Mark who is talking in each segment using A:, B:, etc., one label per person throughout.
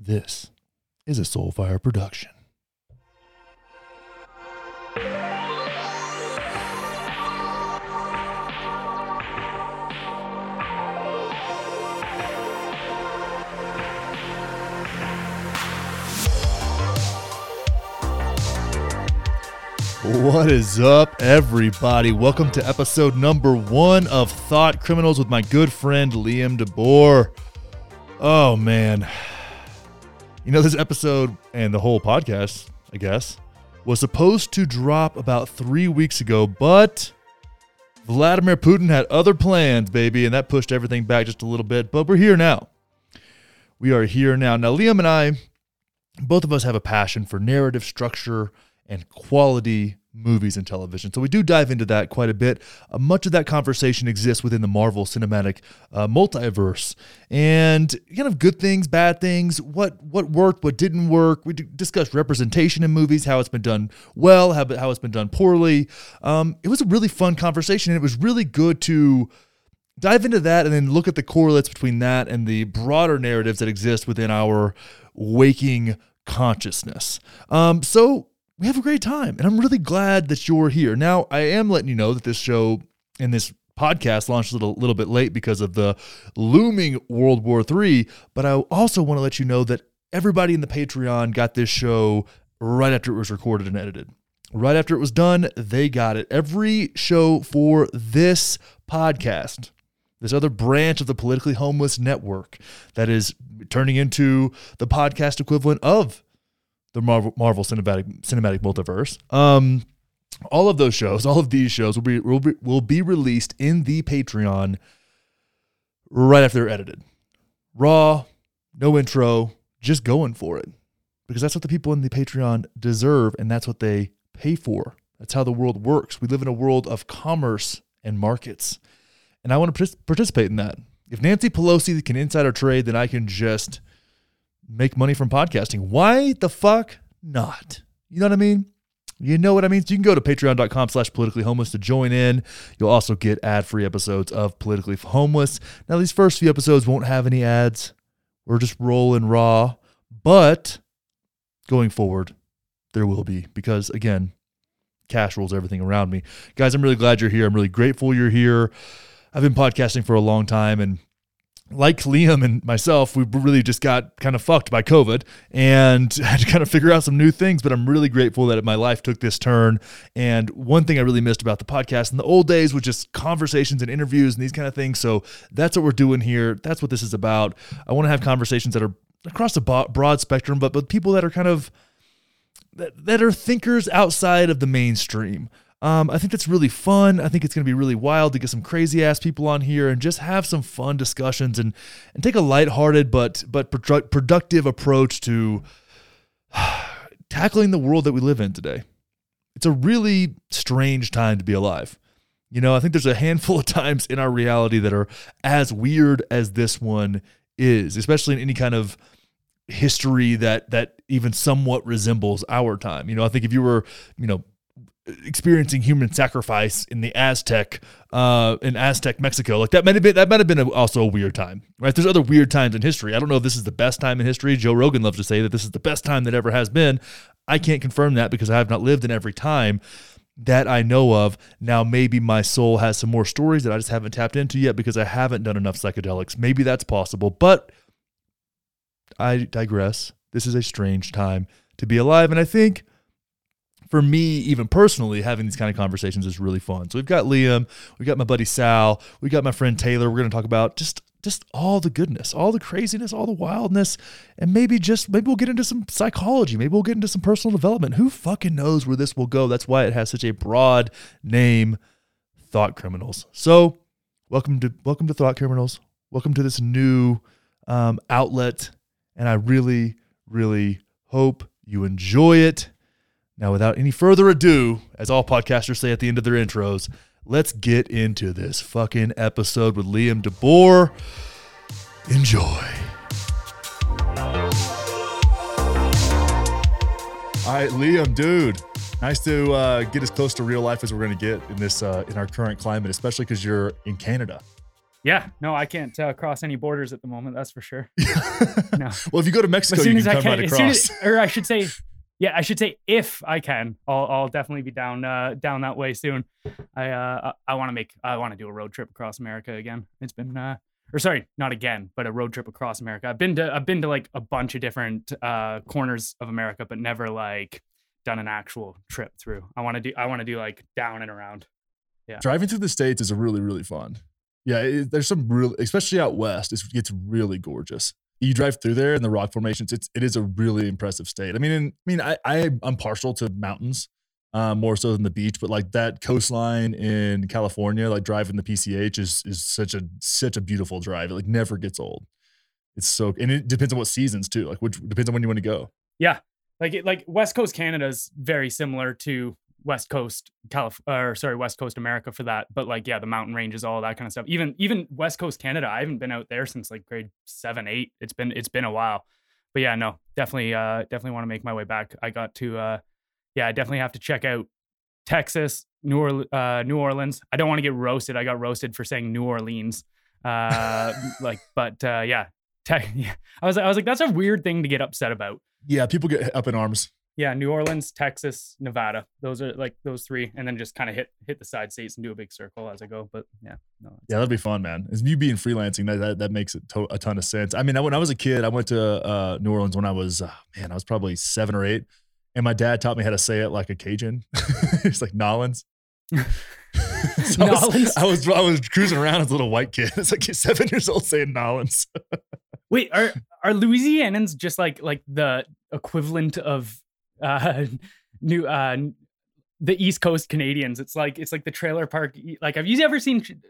A: This is a Soulfire production. What is up, everybody? Welcome to episode number one of Thought Criminals with my good friend Liam DeBoer. Oh, man. You know, this episode and the whole podcast, I guess, was supposed to drop about three weeks ago, but Vladimir Putin had other plans, baby, and that pushed everything back just a little bit. But we're here now. We are here now. Now, Liam and I, both of us have a passion for narrative structure and quality movies and television. So we do dive into that quite a bit. Uh, much of that conversation exists within the Marvel Cinematic uh, Multiverse, and kind of good things, bad things, what what worked, what didn't work. We discussed representation in movies, how it's been done well, how how it's been done poorly. Um, it was a really fun conversation, and it was really good to dive into that and then look at the correlates between that and the broader narratives that exist within our waking consciousness. Um, so we have a great time. And I'm really glad that you're here. Now, I am letting you know that this show and this podcast launched a little, little bit late because of the looming World War III. But I also want to let you know that everybody in the Patreon got this show right after it was recorded and edited. Right after it was done, they got it. Every show for this podcast, this other branch of the politically homeless network that is turning into the podcast equivalent of the Marvel, Marvel cinematic cinematic multiverse. Um, all of those shows, all of these shows will be will be will be released in the Patreon right after they're edited. Raw, no intro, just going for it. Because that's what the people in the Patreon deserve and that's what they pay for. That's how the world works. We live in a world of commerce and markets. And I want to participate in that. If Nancy Pelosi can insider trade, then I can just make money from podcasting. Why the fuck not? You know what I mean? You know what I mean? So you can go to patreon.com slash politically homeless to join in. You'll also get ad free episodes of Politically Homeless. Now, these first few episodes won't have any ads. We're just rolling raw. But going forward, there will be because, again, cash rules everything around me. Guys, I'm really glad you're here. I'm really grateful you're here. I've been podcasting for a long time and like Liam and myself, we really just got kind of fucked by COVID and had to kind of figure out some new things. But I'm really grateful that my life took this turn. And one thing I really missed about the podcast in the old days was just conversations and interviews and these kind of things. So that's what we're doing here. That's what this is about. I want to have conversations that are across a broad spectrum, but but people that are kind of that, that are thinkers outside of the mainstream. Um, I think that's really fun. I think it's going to be really wild to get some crazy ass people on here and just have some fun discussions and and take a lighthearted but but productive approach to tackling the world that we live in today. It's a really strange time to be alive. You know, I think there's a handful of times in our reality that are as weird as this one is, especially in any kind of history that that even somewhat resembles our time. You know, I think if you were, you know, experiencing human sacrifice in the Aztec uh, in Aztec Mexico. Like that might have been that might have been a, also a weird time, right? There's other weird times in history. I don't know if this is the best time in history. Joe Rogan loves to say that this is the best time that ever has been. I can't confirm that because I have not lived in every time that I know of. Now, maybe my soul has some more stories that I just haven't tapped into yet because I haven't done enough psychedelics. Maybe that's possible, but I digress. This is a strange time to be alive, and I think for me, even personally, having these kind of conversations is really fun. So we've got Liam, we've got my buddy Sal, we've got my friend Taylor. We're going to talk about just just all the goodness, all the craziness, all the wildness, and maybe just maybe we'll get into some psychology, maybe we'll get into some personal development. Who fucking knows where this will go? That's why it has such a broad name, Thought Criminals. So, welcome to welcome to Thought Criminals. Welcome to this new um, outlet, and I really, really hope you enjoy it. Now, without any further ado, as all podcasters say at the end of their intros, let's get into this fucking episode with Liam DeBoer. Enjoy. All right, Liam, dude, nice to uh, get as close to real life as we're going to get in this uh, in our current climate, especially because you're in Canada.
B: Yeah, no, I can't uh, cross any borders at the moment. That's for sure. No.
A: Well, if you go to Mexico,
B: as soon
A: you
B: as
A: can
B: I
A: come
B: can,
A: right
B: as soon
A: across.
B: as, or I should say, yeah, I should say if I can, I'll, I'll definitely be down uh, down that way soon. I uh, I want to make I want to do a road trip across America again. It's been uh, or sorry, not again, but a road trip across America. I've been to I've been to like a bunch of different uh, corners of America, but never like done an actual trip through. I want to do I want to do like down and around.
A: Yeah, driving through the states is really really fun. Yeah, it, there's some real, especially out west. It's, it's really gorgeous. You drive through there and the rock formations. It's it is a really impressive state. I mean, and, I mean, I, I I'm partial to mountains. Uh, more so than the beach, but like that coastline in California, like driving the PCH is is such a such a beautiful drive. It like never gets old. It's so and it depends on what seasons too. Like which depends on when you want to go.
B: Yeah, like it, like West Coast Canada is very similar to West Coast Calif- or sorry West Coast America for that. But like yeah, the mountain ranges, all that kind of stuff. Even even West Coast Canada, I haven't been out there since like grade seven, eight. It's been it's been a while. But yeah, no, definitely uh definitely want to make my way back. I got to uh yeah, I definitely have to check out Texas, New Orleans, uh, New Orleans. I don't want to get roasted. I got roasted for saying New Orleans. Uh, like, but uh, yeah, te- yeah, I was I was like, that's a weird thing to get upset about.
A: Yeah, people get up in arms.
B: Yeah, New Orleans, Texas, Nevada. Those are like those three, and then just kind of hit hit the side states and do a big circle as I go. But yeah, no, it's-
A: Yeah, that'd be fun, man. As you being freelancing, that that, that makes it to- a ton of sense. I mean, I, when I was a kid, I went to uh, New Orleans when I was uh, man, I was probably seven or eight, and my dad taught me how to say it like a Cajun. it's like Nolans. So I, was,
B: Nolans?
A: I was I was cruising around as a little white kid. It's like seven years old saying Nolans.
B: Wait, are are Louisianans just like like the equivalent of uh new uh the East Coast Canadians? It's like it's like the trailer park. Like, have you ever seen?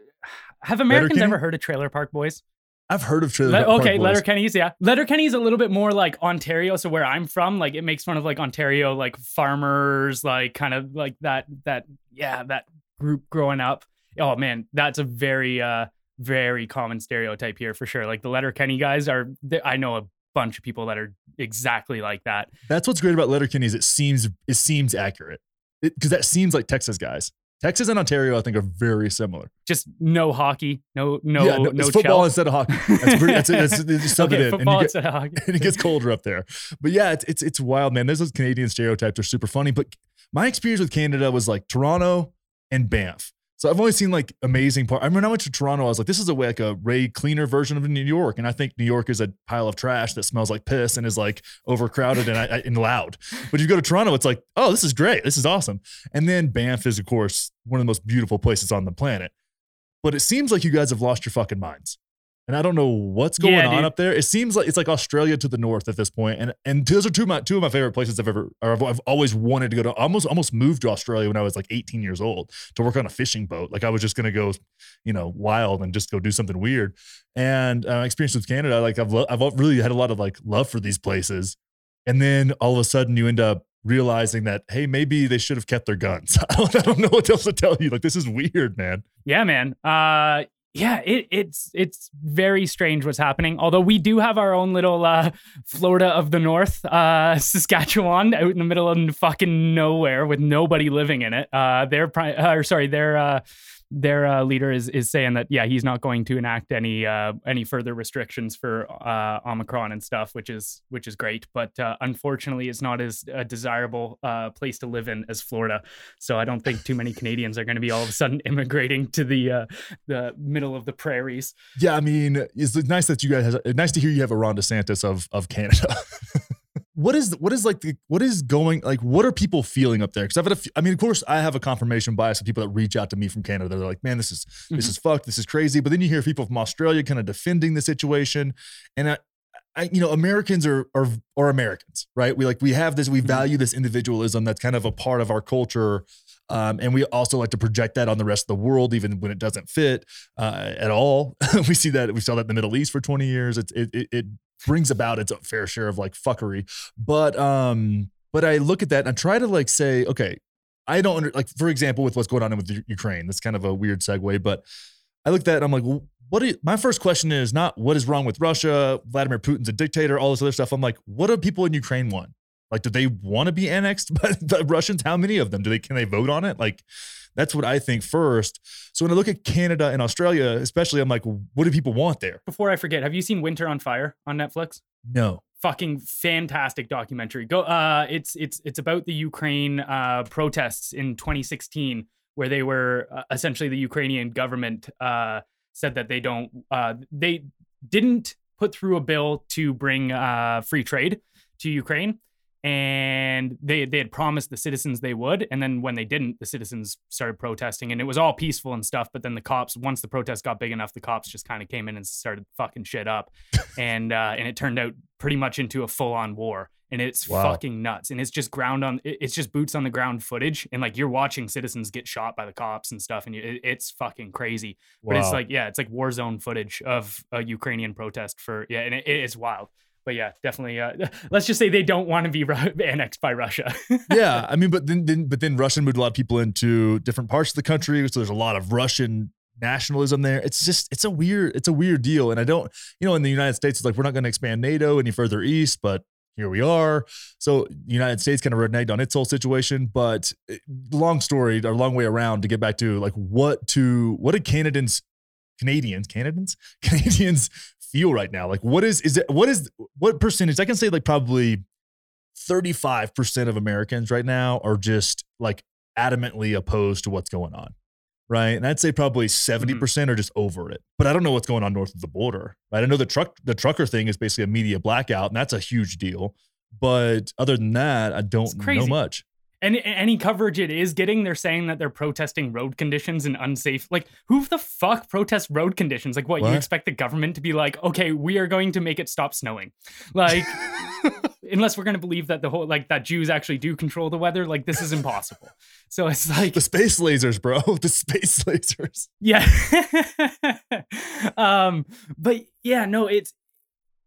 B: Have Americans ever heard of Trailer Park Boys?
A: I've heard of Trailer
B: Le-
A: Park
B: okay,
A: Boys.
B: Letterkenny's, yeah. Letterkenny's a little bit more like Ontario. So where I'm from, like it makes fun of like Ontario, like farmers, like kind of like that, that, yeah, that group growing up. Oh man, that's a very, uh, very common stereotype here for sure. Like the Letterkenny guys are, I know a bunch of people that are exactly like that.
A: That's what's great about Letterkenny is it seems it seems accurate because that seems like Texas guys. Texas and Ontario, I think, are very similar.
B: Just no hockey, no, no,
A: yeah,
B: no,
A: it's football instead of hockey. That's pretty, that's, that's, that's just sub
B: okay,
A: it in. And
B: football
A: get-
B: instead of hockey.
A: and it gets colder up there. But yeah, it's it's it's wild, man. Those Canadian stereotypes are super funny. But my experience with Canada was like Toronto and Banff. So I've only seen like amazing part. I remember when I went to Toronto, I was like, this is a way like a way cleaner version of New York. And I think New York is a pile of trash that smells like piss and is like overcrowded and, I, and loud. But you go to Toronto, it's like, oh, this is great. This is awesome. And then Banff is, of course, one of the most beautiful places on the planet. But it seems like you guys have lost your fucking minds. And I don't know what's going
B: Yeah,
A: on up there. It seems like it's like Australia to the north at this point. And and those are two of my two of my favorite places I've ever or I've, I've always wanted to go to. I almost almost moved to Australia when I was like 18 years old to work on a fishing boat. Like I was just gonna go, you know, wild and just go do something weird. And uh, experience with Canada, like I've lo- I've really had a lot of like love for these places. And then all of a sudden you end up realizing that hey maybe they should have kept their guns. I don't, I don't know what else to tell you. Like this is weird, man.
B: Yeah, man. Uh yeah, it, it's it's very strange what's happening. Although we do have our own little uh, Florida of the North, uh, Saskatchewan, out in the middle of fucking nowhere with nobody living in it. Uh, their pri- uh, or sorry, their uh, their uh, leader is is saying that yeah, he's not going to enact any uh, any further restrictions for uh, Omicron and stuff, which is which is great. But uh, unfortunately, it's not as a desirable uh, place to live in as Florida. So I don't think too many Canadians are going to be all of a sudden immigrating to the uh, the middle of the prairies.
A: Yeah, I mean, it's nice that you guys. It's nice to hear you have a Ron DeSantis of of Canada. what is what is like the what is going like? What are people feeling up there? Because I've had a few, I mean, of course, I have a confirmation bias of people that reach out to me from Canada. They're like, "Man, this is this is fucked. This is crazy." But then you hear people from Australia kind of defending the situation, and I. I, you know, Americans are, are are Americans, right? We like we have this, we
B: Mhm.
A: value this individualism that's kind of a part of our culture, um, and we also like to project that on the rest of the world, even when it doesn't fit uh, at all. we see that we saw that in the Middle East for 20 years. It it it brings about its fair share of like fuckery. But um, but I look at that and I try to like say, okay, I don't under, like for example with what's going on with Ukraine. That's kind of a weird segue, but I look at that and I'm like, well, you, my first question is not what is wrong with Russia, Vladimir Putin's a dictator, all this other stuff. I'm like, what do people in Ukraine want? Like, do they want to be annexed by the Russians? How many of them do they can they vote on it? Like, that's what I think first. So when I look at Canada and Australia, especially, I'm like, what do people want there?
B: Before I forget, have you seen Winter on Fire on Netflix?
A: No.
B: Fucking fantastic documentary. Go. Uh, it's it's it's about the Ukraine uh, protests in 2016, where they were uh, essentially the Ukrainian government uh, said that they don't uh, they didn't put through a bill to bring uh, free trade to Ukraine and they they had promised the citizens they would and then when they didn't the citizens started protesting and it was all peaceful and stuff but then the cops once the protest got big enough the cops just kind of came in and started fucking shit up and uh and it turned out pretty much into a full-on war and it's
A: Wow.
B: fucking nuts and it's just ground on it's just boots on the ground footage and like you're watching citizens get shot by the cops and stuff and you, it, it's fucking crazy but it's like yeah it's like war zone footage of a ukrainian protest for yeah and it, it is wild but yeah definitely uh, let's just say they don't want to be Ru- annexed by russia
A: yeah, I mean, but then, then but then Russia moved a lot of people into different parts of the country, so there's a lot of Russian nationalism there. It's just it's a weird it's a weird deal, and I don't you know in the United States it's like we're not going to expand NATO any further east, but here we are. So the United States kind of reneged on its whole situation, but eh, long story or long way around to get back to like what to what did Canadians Canadians Canadians Canadians feel right now? Like what is is it what is what percentage? I can say like probably 35% of Americans right now are just like adamantly opposed to what's going on. Right. And I'd say probably 70% mm-hmm. percent are just over it. But I don't know what's going on north of the border. Right. I know the truck, the trucker thing is basically a media blackout, and that's a huge deal. But other than that, I don't know much.
B: And any coverage it is getting they're saying that they're protesting road conditions and unsafe like who the fuck protests road conditions? Like what, you expect the government to be like okay we are going to make it stop snowing. Like unless we're going to believe that the whole like that jews actually do control the weather like this is impossible. So it's like
A: The space lasers, bro. The space lasers.
B: yeah. Um but yeah no it's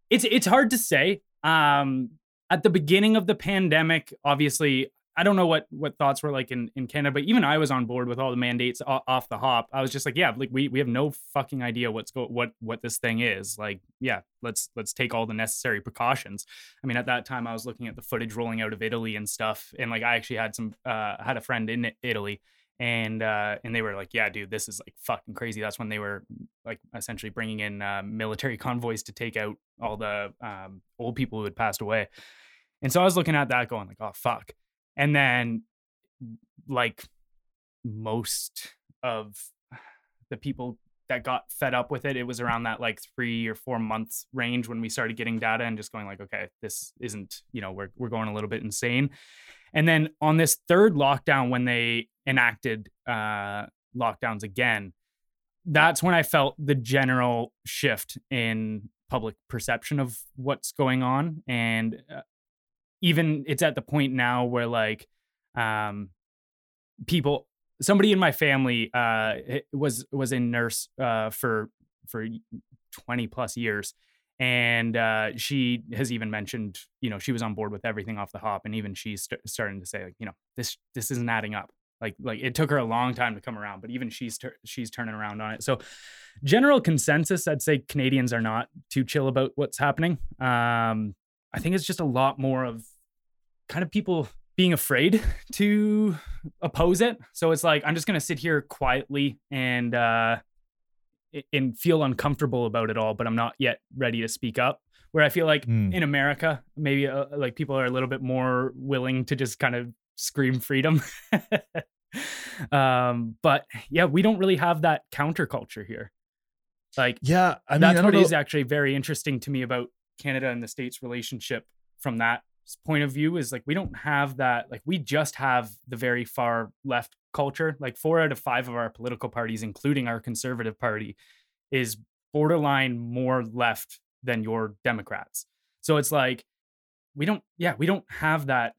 B: it's it's hard to say. Um at the beginning of the pandemic obviously i don't know what what thoughts were like in in canada but even i was on board with all the mandates off the hop. I was just like yeah like we we have no fucking idea what's go what what this thing is. Like yeah let's let's take all the necessary precautions. I mean at that time i was looking at the footage rolling out of italy and stuff and like i actually had some uh had a friend in italy and uh and they were like yeah dude this is like fucking crazy. That's when they were like essentially bringing in uh, military convoys to take out all the um old people who had passed away. And so i was looking at that going like oh fuck and then like most of the people that got fed up with it it was around that like three or four months range when we started getting data and just going like okay this isn't you know we're, we're going a little bit insane. And then on this third lockdown when they enacted uh lockdowns again that's when i felt the general shift in public perception of what's going on and uh, even it's at the point now where like um people somebody in my family uh was was a nurse uh for for 20 plus years. And uh she has even mentioned you know she was on board with everything off the hop. And even she's st- starting to say like you know this this isn't adding up. Like like it took her a long time to come around but even she's she's turning around on it. So general consensus i'd say canadians are not too chill about what's happening. Um i think it's just a lot more of kind of people being afraid to oppose it. So it's like I'm just gonna sit here quietly and uh and feel uncomfortable about it all, but I'm not yet ready to speak up. Where I feel like
A: Hmm.
B: in America, maybe uh, like people are a little bit more willing to just kind of scream freedom. um, but yeah, we don't really have that counterculture here. Like
A: Yeah. I mean,
B: that's
A: I
B: what
A: know.
B: is actually very interesting to me about Canada and the states relationship from that point of view is like we don't have that like we just have the very far left culture. Like four out of five of our political parties including our conservative party is borderline more left than your democrats. So it's like we don't yeah we don't have that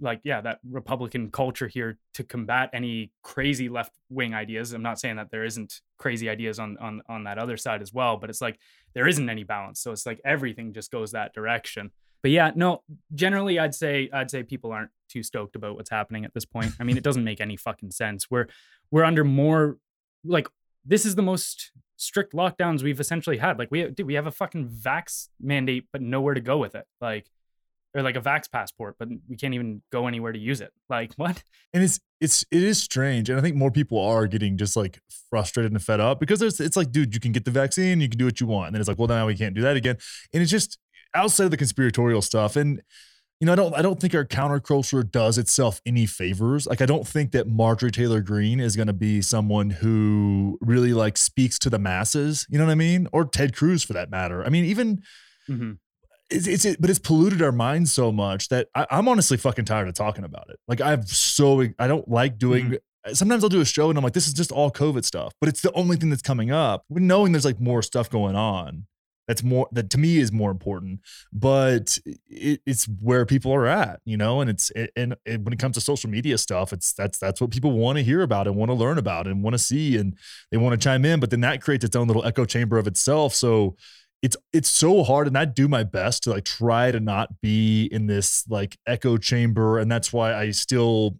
B: like yeah that republican culture here to combat any crazy left wing ideas. I'm not saying that there isn't crazy ideas on on on that other side as well but it's like there isn't any balance. So it's like everything just goes that direction but yeah no generally i'd say i'd say people aren't too stoked about what's happening at this point. I mean it doesn't make any fucking sense. We're we're under more like this is the most strict lockdowns we've essentially had. Like we dude, we have a fucking vax mandate but nowhere to go with it. Like or like a vax passport, but we can't even go anywhere to use it. Like what?
A: and it's it's it is strange and i think more people are getting just like frustrated and fed up because there's it's like dude you can get the vaccine you can do what you want and then it's like well now we can't do that again. And it's just outside of the conspiratorial stuff and you know i don't i don't think our counterculture does itself any favors like i don't think that marjorie taylor greene is going to be someone who really like speaks to the masses you know what i mean or ted cruz for that matter i mean even
B: Mm-hmm.
A: it's, it's it, but it's polluted our minds so much that I, I'm honestly fucking tired of talking about it. Like I've so I don't like doing. Sometimes I'll do a show and I'm like, this is just all COVID stuff, but it's the only thing that's coming up. Knowing there's like more stuff going on, that's more that to me is more important. But it, it's where people are at, you know. And it's it, and it, when it comes to social media stuff, it's that's that's what people want to hear about and want to learn about and want to see and they want to chime in. But then that creates its own little echo chamber of itself. So it's it's so hard and i do my best to like try to not be in this like echo chamber and that's why i still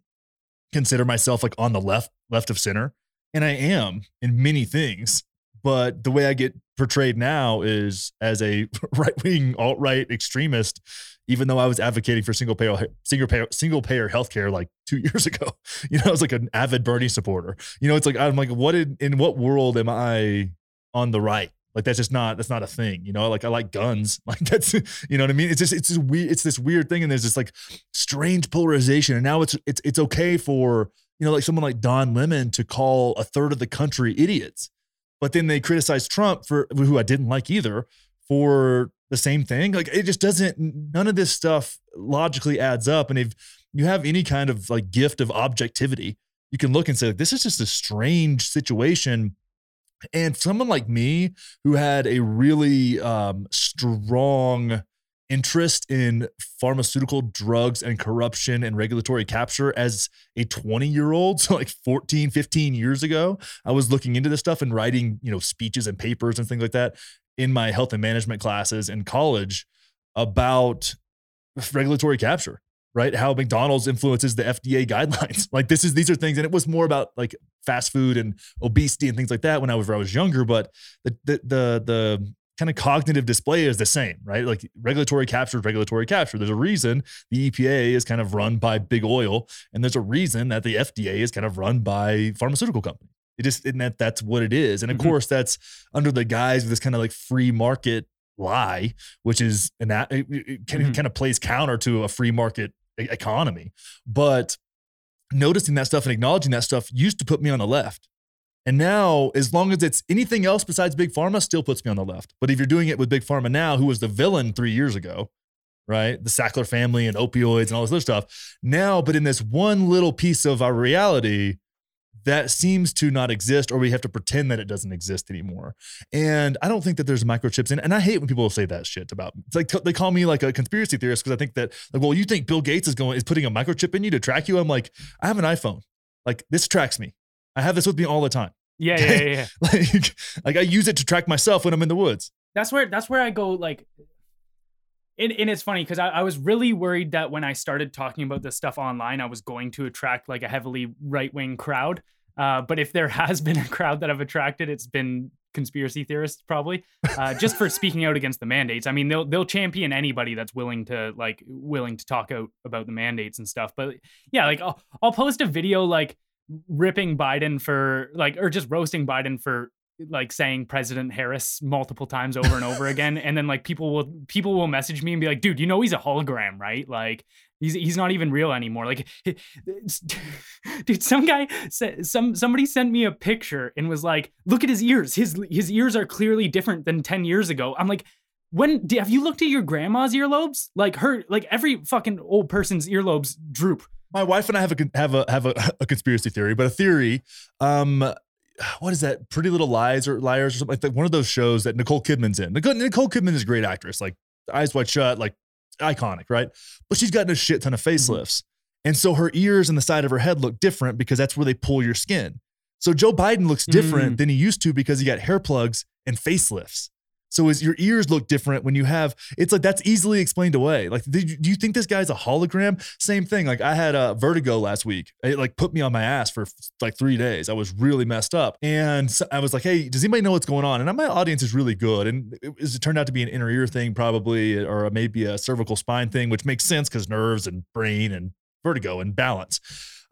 A: consider myself like on the left left of center and i am in many things but the way i get portrayed now is as a right-wing alt-right extremist even though i was advocating for single payer single payer single payer healthcare like two years ago you know i was like an avid bernie supporter you know it's like i'm like what in, in what world am i on the right like that's just not that's not a thing, you know. Like I like guns, like that's you know what I mean. It's just it's just weird. It's this weird thing, and there's this like strange polarization. And now it's it's it's okay for you know like someone like Don Lemon to call a third of the country idiots, but then they criticize Trump for who I didn't like either for the same thing. Like it just doesn't. None of this stuff logically adds up. And if you have any kind of like gift of objectivity, you can look and say like, this is just a strange situation and someone like me who had a really um, strong interest in pharmaceutical drugs and corruption and regulatory capture as a 20 year old so like 14 15 years ago i was looking into this stuff and writing you know speeches and papers and things like that in my health and management classes in college about regulatory capture right? How McDonald's influences the FDA guidelines. Like this is these are things, and it was more about like fast food and obesity and things like that when I was when I was younger. But the the the, the kind of cognitive display is the same, right? Like regulatory capture, regulatory capture. There's a reason the EPA is kind of run by big oil, and there's a reason that the FDA is kind of run by pharmaceutical companies. It just and that that's what it is, and of mm-hmm. course that's under the guise of this kind of like free market lie, which is and that it, it kind, mm-hmm. kind of plays counter to a free market economy. But noticing that stuff and acknowledging that stuff used to put me on the left. And now, as long as it's anything else besides Big Pharma, still puts me on the left. But if you're doing it with Big Pharma now, who was the villain three years ago, right? The Sackler family and opioids and all this other stuff. Now, but in this one little piece of our reality, that seems to not exist or we have to pretend that it doesn't exist anymore and i don't think that there's microchips in and i hate when people say that shit about it's like they call me like a conspiracy theorist because i think that like well you think bill gates is going is putting a microchip in you to track you i'm like i have an iphone like this tracks me i have this with me all the time
B: yeah yeah yeah, yeah.
A: like, like i use it to track myself when i'm in the woods
B: that's where that's where i go like and, and it's funny because I, I, was really worried that when I started talking about this stuff online, I was going to attract like a heavily right wing crowd. Uh, but if there has been a crowd that I've attracted, it's been conspiracy theorists probably uh, just for speaking out against the mandates. I mean, they'll they'll champion anybody that's willing to like willing to talk out about the mandates and stuff. But yeah, like I'll, I'll post a video like ripping Biden for like or just roasting Biden for like saying President Harris multiple times over and over again, and then like people will people will message me and be like, "Dude, you know he's a hologram, right? Like he's he's not even real anymore." Like, dude, some guy said some somebody sent me a picture and was like, "Look at his ears. His his ears are clearly different than ten years ago." I'm like. When have you looked at your grandma's earlobes? Like her, like every fucking old person's earlobes droop
A: my wife and I have a have a have a, a conspiracy theory, but a theory. Um, what is that? Pretty Little Lies or Liars or something like that. One of those shows that Nicole Kidman's in. Nicole, Nicole Kidman is a great actress, like Eyes Wide Shut, like iconic, right? But she's gotten a shit ton of mm-hmm. facelifts. And so her ears and the side of her head look different because that's where they pull your skin. So Joe Biden looks different mm. than he used to because he got hair plugs and facelifts. So is your ears look different when you have it's like that's easily explained away. Like, you, do you think this guy's a hologram? Same thing. Like I had a vertigo last week. It like put me on my ass for like three days. I was really messed up, and so I was like, "Hey, does anybody know what's going on?" And my audience is really good, and it, it turned out to be an inner ear thing, probably, or maybe a cervical spine thing, which makes sense because nerves and brain and vertigo and balance.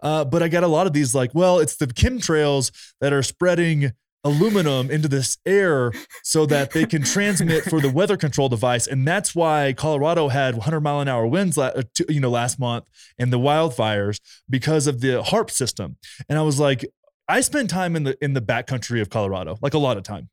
A: Uh, but I got a lot of these like, well, it's the chemtrails that are spreading aluminum into this air so that they can transmit for the weather control device. And that's why Colorado had 100 mile an hour winds uh, you know last month and the wildfires because of the HAARP system. And I was like I spend time in the in the backcountry of Colorado like a lot of time.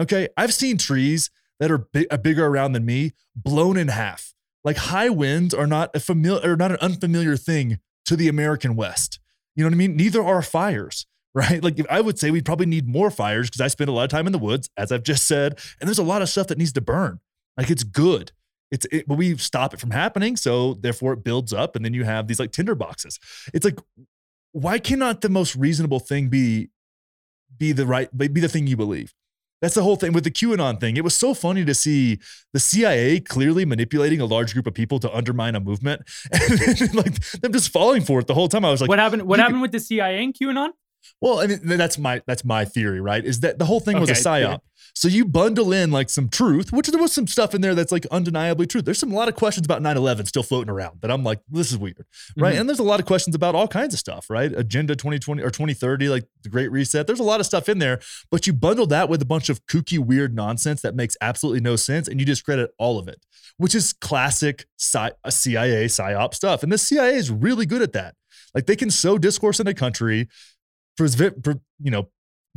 A: Okay? I've seen trees that are big, uh, bigger around than me blown in half. Like high winds are not a familiar or not an unfamiliar thing to the American West. You know what I mean? Neither are fires right? Like I would say we probably need more fires because I spend a lot of time in the woods, as I've just said, and there's a lot of stuff that needs to burn. Like it's good. It's it, but we stop it from happening, so therefore it builds up, and then you have these like tinder boxes. It's like, why cannot the most reasonable thing be be the right be the thing you believe? That's the whole thing with the QAnon thing. It was so funny to see the CIA clearly manipulating a large group of people to undermine a movement, and like them just falling for it the whole time. I was like,
B: "What happened? What happened with the CIA and QAnon?"
A: Well, I mean, that's my that's my theory, right? Is that the whole thing was a psyop. Yeah. So you bundle in like some truth, which there was some stuff in there that's like undeniably true. There's some a lot of questions about 9/11 still floating around that I'm like, this is weird, right? Mm-hmm. And there's a lot of questions about all kinds of stuff, right? Agenda 2020 or 2030, like the Great Reset. There's a lot of stuff in there, but you bundle that with a bunch of kooky, weird nonsense that makes absolutely no sense, and you discredit all of it, which is classic CIA psyop stuff. And the CIA is really good at that. Like they can sow discourse in a country present, you know,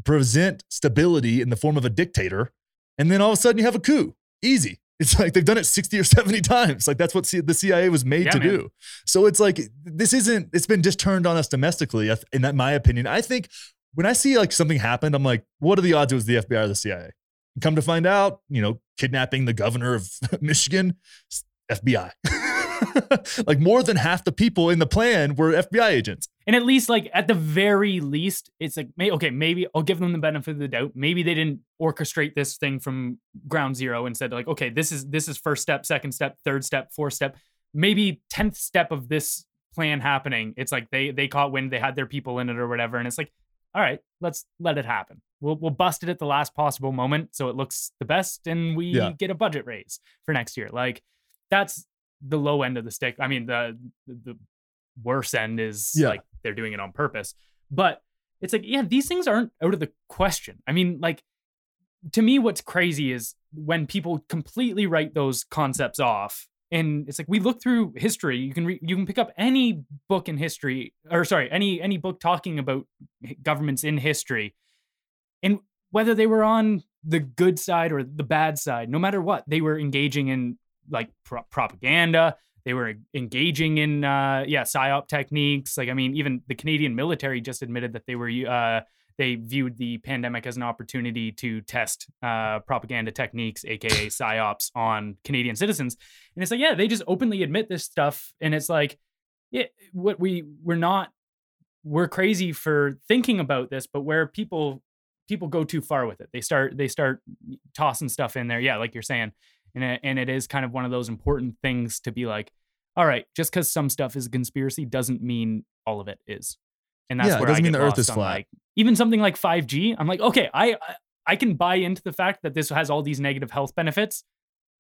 A: present stability in the form of a dictator, and then all of a sudden you have a coup. Easy. It's like they've done it 60 or 70 times. Like that's what the CIA was made yeah, to man. do. So it's like this isn't, it's been just turned on us domestically, in my opinion. I think when I see like something happened, I'm like, what are the odds it was the FBI or the CIA? And come to find out, you know, kidnapping the governor of Michigan, FBI. like more than half the people in the plan were FBI agents.
B: And at least, like at the very least, it's like, okay, maybe I'll give them the benefit of the doubt. Maybe they didn't orchestrate this thing from ground zero and said like, okay, this is this is first step, second step, third step, fourth step. Maybe tenth step of this plan happening. It's like they they caught wind, they had their people in it or whatever, and it's like, all right, let's let it happen. We'll we'll bust it at the last possible moment so it looks the best, and we yeah. get a budget raise for next year. Like that's the low end of the stick. I mean, the the worse end is yeah. like they're doing it on purpose. But it's like, yeah, these things aren't out of the question. I mean, like to me, what's crazy is when people completely write those concepts off. And it's like we look through history. You can re- you can pick up any book in history, or sorry, any any book talking about governments in history, and whether they were on the good side or the bad side, no matter what, they were engaging in like pro- propaganda. They were engaging in uh, yeah psyop techniques. Like I mean, even the Canadian military just admitted that they were uh, they viewed the pandemic as an opportunity to test uh, propaganda techniques, aka psyops, on Canadian citizens. And it's like, yeah, they just openly admit this stuff, and it's like, yeah, what we we're not we're crazy for thinking about this, but where people people go too far with it, they start they start tossing stuff in there. Yeah, like you're saying, and it, and it is kind of one of those important things to be like, all right, just because some stuff is a conspiracy doesn't mean all of it is. And that's
A: yeah,
B: where
A: it doesn't
B: I
A: mean
B: the
A: Earth is
B: flat.
A: Like,
B: even something like 5G, I'm like, okay, I I can buy into the fact that this has all these negative health benefits.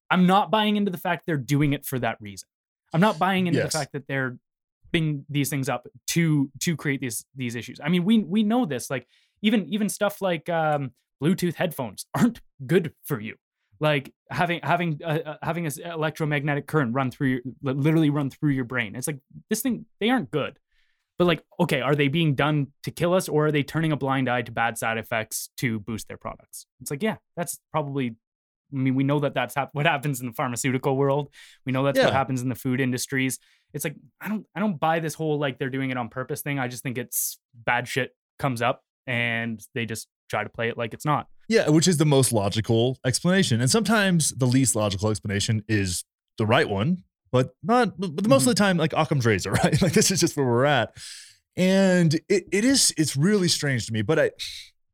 B: I'm not buying into the fact they're doing it for that reason. I'm not buying into yes. the fact that they're putting these things up to to create these these issues. I mean, we we know this. Like even even stuff like um, Bluetooth headphones aren't good for you like having having uh, uh having an electromagnetic current run through your literally run through your brain. It's like this thing they aren't good. But like okay are they being done to kill us or are they turning a blind eye to bad side effects to boost their products? It's like yeah that's probably i mean we know that that's hap- what happens in the pharmaceutical world. We know that's yeah. what happens in the food industries. It's like i don't i don't buy this whole like they're doing it on purpose thing. I just think it's bad shit comes up and they just try to play it like it's not.
A: Yeah, which is the most logical explanation. And sometimes the least logical explanation is the right one, but not but most mm-hmm. of the time, like Occam's razor, right? Like this is just where we're at. And it, it is, it's really strange to me, but I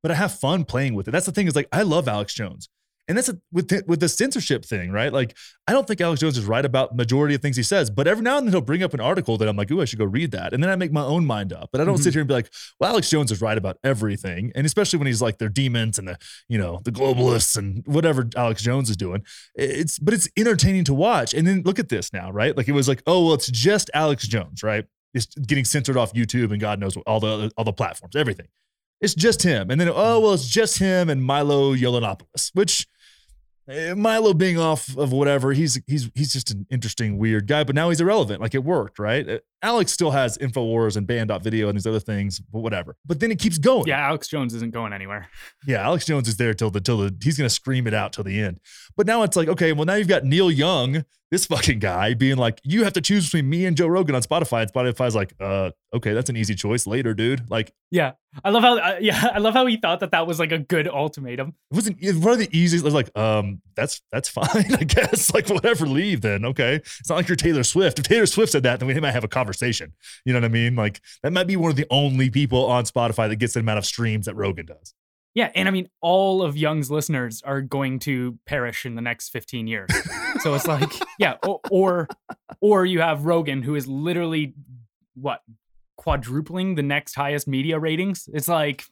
A: but I have fun playing with it. That's the thing, is like I love Alex Jones. And that's a, with the, with the censorship thing, right? Like, I don't think Alex Jones is right about majority of things he says, but every now and then he'll bring up an article that I'm like, ooh, I should go read that, and then I make my own mind up. But I don't
B: Mhm.
A: sit here and be like, well, Alex Jones is right about everything, and especially when he's like, they're demons and the you know the globalists and whatever Alex Jones is doing. It's but it's entertaining to watch. And then look at this now, right? Like it was like, oh well, it's just Alex Jones, right? It's getting censored off YouTube and God knows what, all the all the platforms, everything. It's just him. And then oh well, it's just him and Milo Yiannopoulos, which Eh, Milo being off of whatever, he's he's he's just an interesting weird guy. But now he's irrelevant. Like it worked, right? Eh, Alex still has Infowars and Banned.video and these other things, but whatever. But then it keeps going.
B: Yeah, Alex Jones isn't going anywhere.
A: Yeah, Alex Jones is there till the till the he's gonna scream it out till the end. But now it's like, okay, well now you've got Neil Young, this fucking guy, being like, you have to choose between me and Joe Rogan on Spotify. And Spotify's like, uh, okay, that's an easy choice later, dude. Like,
B: Yeah, I love how. Uh, yeah, I love how he thought that that was like a good ultimatum.
A: it wasn't it was one of the easiest. I was like, um, that's that's fine, I guess. Like, whatever, leave then. Okay, it's not like you're Taylor Swift. If Taylor Swift said that, then we might have a conversation. You know what I mean? Like, that might be one of the only people on Spotify that gets the amount of streams that Rogan does.
B: Yeah, and I mean, all of Young's listeners are going to perish in the next 15 years. so it's like, yeah, or, or or you have Rogan, who is literally what quadrupling the next highest media ratings. It's like,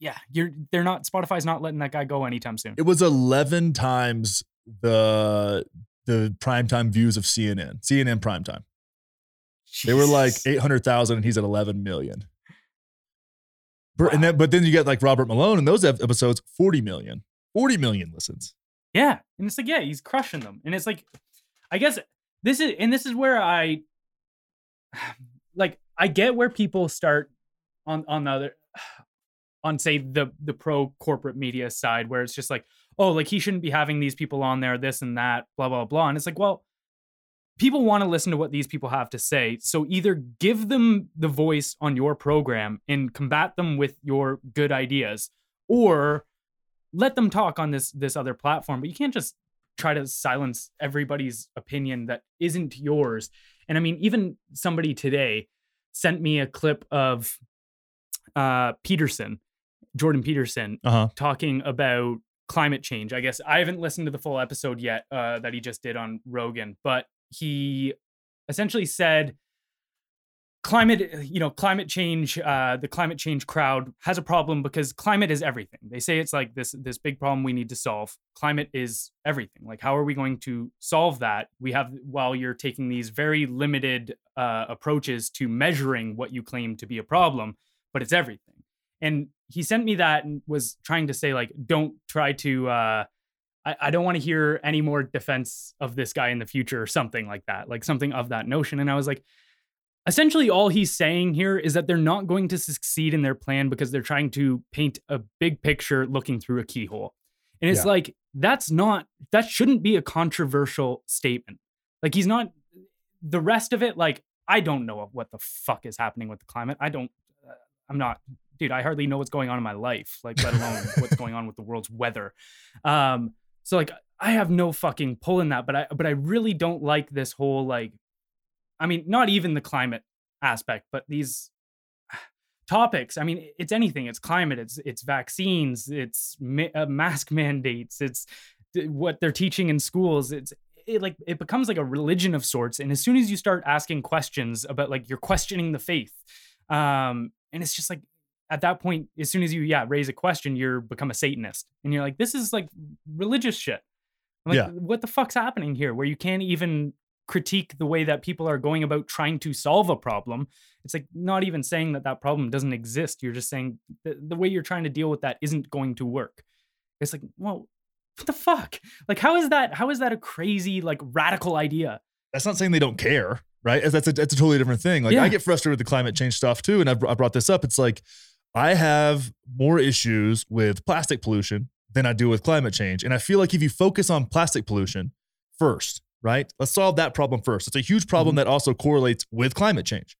B: yeah, you're they're not Spotify's not letting that guy go anytime soon.
A: It was 11 times the the primetime views of CNN, CNN primetime. They were like
B: Jesus.
A: 800,000 and he's at 11 million. But, and then, but then you get like Robert Malone and those episodes, 40 million. 40 million listens.
B: Yeah. And it's like, yeah, he's crushing them. And it's like, I guess this is, and this is where I, like, I get where people start on, on the other, on say the, the pro corporate media side, where it's just like, oh, like he shouldn't be having these people on there, this and that, blah, blah, blah. And it's like, well, people want to listen to what these people have to say. So either give them the voice on your program and combat them with your good ideas, or let them talk on this this other platform. But you can't just try to silence everybody's opinion that isn't yours. And I mean, even somebody today sent me a clip of uh, Peterson, Jordan Peterson,
A: Uh huh.
B: talking about climate change. I guess I haven't listened to the full episode yet uh, that he just did on Rogan, but he essentially said climate you know climate change uh, the climate change crowd has a problem because climate is everything. They say it's like this this big problem we need to solve. Climate is everything. Like how are we going to solve that? We have while you're taking these very limited uh, approaches to measuring what you claim to be a problem but it's everything. And he sent me that and was trying to say like don't try to uh I, I don't want to hear any more defense of this guy in the future or something like that like something of that notion. And i was like essentially all he's saying here is that they're not going to succeed in their plan because they're trying to paint a big picture looking through a keyhole. And it's
A: Yeah.
B: like that's not that shouldn't be a controversial statement. Like he's not the rest of it like i don't know what the fuck is happening with the climate. I don't uh, i'm not dude i hardly know what's going on in my life like let alone what's going on with the world's weather. Um so like i have no fucking pull in that but i but i really don't like this whole like i mean not even the climate aspect but these topics. I mean it's anything. It's climate it's it's vaccines it's ma- uh, mask mandates it's what they're teaching in schools. It's it like it becomes like a religion of sorts. And as soon as you start asking questions about like you're questioning the faith um and it's just like at that point as soon as you yeah raise a question you're become a satanist and you're like this is like religious shit I'm like
A: Yeah.
B: what the fuck's happening here where you can't even critique the way that people are going about trying to solve a problem it's like not even saying that that problem doesn't exist you're just saying the, the way you're trying to deal with that isn't going to work it's like well what the fuck like how is that how is that a crazy like radical idea
A: That's not saying they don't care, right? That's a, that's a totally different thing. Like
B: Yeah.
A: I get frustrated with the climate change stuff too. And I've, I brought this up. It's like I have more issues with plastic pollution than I do with climate change. And I feel like if you focus on plastic pollution first, right? Let's solve that problem first. It's a huge problem
B: Mm-hmm.
A: that also correlates with climate change,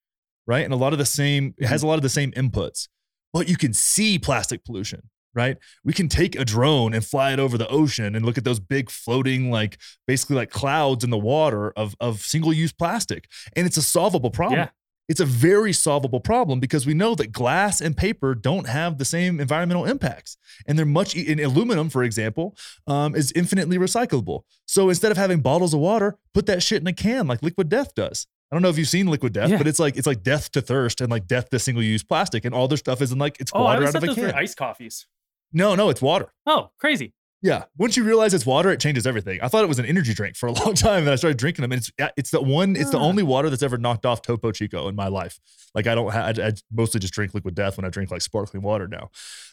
A: right? And a lot of the same, it
B: Mm-hmm.
A: has a lot of the same inputs, but you can see plastic pollution, right? We can take a drone and fly it over the ocean and look at those big floating, like basically like clouds in the water of, of single use plastic. And it's a solvable problem.
B: Yeah.
A: It's a very solvable problem because we know that glass and paper don't have the same environmental impacts. And they're much, in aluminum, for example, um, is infinitely recyclable. So instead of having bottles of water, put that shit in a can like Liquid Death does. I don't know if you've seen Liquid Death,
B: Yeah.
A: but it's like it's like death to thirst and like death to single use plastic, and all their stuff is in like it's
B: Oh,
A: water out of a can.
B: iced coffees.
A: No, no, it's water.
B: Oh, crazy.
A: Yeah. Once you realize it's water, it changes everything. I thought it was an energy drink for a long time, and I started drinking them. And it's it's the one, it's the
B: Ah.
A: only water that's ever knocked off Topo Chico in my life. Like I don't, ha- I, I mostly just drink Liquid Death when I drink like sparkling water now.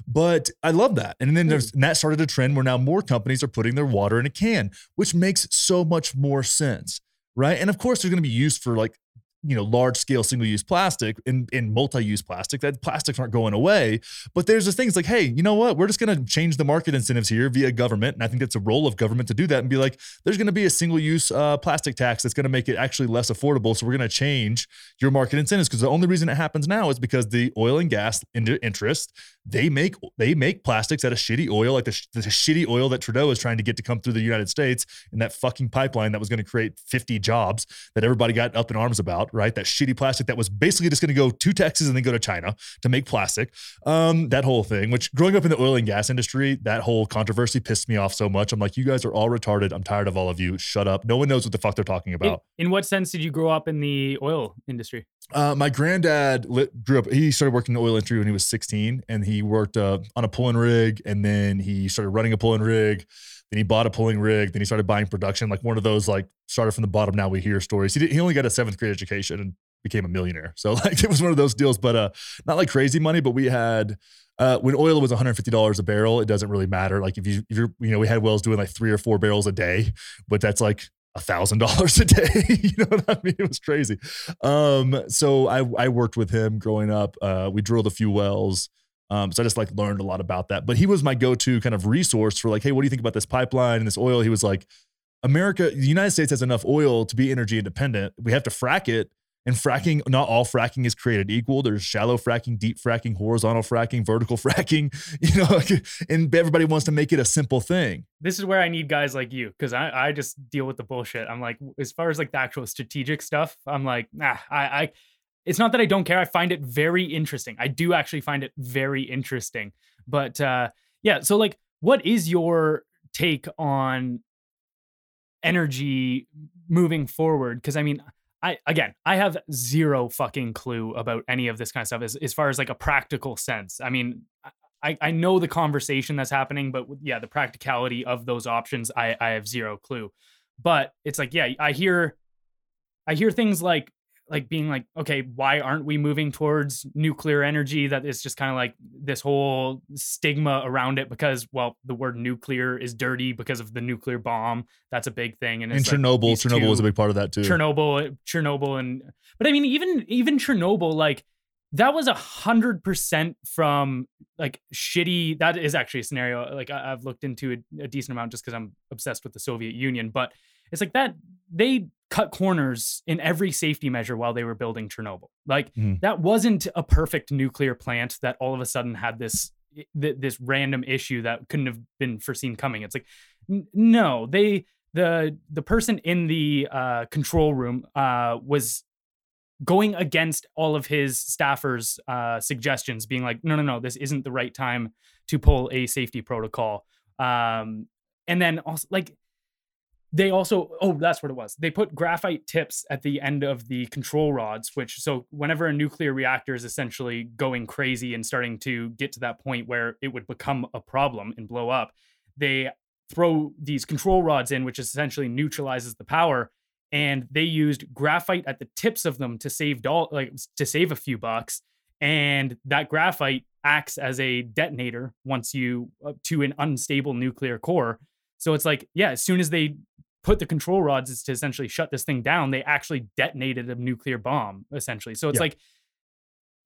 A: But I love that. And then there's and that started a trend where now more companies are putting their water in a can, which makes so much more sense, right? And of course, they're going to be used for like you know large scale single use plastic and, and multi use plastic. That plastics aren't going away. But there's this things like, hey, you know what? We're just going to change the market incentives here via government. And I think that's a role of government to do that and be like, there's going to be a single use uh, plastic tax that's going to make it actually less affordable. So we're going to change your market incentives because the only reason it happens now is because the oil and gas in- interest they make they make plastics out of shitty oil, like the, the shitty oil that Trudeau is trying to get to come through the United States in that fucking pipeline that was going to create 50 jobs that everybody got up in arms about, right? That shitty plastic that was basically just going to go to Texas and then go to China to make plastic. Um, that whole thing, which growing up in the oil and gas industry, that whole controversy pissed me off so much. I'm like, you guys are all retarded. I'm tired of all of you. Shut up. No one knows what the fuck they're talking
B: In,
A: about.
B: in what sense did you grow up in the oil industry?
A: Uh, my granddad lit, grew up. He started working in the oil industry when he was 16, and he worked uh, on a pulling rig, and then he started running a pulling rig. Then he bought a pulling rig. Then he started buying production, like one of those like started from the bottom. Now we hear stories. He did, he only got a seventh grade education and became a millionaire. So like it was one of those deals, but uh, not like crazy money. But we had uh, when oil was 150 dollars a barrel. It doesn't really matter. Like if you if you're you know we had wells doing like three or four barrels a day, but that's like a thousand dollars a day. you know what I mean? It was crazy. Um, so I I worked with him growing up. Uh, we drilled a few wells. Um, so I just like learned a lot about that. But he was my go-to kind of resource for like, hey, what do you think about this pipeline and this oil? He was like, America, the United States has enough oil to be energy independent. We have to frack it. And fracking, not all fracking is created equal. There's shallow fracking, deep fracking, horizontal fracking, vertical fracking, you know, and everybody wants to make it a simple thing.
B: This is where I need guys like you because I, I just deal with the bullshit. I'm like, as far as like the actual strategic stuff, I'm like, nah, I, I, it's not that I don't care. I find it very interesting. I do actually find it very interesting. But uh, yeah, so like, what is your take on energy moving forward? Because I mean, I again, I have zero fucking clue about any of this kind of stuff as, as far as like a practical sense. I mean, I, I know the conversation that's happening, but yeah, the practicality of those options, I, I have zero clue. But it's like, yeah, I hear I hear things like like being like, okay, why aren't we moving towards nuclear energy? That is just kind of like this whole stigma around it because, well, the word nuclear is dirty because of the nuclear bomb. That's a big thing. And,
A: And
B: it's like
A: Chernobyl, Chernobyl was a big part of that too.
B: Chernobyl, Chernobyl, and but I mean, even even Chernobyl, like that was a hundred percent from like shitty. That is actually a scenario. Like I, I've looked into a, a decent amount just because I'm obsessed with the Soviet Union. But it's like that they cut corners in every safety measure while they were building Chernobyl. Like
A: Mhm.
B: that wasn't a perfect nuclear plant that all of a sudden had this th- this random issue that couldn't have been foreseen coming. It's like n- no, they the the person in the uh, control room uh, was going against all of his staffers' uh, suggestions, being like, no, no, no, this isn't the right time to pull a safety protocol. Um, and then also like they also oh that's what it was. They put graphite tips at the end of the control rods which so whenever a nuclear reactor is essentially going crazy and starting to get to that point where it would become a problem and blow up they throw these control rods in which essentially neutralizes the power and they used graphite at the tips of them to save doll like to save a few bucks and that graphite acts as a detonator once you uh, to an unstable nuclear core. So it's like yeah as soon as they put the control rods is to essentially shut this thing down they actually detonated a nuclear bomb essentially. So it's
A: Yeah.
B: like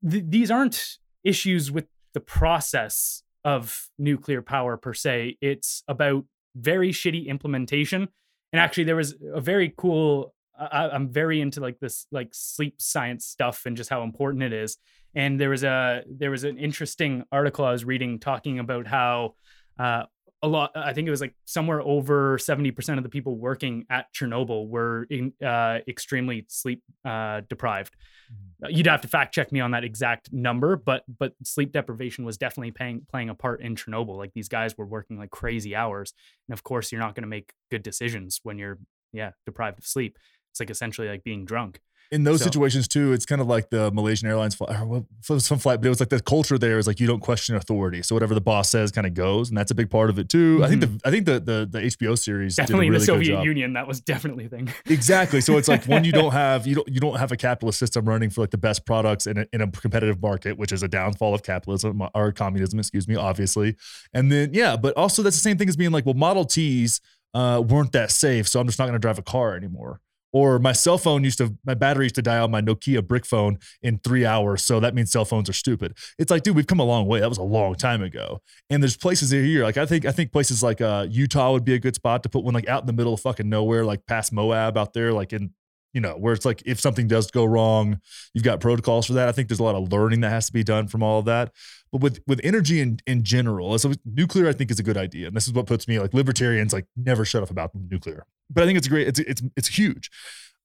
B: th- these aren't issues with the process of nuclear power per se. It's about very shitty implementation. And actually there was a very cool I, i'm very into like this like sleep science stuff and just how important it is. And there was a there was an interesting article i was reading talking about how uh, a lot. I think it was like somewhere over seventy percent of the people working at Chernobyl were in, uh, extremely sleep uh, deprived.
A: Mm-hmm.
B: You'd have to fact check me on that exact number, but but sleep deprivation was definitely playing playing a part in Chernobyl. Like these guys were working like crazy hours, and of course, you're not going to make good decisions when you're yeah deprived of sleep. It's like essentially like being drunk
A: in those
B: So-
A: situations too, it's kind of like the Malaysian Airlines flight, or what- it was some flight, but it was like the culture there is like you don't question authority. So whatever the boss says kind of goes, and that's a big part of it too. I think the I think the the, the HBO series
B: Mm-hmm. definitely
A: did a really
B: in the Soviet. Union. That was definitely a thing.
A: Exactly. So it's like when you don't have you don't you don't have a capitalist system running for like the best products in a, in a competitive market, which is a downfall of capitalism or communism, excuse me, obviously. And then yeah, but also that's the same thing as being like, well, Model Ts uh, weren't that safe, so I'm just not going to drive a car anymore. Or my cell phone used to my battery used to die on my Nokia brick phone in three hours, so that means cell phones are stupid. It's like, dude, we've come a long way. That was a long time ago. And there's places here, like I think I think places like uh, Utah would be a good spot to put one like out in the middle of fucking nowhere, like past Moab out there, like in you know where it's like if something does go wrong, you've got protocols for that. I think there's a lot of learning that has to be done from all of that. But with with energy in in general, so nuclear I think is a good idea, and this is what puts me like libertarians like never shut up about nuclear. But I think it's great. It's it's it's huge.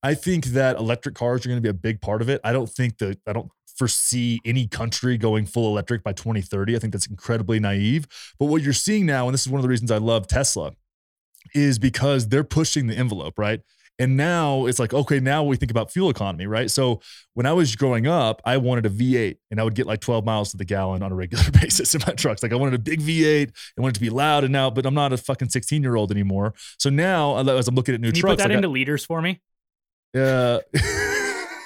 A: I think that electric cars are going to be a big part of it. I don't think that I don't foresee any country going full electric by 2030. I think that's incredibly naive. But what you're seeing now, and this is one of the reasons I love Tesla, is because they're pushing the envelope, right? And now it's like, okay, now we think about fuel economy, right? So when I was growing up, I wanted a V8 and I would get like 12 miles to the gallon on a regular basis in my trucks. Like I wanted a big V8, I wanted to be loud and now, but I'm not a fucking 16 year old anymore. So now as I'm looking at new
B: Can you
A: trucks,
B: put that
A: I got-
B: into liters for me?
A: uh,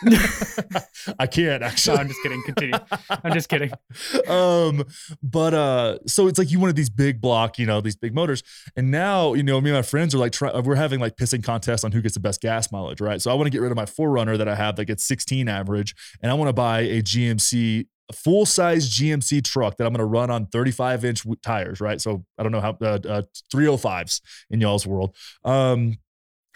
A: I can't
B: No,
A: actually.
B: I'm just kidding. Continue. I'm just kidding.
A: um, but uh, so it's like you wanted these big block, you know, these big motors, and now you know me and my friends are like try- we're having like pissing contests on who gets the best gas mileage, right? So I want to get rid of my 4Runner that I have that gets 16 average, and I want to buy a GMC. A full size GMC truck that I'm going to run on 35 inch tires, right? So I don't know how uh, uh, 305s in y'all's world. Um,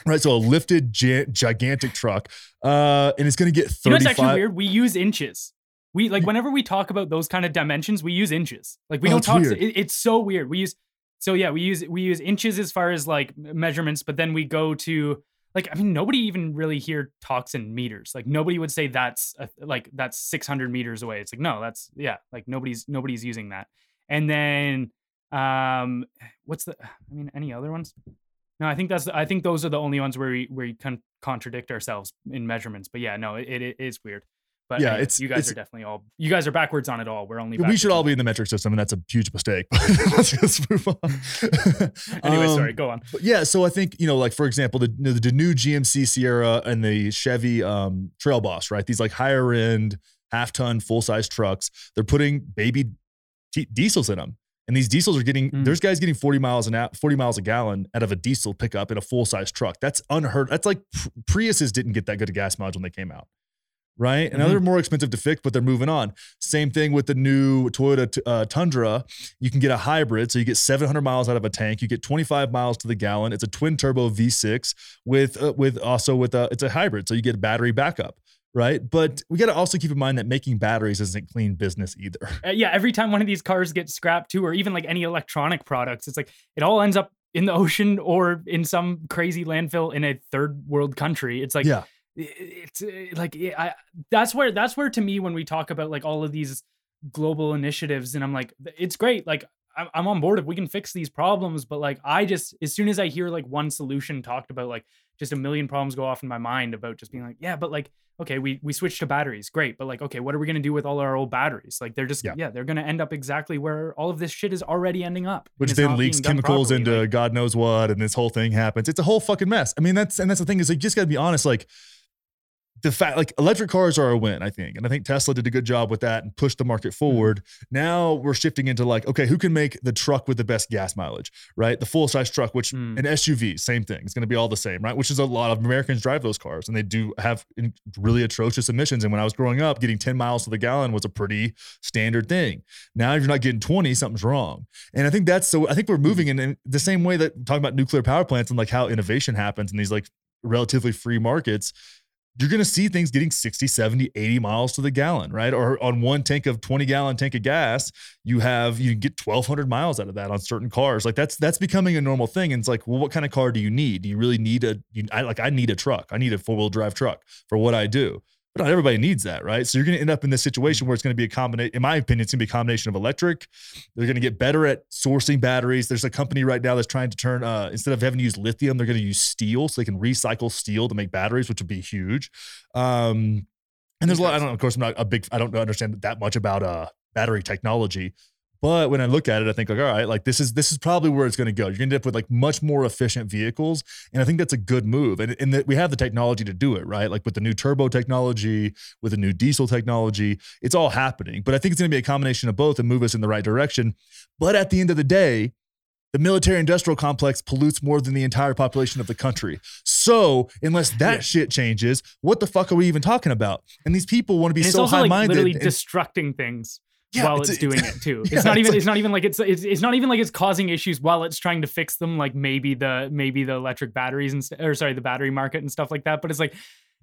A: right. So a lifted gi- gigantic truck, uh, and it's going to get 35.
B: You know what's actually weird? We use inches. We like whenever we talk about those kind of dimensions, we use inches. Like we
A: Oh,
B: don't talk. It, it's so weird. We use so yeah. We use we use inches as far as like measurements, but then we go to like I mean nobody even really here talks in meters. Like nobody would say that's a, like that's 600 meters away. It's like no, that's yeah. Like nobody's nobody's using that. And then um, what's the? I mean any other ones? No, I think that's I think those are the only ones where we where we can contradict ourselves in measurements. But yeah, no, it, it is weird. But
A: Yeah, it's-
B: you guys
A: it's-
B: are definitely all you guys are backwards on it all. We're only
A: we should all be in the metric system, and that's a huge mistake. let's just move on.
B: Anyway,
A: Um,
B: sorry, go on.
A: Yeah, so I think you know, like for example, the the, the new GMC Sierra and the Chevy um, Trail Boss, right? These like higher end half ton full size trucks. They're putting baby t- diesels in them, and these diesels are getting.
B: Mm.
A: There's guys getting forty miles an hour, forty miles a gallon out of a diesel pickup in a full size truck. That's unheard. That's like Priuses didn't get that good a gas mileage when they came out. Right. And now
B: Mhm.
A: they're more expensive to fix, but they're moving on. Same thing with the new Toyota uh, Tundra. You can get a hybrid. So you get 700 miles out of a tank. You get 25 miles to the gallon. It's a twin turbo V6 with, uh, with also with a, it's a hybrid. So you get battery backup. Right. But we got to also keep in mind that making batteries isn't clean business either.
B: Uh, yeah, every time one of these cars gets scrapped too, or even like any electronic products, it's like it all ends up in the ocean or in some crazy landfill in a third world country. It's like
A: yeah.
B: it's uh, like I that's where that's where to me when we talk about like all of these global initiatives and I'm like it's great like I'm, I'm on board if we can fix these problems but like I just as soon as I hear like one solution talked about like just a million problems go off in my mind about just being like yeah but like okay we we switched to batteries great but like okay what are we going to do with all our old batteries like they're just
A: Yeah.
B: yeah, they're going to end up exactly where all of this shit is already ending up
A: Which then leaks chemicals
B: properly.
A: into
B: Like,
A: God knows what, and this whole thing happens. It's a whole fucking mess. I mean, that's and that's the thing is like you just gotta be honest. Like the fact like electric cars are a win, I think. And I think Tesla did a good job with that and pushed the market forward. Now we're shifting into like, okay, who can make the truck with the best gas mileage, right? The full size truck, which
B: Mm.
A: an SUV, same thing. It's going to be all the same, right? Which is a lot of Americans drive those cars and they do have really atrocious emissions. And when I was growing up, getting 10 miles to the gallon was a pretty standard thing. Now, if you're not getting 20, something's wrong. And I think that's so, I think we're moving in, in the same way that talking about nuclear power plants and like how innovation happens in these like relatively free markets you're going to see things getting 60, 70, 80 miles to the gallon, right? Or on one tank of 20 gallon tank of gas, you have you get 1200 miles out of that on certain cars. Like that's that's becoming a normal thing and it's like, well what kind of car do you need? Do you really need a you, I like I need a truck. I need a four-wheel drive truck for what I do. But not everybody needs that, right? So you're going to end up in this situation where it's going to be a combination. In my opinion, it's going to be a combination of electric. They're going to get better at sourcing batteries. There's a company right now that's trying to turn uh, instead of having to use lithium, they're going to use steel, so they can recycle steel to make batteries, which would be huge. Um, and there's a lot. I don't. Of course, I'm not a big. I don't understand that much about uh, battery technology, but when I look at it, I think like, all right, like this is this is probably where it's going to go. You're going to end up with like much more efficient vehicles, and I think that's a good move. And and that we have the technology to do it, right? Like with the new turbo technology, with the new diesel technology, it's all happening. But I think it's going to be a combination of both and move us in the right direction. But at the end of the day, the military industrial complex pollutes more than the entire population of the country. So, unless that
B: Yeah.
A: shit changes, what the fuck are we even talking about? And these people want to be
B: And
A: so
B: also
A: high
B: like literally destructing things
A: Yeah,
B: while
A: it's-
B: it's, doing it too.
A: Yeah,
B: It's not
A: it's
B: even
A: like-
B: it's not even like it's, it's it's not even like it's causing issues while it's trying to fix them like maybe the maybe the electric batteries and st- or sorry the battery market and stuff like that but it's like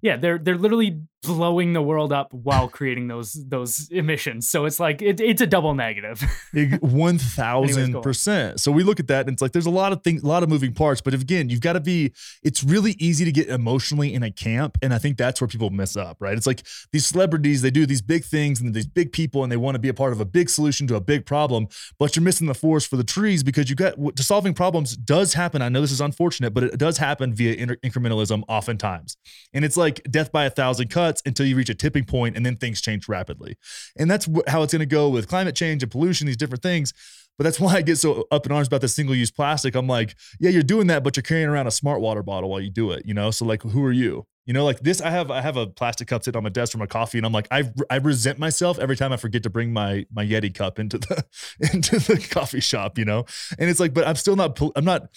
B: yeah they're they're literally blowing the world up while creating those those emissions so it's like it, it's a double negative.
A: One thousand percent. So we look at that and it's like there's a lot of things, a lot of moving parts. But again, you've got to be. It's really easy to get emotionally in a camp, and I think that's where people mess up. Right? It's like these celebrities, they do these big things and these big people, and they want to be a part of a big solution to a big problem, but you're missing the forest for the trees because you got to solving problems does happen. I know this is unfortunate, but it does happen via inter- incrementalism oftentimes, and it's like death by a thousand cuts until you reach a tipping point, and then things change rapidly. And that's wh- how it's going to go with climate change and pollution, these different things. But that's why I get so up in arms about the single use plastic. I'm like, yeah, you're doing that, but you're carrying around a smart water bottle while you do it, you know? So like, who are you? You know, like this, I have I have a plastic cup sitting on my desk for my coffee, and I'm like, I I resent myself every time I forget to bring my my Yeti cup into the into the coffee shop, you know. And it's like, but I'm still not. I'm not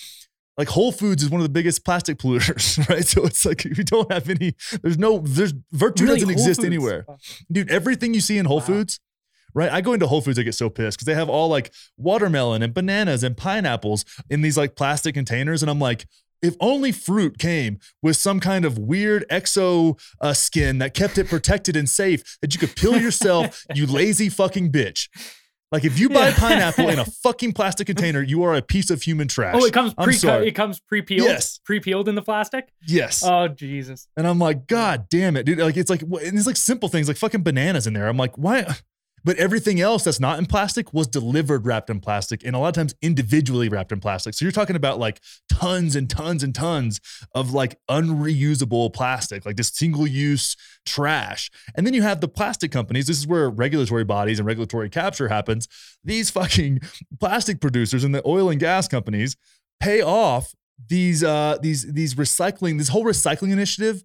A: like Whole Foods is one of the biggest plastic polluters, right? So it's like we don't have any. There's no. There's virtue
B: Really,
A: doesn't
B: Whole
A: exist
B: Foods.
A: anywhere dude everything you see in whole
B: Wow.
A: foods right i go into whole foods i get so pissed because they have all like watermelon and bananas and pineapples in these like plastic containers and i'm like if only fruit came with some kind of weird exo uh, skin that kept it protected and safe that you could peel yourself you lazy fucking bitch like if you buy
B: Yeah.
A: pineapple in a fucking plastic container you are a piece of human trash
B: oh it comes pre it comes pre-peeled
A: Yes.
B: pre-peeled in the plastic
A: yes
B: oh jesus
A: And I'm like, God damn it, dude. Like, it's like, and it's like simple things like fucking bananas in there. I'm like, why? But everything else that's not in plastic was delivered wrapped in plastic and a lot of times individually wrapped in plastic. So you're talking about like tons and tons and tons of like unreusable plastic, like this single use trash. And then you have the plastic companies. This is where regulatory bodies and regulatory capture happens. These fucking plastic producers and the oil and gas companies pay off these uh these these recycling this whole recycling initiative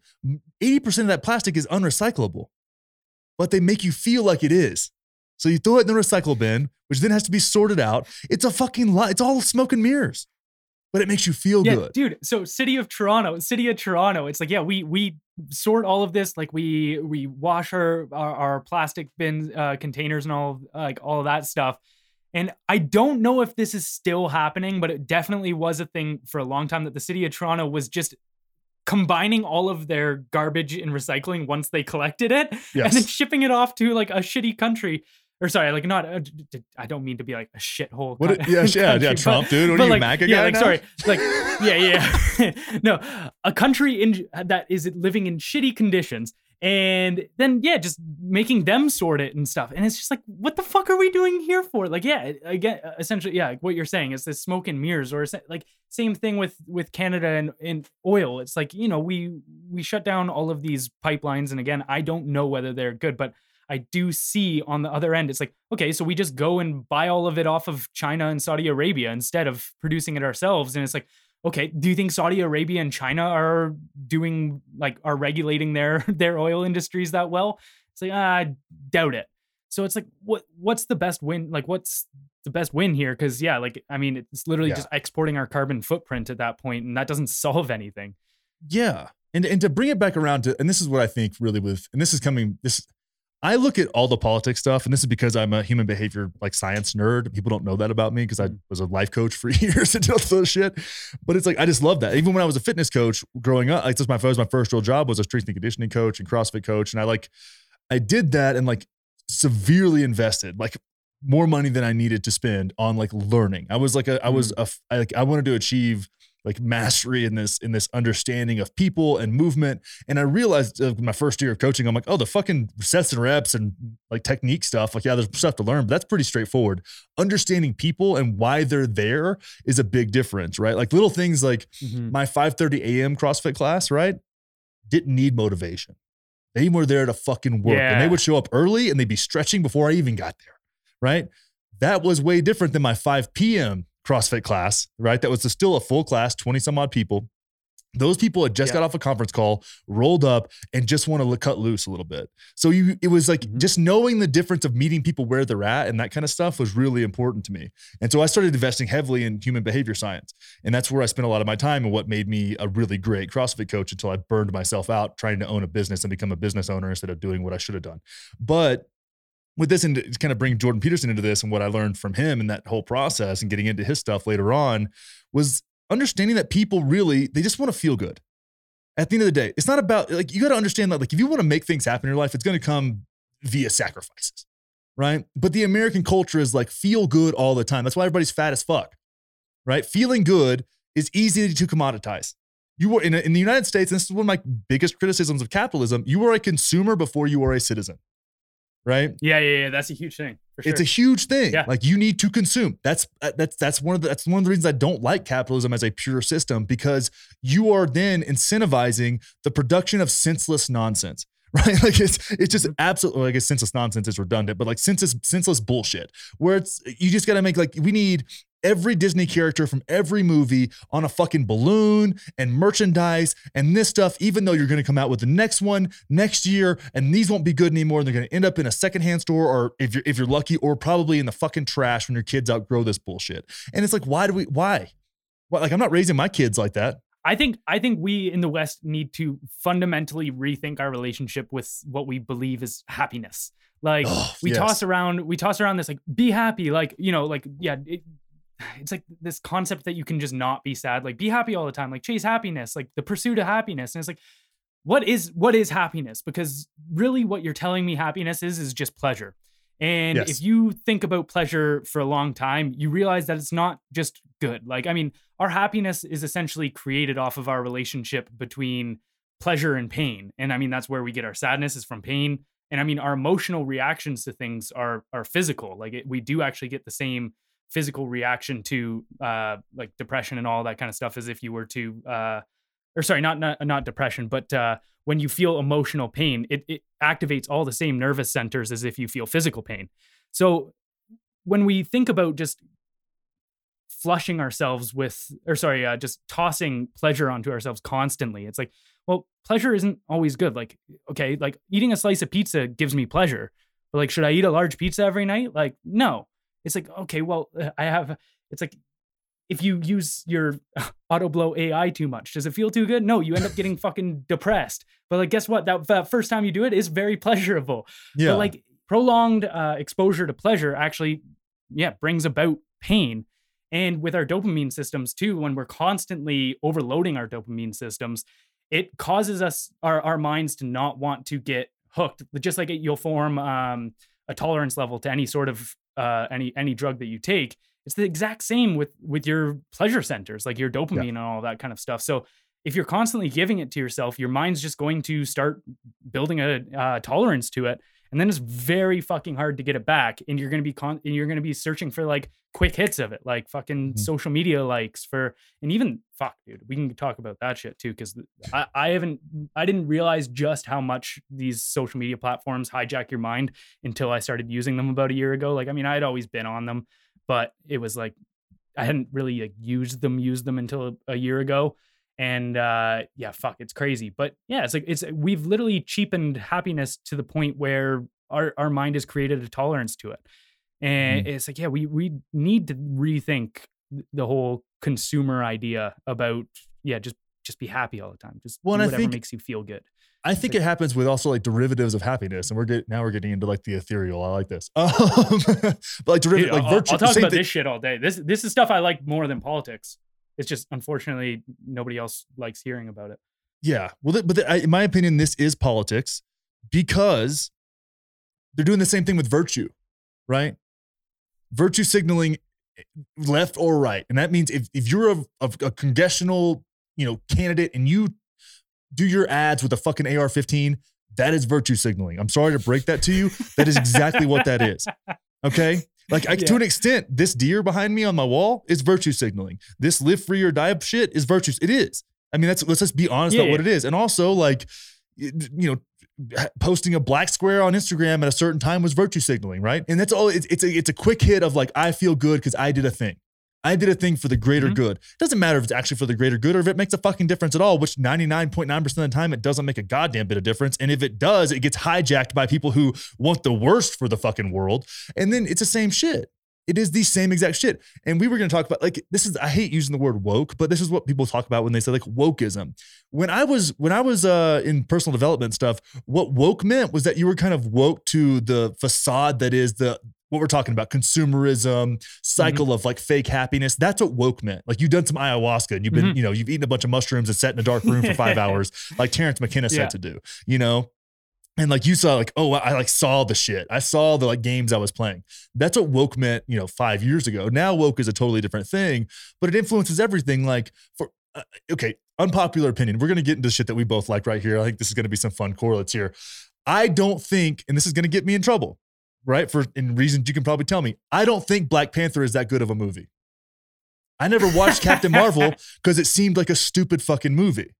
A: 80% of that plastic is unrecyclable but they make you feel like it is so you throw it in the recycle bin which then has to be sorted out. It's a fucking lie it's all smoke and mirrors but it makes you feel
B: yeah
A: good.
B: dude so city of toronto city of toronto it's like yeah we we sort all of this like we we wash our our, our plastic bin uh, containers and all like all of that stuff. And i don't know if this is still happening but it definitely was a thing for a long time that the city of toronto was just combining all of their garbage and recycling once they collected it and then shipping it off to like a shitty country or sorry like not uh, d- d- i don't mean to be like a shithole
A: what
B: coun-
A: it- yeah yeah yeah
B: country, but-
A: trump dude what are you
B: like,
A: MAGA
B: yeah,
A: guy
B: like
A: now?
B: sorry, like yeah, yeah, no, a country in that is living in shitty conditions, and then yeah, just making them sort it and stuff, and it's just like, what the fuck are we doing here for? Like, yeah, again, essentially, yeah, like what you're saying is this smoke and mirrors, or like same thing with with Canada and, and oil. It's like you know we we shut down all of these pipelines, and again, I don't know whether they're good, but I do see on the other end, it's like, okay, so we just go and buy all of it off of China and Saudi Arabia instead of producing it ourselves. And it's like, okay, do you think Saudi Arabia and China are doing like are regulating their their oil industries that well? It's like, ah, I doubt it. So it's like, what what's the best win? Like, what's the best win here? Because yeah, like I mean, it's literally
A: Yeah.
B: just exporting our carbon footprint at that point, and that doesn't solve anything.
A: Yeah. And and to bring it back around to and this is what I think really with and this is coming this I look at all the politics stuff, and this is because I'm a human behavior like science nerd. People don't know that about me because I
B: Mm.
A: was a life coach for years and did all this shit. But it's like I just love that. Even when I was a fitness coach growing up, like just my first my first real job was a strength and conditioning coach and CrossFit coach, and I like I did that and like severely invested like more money than I needed to spend on like learning. I was like a I was a f- I, like I wanted to achieve like mastery in this in this understanding of people and movement and i realized uh, my first year of coaching i'm like oh the fucking sets and reps and like technique stuff like yeah there's stuff to learn but that's pretty straightforward understanding people and why they're there is a big difference right like little things like
B: Mhm.
A: my 5:30 a.m. CrossFit class, right? Didn't need motivation. They were there to fucking work, and they would show up early and they'd be stretching before I even got there, right? That was way different than my 5 p.m. CrossFit class, right? That was still a full class, 20 some odd people. Those people had just
B: Yeah.
A: got off a conference call, rolled up, and just want to cut loose a little bit. So you, it was like
B: Mhm.
A: just knowing the difference of meeting people where they're at and that kind of stuff was really important to me. And so I started investing heavily in human behavior science. And that's where I spent a lot of my time and what made me a really great CrossFit coach until I burned myself out trying to own a business and become a business owner instead of doing what I should have done. But with this and to kind of bring Jordan Peterson into this and what I learned from him and that whole process and getting into his stuff later on was understanding that people really they just want to feel good. At the end of the day, it's not about like you got to understand that like if you want to make things happen in your life, it's going to come via sacrifices, right? But the American culture is like feel good all the time. That's why everybody's fat as fuck, right? Feeling good is easy to commoditize. You were in, in the United States, and this is one of my biggest criticisms of capitalism. You are a consumer before you are a citizen, right?
B: yeah, yeah, yeah. That's a huge thing. For sure.
A: It's a huge thing.
B: Yeah.
A: Like you need to consume. That's uh, that's that's one of the that's one of the reasons I don't like capitalism as a pure system because you are then incentivizing the production of senseless nonsense. Right? Like it's it's just absolutely like guess senseless nonsense is redundant, but like senseless senseless bullshit. Where it's you just gotta make like we need every Disney character from every movie on a fucking balloon and merchandise and this stuff, even though you're going to come out with the next one next year and these won't be good anymore. And they're going to end up in a secondhand store or if you're, if you're lucky or probably in the fucking trash when your kids outgrow this bullshit. And it's like, why do we, why? Why? Like, I'm not raising my kids like that.
B: I think I think we in the West need to fundamentally rethink our relationship with what we believe is happiness. Like
A: Oh,
B: we
A: yes.
B: toss around, we toss around this like be happy, like you know, like yeah, it, it's like this concept that you can just not be sad, like be happy all the time, like chase happiness, like the pursuit of happiness, and it's like what is what is happiness? Because really, what you're telling me happiness is is just pleasure. And
A: Yes.
B: if you think about pleasure for a long time, you realize that it's not just good. Like, I mean, our happiness is essentially created off of our relationship between pleasure and pain. And I mean, that's where we get our sadness is from pain. And I mean, our emotional reactions to things are are physical. Like, it, we do actually get the same physical reaction to uh, like depression and all that kind of stuff as if you were to, uh, or sorry, not not not depression, but uh, when you feel emotional pain, it, it activates all the same nervous centers as if you feel physical pain. So when we think about just flushing ourselves with, or sorry, uh, just tossing pleasure onto ourselves constantly, it's like, well, pleasure isn't always good. Like, okay, like eating a slice of pizza gives me pleasure, but like, should I eat a large pizza every night? Like, no. It's like, okay, well, uh, I have, it's like, if you use your auto blow AI too much, does it feel too good? No, you end up getting fucking depressed. But like, guess what? That, that first time you do it is very pleasurable.
A: Yeah.
B: But like prolonged uh, exposure to pleasure actually, yeah, brings about pain. And with our dopamine systems too, when we're constantly overloading our dopamine systems, it causes us our, our minds to not want to get hooked. Just like it, you'll form um, a tolerance level to any sort of uh, any any drug that you take. It's the exact same with with your pleasure centers, like your dopamine and all that kind of stuff. So if you're constantly giving it to yourself, your mind's just going to start building a uh, tolerance to it, and then it's very fucking hard to get it back. And you're gonna be con- and you're gonna be searching for like quick hits of it, like fucking
A: Mhm.
B: social media likes for, and even fuck, dude, we can talk about that shit too because I, I haven't, I didn't realize just how much these social media platforms hijack your mind until I started using them about a year ago. Like, I mean, I had always been on them, but it was like I hadn't really like used them, used them until a, a year ago. And uh yeah, fuck, it's crazy. But yeah, it's like it's we've literally cheapened happiness to the point where our, our mind has created a tolerance to it. And it's like, yeah, we we need to rethink the whole consumer idea about yeah, just just be happy all the time. Just
A: Well,
B: whatever
A: think-
B: makes you feel good.
A: I think it happens with also like derivatives of happiness, and we're get, now we're getting into like the ethereal. I like this, um, but like derivative,
B: Dude,
A: like
B: I'll,
A: virtue.
B: I'll talk about
A: thing-
B: this shit all day. This this is stuff I like more than politics. It's just unfortunately nobody else likes hearing about it.
A: Yeah. Well, but I, in my opinion, this is politics because they're doing the same thing with virtue, right? Virtue signaling eh, left or right. And that means if, if you're a, a, a congressional, you know, candidate and you do your ads with a fucking AR-15, that is virtue signaling. I'm sorry to break that to you. That is exactly what that is. Okay. Like I, to an extent, this deer behind me on my wall is virtue signaling. This live free or die shit is virtue. It is. I mean, that's let's just be honest
B: Yeah,
A: about what it is. And also, like, you know, posting a black square on Instagram at a certain time was virtue signaling, right? And that's all. It's it's a it's a quick hit of like I feel good because I did a thing. I did a thing for the greater
B: Mhm.
A: good. It doesn't matter if it's actually for the greater good or if it makes a fucking difference at all, which 99.9% of the time it doesn't make a goddamn bit of difference. And if it does, it gets hijacked by people who want the worst for the fucking world. And then it's the same shit. It is the same exact shit. And we were going to talk about like this is I hate using the word woke, but this is what people talk about when they say like wokeism. When I was when I was uh in personal development stuff, what woke meant was that you were kind of woke to the facade that is the what we're talking about consumerism cycle of like fake happiness that's what woke meant like you've done some ayahuasca and you've been
B: Mhm.
A: you know you've eaten a bunch of mushrooms and sat in a dark room for five hours like terence mckenna said
B: Yeah.
A: to do you know and like you saw like oh i like saw the shit. I saw the like games i was playing. That's what woke meant you know five years ago. Now woke is a totally different thing but it influences everything. Like for uh, okay unpopular opinion. We're going to get into shit that we both like right here. I think this is going to be some fun correlates here. I don't think and this is going to get me in trouble right for in reasons you can probably tell me. I don't think black panther is that good of a movie. I never watched captain marvel because it seemed like a stupid fucking movie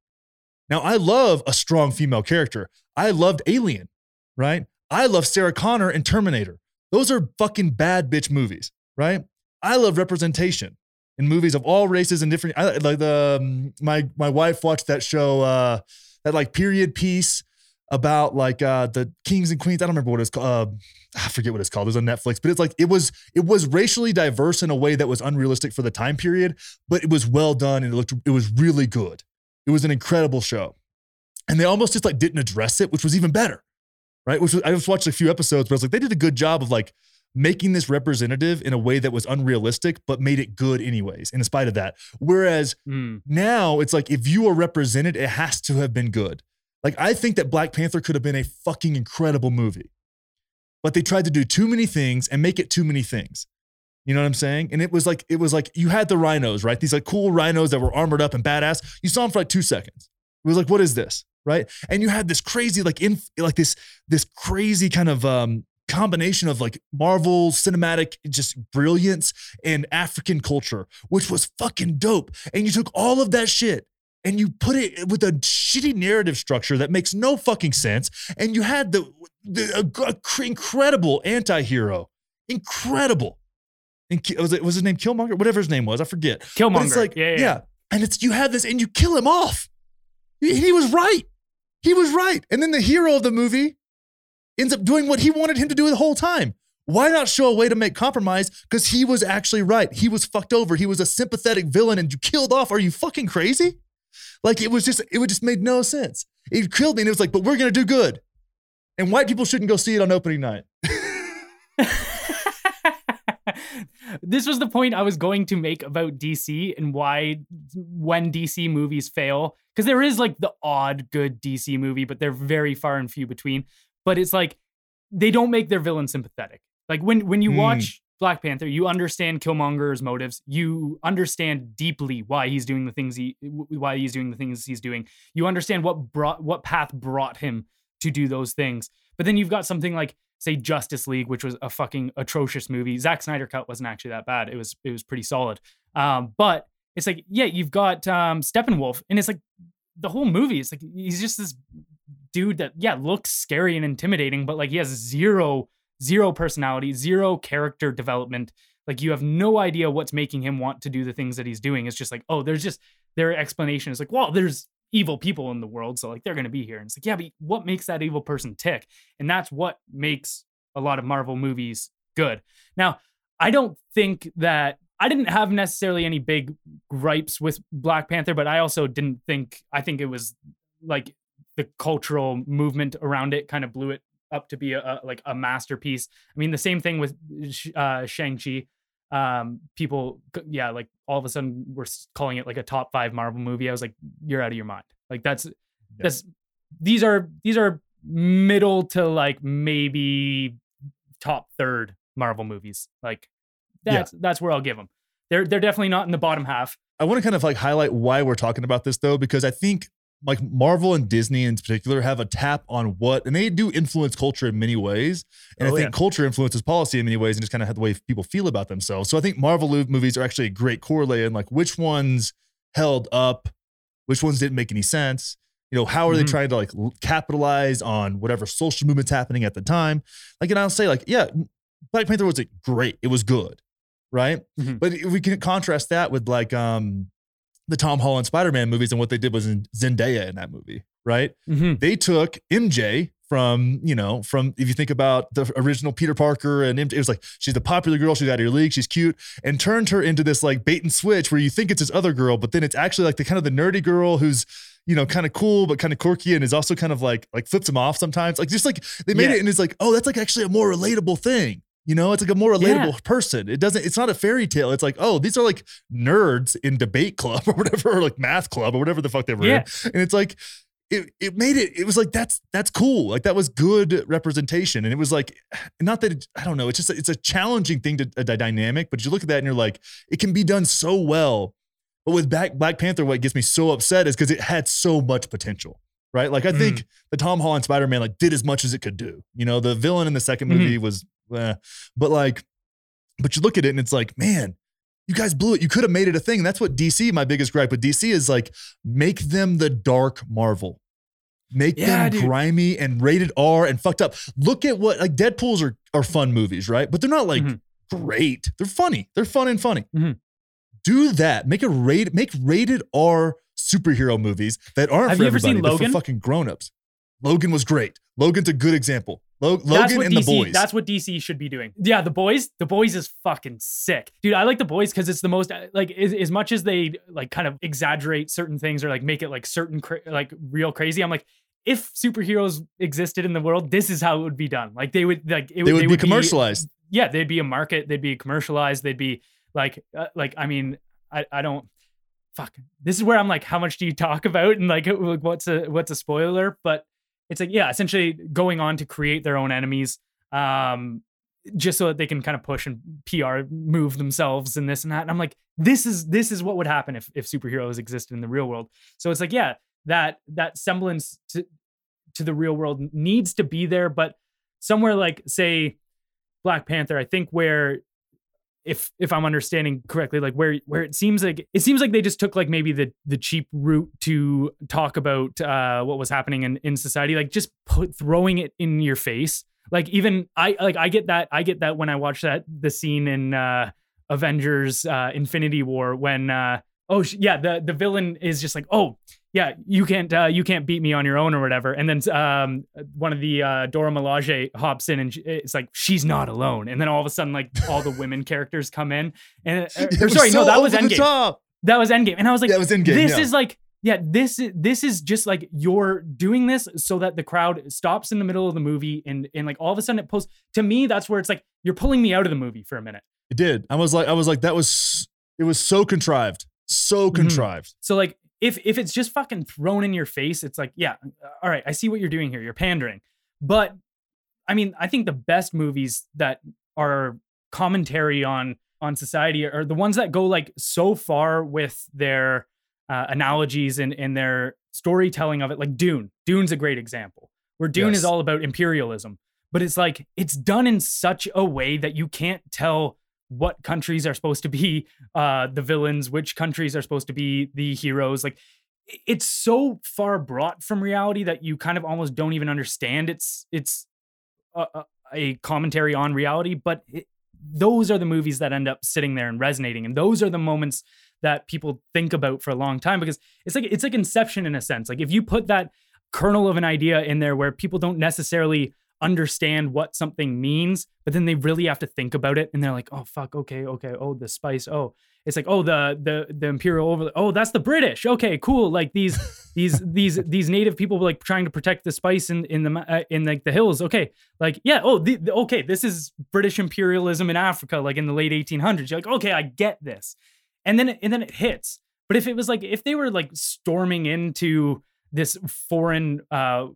A: now i love a strong female character. I loved alien right? I love sarah connor and terminator. Those are fucking bad bitch movies right? I love representation in movies of all races and different I, like the um, my my wife watched that show uh that like period piece about like uh the kings and queens. I don't remember what it's called uh, i forget what it's called. It was on netflix but it's like it was it was racially diverse in a way that was unrealistic for the time period but it was well done and it looked it was really good it was an incredible show and they almost just like didn't address it which was even better right which was, i just watched a few episodes but i was like they did a good job of like making this representative in a way that was unrealistic but made it good anyways in spite of that whereas
B: Mm.
A: now it's like if you are represented, it has to have been good. Like I think that Black Panther could have been a fucking incredible movie, but they tried to do too many things and make it too many things. You know what I'm saying? And it was like it was like you had the rhinos, right? These like cool rhinos that were armored up and badass. You saw them for like two seconds. It was like, what is this, right? And you had this crazy like in like this this crazy kind of um combination of like Marvel cinematic just brilliance and African culture, which was fucking dope. And you took all of that shit and you put it with a shitty narrative structure that makes no fucking sense. And you had the, the a, a cr- incredible anti-hero, incredible. And was it was his name Killmonger? Whatever his name was, I forget. But
B: Killmonger.
A: it's like,
B: yeah,
A: yeah,
B: yeah.
A: And it's you have this and you kill him off. He, he was right. He was right. And then the hero of the movie ends up doing what he wanted him to do the whole time. Why not show a way to make compromise? Because he was actually right. He was fucked over. He was a sympathetic villain and you killed off. Are you fucking crazy? Like it was just, it would just made no sense. It killed me. And it was like, but we're gonna do good. And white people shouldn't go see it on opening night.
B: this was the point I was going to make about DC and why when DC movies fail, because there is like the odd good DC movie, but they're very far and few between. But it's like they don't make their villain sympathetic. Like when when you
A: Mm.
B: watch Black Panther, you understand Killmonger's motives. You understand deeply why he's doing the things he why he's doing the things he's doing. You understand what brought what path brought him to do those things. But then you've got something like say Justice League, which was a fucking atrocious movie. Zack Snyder cut wasn't actually that bad. It was it was pretty solid. Um, but it's like yeah, you've got um, Steppenwolf, and it's like the whole movie. It's like he's just this dude that yeah looks scary and intimidating, but like he has zero zero personality, zero character development. Like you have no idea what's making him want to do the things that he's doing. It's just like oh, there's just their explanation is like well, there's evil people in the world, so like they're gonna be here. And it's like yeah, but what makes that evil person tick? And that's what makes a lot of Marvel movies good. Now, I don't think that I didn't have necessarily any big gripes with Black Panther, but I also didn't think I think it was like the cultural movement around it kind of blew it up to be a, a like a masterpiece. I mean, the same thing with uh, Shang Chi. Um, people, yeah, like all of a sudden we're calling it like a top five Marvel movie. I was like, you're out of your mind. Like that's yeah. that's these are these are middle to like maybe top third Marvel movies. Like that's yeah. that's where I'll give them. They're they're definitely not in the bottom half.
A: I want to kind of like highlight why we're talking about this though, because I think like Marvel and Disney in particular have a tap on what, and they do influence culture in many ways. And oh, I think yeah. culture influences policy in many ways and just kind of the way people feel about themselves. So I think Marvel movies are actually a great correlate in like which ones held up, which ones didn't make any sense. You know, how are mm-hmm. they trying to like capitalize on whatever social movement's happening at the time? Like, and I'll say, like, yeah, Black Panther was like, great. It was good. Right. Mm-hmm. But we can contrast that with like, um, the Tom Holland Spider Man movies and what they did was in Zendaya in that movie, right? Mm-hmm. They took MJ from, you know, from if you think about the original Peter Parker and MJ, it was like she's the popular girl, she's out of your league, she's cute, and turned her into this like bait and switch where you think it's this other girl, but then it's actually like the kind of the nerdy girl who's you know, kind of cool, but kind of quirky, and is also kind of like like flips him off sometimes. Like just like they made yeah. it, and it's like, oh, that's like actually a more relatable thing. You know, it's like a more relatable yeah. person. It doesn't, it's not a fairy tale. It's like, oh, these are like nerds in debate club or whatever, or like math club or whatever the fuck they were yeah. in. And it's like, it, it made it, it was like, that's, that's cool. Like that was good representation. And it was like, not that, it, I don't know, it's just, it's a challenging thing to a dynamic, but you look at that and you're like, it can be done so well. But with Black, Black Panther, what gets me so upset is because it had so much potential right? Like I mm. think the Tom Holland Spider Man like did as much as it could do. You know, the villain in the second movie mm-hmm. was but like, but you look at it and it's like, man, you guys blew it. You could have made it a thing. That's what DC, my biggest gripe with DC is like, make them the dark Marvel. Make yeah, them dude. grimy and rated R and fucked up. Look at what like Deadpool's are, are fun movies, right? But they're not like mm-hmm. great. They're funny. They're fun and funny. Mm-hmm. Do that. Make a rated make rated R superhero movies that aren't Have for everybody, but for fucking grown-ups. Logan was great. Logan's a good example. Logan and
B: DC,
A: the boys.
B: That's what DC should be doing. Yeah, the boys. The boys is fucking sick, dude. I like the boys because it's the most like as, as, much as they like kind of exaggerate certain things or like make it like certain cra- like real crazy. I'm like, if superheroes existed in the world, this is how it would be done. Like they would like it,
A: they would they be would commercialized.
B: Be, yeah, they'd be a market. They'd be commercialized. They'd be like uh, like I mean I I don't fuck. This is where I'm like, how much do you talk about and like what's a what's a spoiler? But it's like yeah essentially going on to create their own enemies um just so that they can kind of push and PR move themselves and this and that. And I'm like, this is this is what would happen if if superheroes existed in the real world. So it's like, yeah, that that semblance to to the real world needs to be there, but somewhere like say Black Panther, I think where if if I'm understanding correctly, like where where it seems like it seems like they just took like maybe the the cheap route to talk about uh, what was happening in in society, like just put throwing it in your face. Like even I like I get that I get that when I watch that the scene in uh, Avengers uh, Infinity War when uh, oh yeah the the villain is just like oh yeah, you can't uh, you can't beat me on your own or whatever. And then um, one of the uh, Dora Milaje hops in and she, it's like she's not alone. And then all of a sudden, like all the women characters come in. And uh, or, sorry, so no, that was Endgame. That was Endgame. And I was like,
A: that was Endgame.
B: This
A: yeah.
B: is like yeah, this is this is just like you're doing this so that the crowd stops in the middle of the movie and and like all of a sudden it pulls to me that's where it's like you're pulling me out of the movie for a minute.
A: It did. I was like I was like that was it was so contrived. So mm-hmm. contrived. Mm-hmm.
B: So like if if it's just fucking thrown in your face, it's like, yeah, all right, I see what you're doing here. You're pandering. But I mean, I think the best movies that are commentary on on society are the ones that go like so far with their uh, analogies and, and their storytelling of it. Like Dune. Dune's a great example where Dune yes. is all about imperialism, but it's like it's done in such a way that you can't tell what countries are supposed to be uh, the villains, which countries are supposed to be the heroes. Like it's so far brought from reality that you kind of almost don't even understand it's it's a, a commentary on reality. But it, those are the movies that end up sitting there and resonating, and those are the moments that people think about for a long time because it's like it's like Inception in a sense. Like if you put that kernel of an idea in there where people don't necessarily understand what something means, but then they really have to think about it and they're like, oh fuck, okay, okay, oh the spice, oh. It's like oh the the the imperial over oh that's the british okay cool. Like these these these these native people like trying to protect the spice in in the uh, in like the hills okay. Like yeah oh the, the, okay this is british imperialism in africa like in the late 1800s you're like okay i get this. And then and then it hits. But if it was like if they were like storming into this foreign uh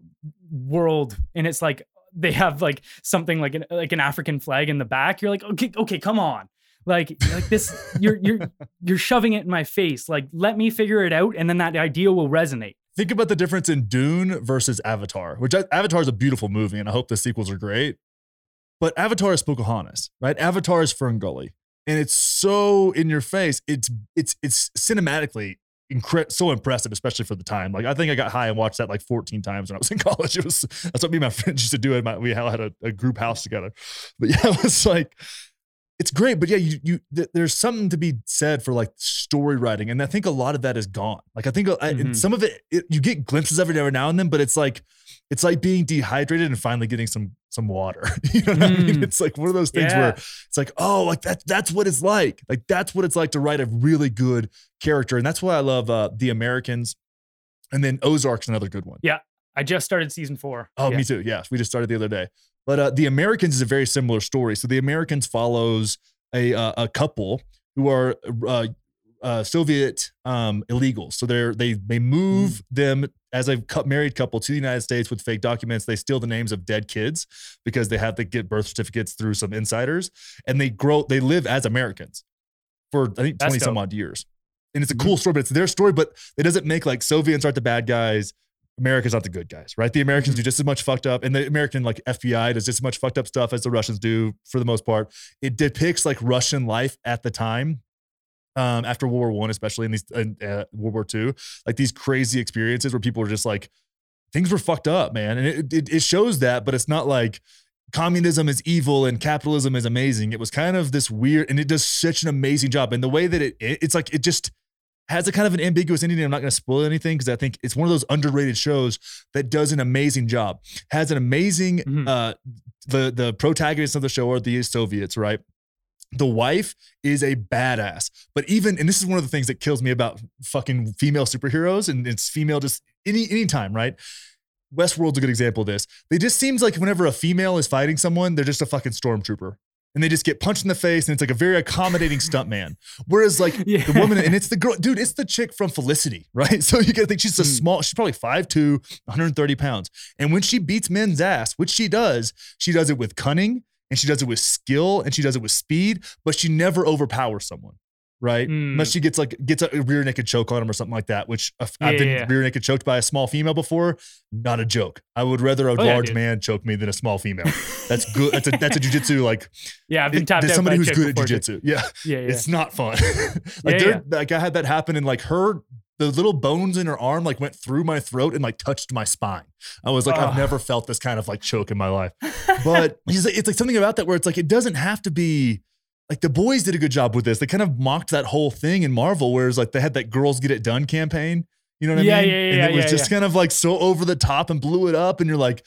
B: world and it's like they have like something like an like an african flag in the back you're like okay okay come on. Like like this you're you're you're shoving it in my face. Like let me figure it out and then that idea will resonate.
A: Think about the difference in dune versus avatar which avatar is a beautiful movie and i hope the sequels are great. But avatar is pocahontas right? Avatar is ferngully and it's so in your face. It's it's it's cinematically incre- so impressive especially for the time like i think i got high and watched that like 14 times when i was in college it was that's what me and my friends used to do my, we had a, a group house together but yeah it was like it's great, but yeah, you you th- there's something to be said for like story writing, and I think a lot of that is gone. Like I think mm-hmm. some of it, it, you get glimpses of it every now and then, but it's like it's like being dehydrated and finally getting some some water. you know what mm. I mean? Mm. It's like one of those things yeah. where it's like, oh, like that that's what it's like. Like that's what it's like to write a really good character, and that's why I love uh, the Americans, and then Ozark's another good one.
B: Yeah, I just started season four.
A: Oh,
B: yeah.
A: me too. Yeah, we just started the other day. But uh, the Americans is a very similar story. So the Americans follows a uh, a couple who are uh, uh, Soviet um, illegals. So they're they they move mm. them as a married couple to the United States with fake documents. They steal the names of dead kids because they have to get birth certificates through some insiders, and they grow they live as Americans for I think twenty some odd years. And it's a mm-hmm. cool story, but it's their story. But it doesn't make like Soviets aren't the bad guys. America's not the good guys, right? The Americans mm-hmm. do just as much fucked up, and the American like FBI does just as much fucked up stuff as the Russians do for the most part. It depicts like Russian life at the time, um, after World War One, especially in these uh, World War Two, like these crazy experiences where people are just like things were fucked up, man, and it, it, it shows that, but it's not like communism is evil and capitalism is amazing. It was kind of this weird, and it does such an amazing job. And the way that it, it it's like it just has a kind of an ambiguous ending. I'm not going to spoil anything because I think it's one of those underrated shows that does an amazing job. Has an amazing mm-hmm. uh the the protagonists of the show are the Soviets, right? The wife is a badass, but even and this is one of the things that kills me about fucking female superheroes and it's female just any anytime, right? Westworld's a good example of this. They just seems like whenever a female is fighting someone, they're just a fucking stormtrooper and they just get punched in the face and it's like a very accommodating stuntman. Whereas like yeah. the woman and it's the girl, dude, it's the chick from Felicity, right? So you gotta think she's a mm. small, she's probably 5'2, 130 pounds. And when she beats men's ass, which she does, she does it with cunning and she does it with skill and she does it with speed, but she never overpowers someone right? Mm. Unless she gets like gets a rear naked choke on him or something like that, which I've, yeah, been yeah. rear naked choked by a small female before. Not a joke. I would rather a oh, large yeah, man choke me than a small female. That's good. That's a that's a jujitsu like.
B: Yeah, I've been tapped
A: it,
B: out
A: somebody who's good at jujitsu. Yeah. yeah, yeah, it's not fun. like like I had that happen, and like her the little bones in her arm like went through my throat and like touched my spine. I was like, oh. I've never felt this kind of like choke in my life. But it's like, it's like something about that where it's like it doesn't have to be like the boys did a good job with this. They kind of mocked that whole thing in Marvel, whereas like they had that "Girls Get It Done" campaign. You know what
B: yeah,
A: I mean?
B: Yeah, yeah,
A: and it
B: was
A: yeah, just
B: yeah.
A: kind of like so over the top and blew it up. And you're like,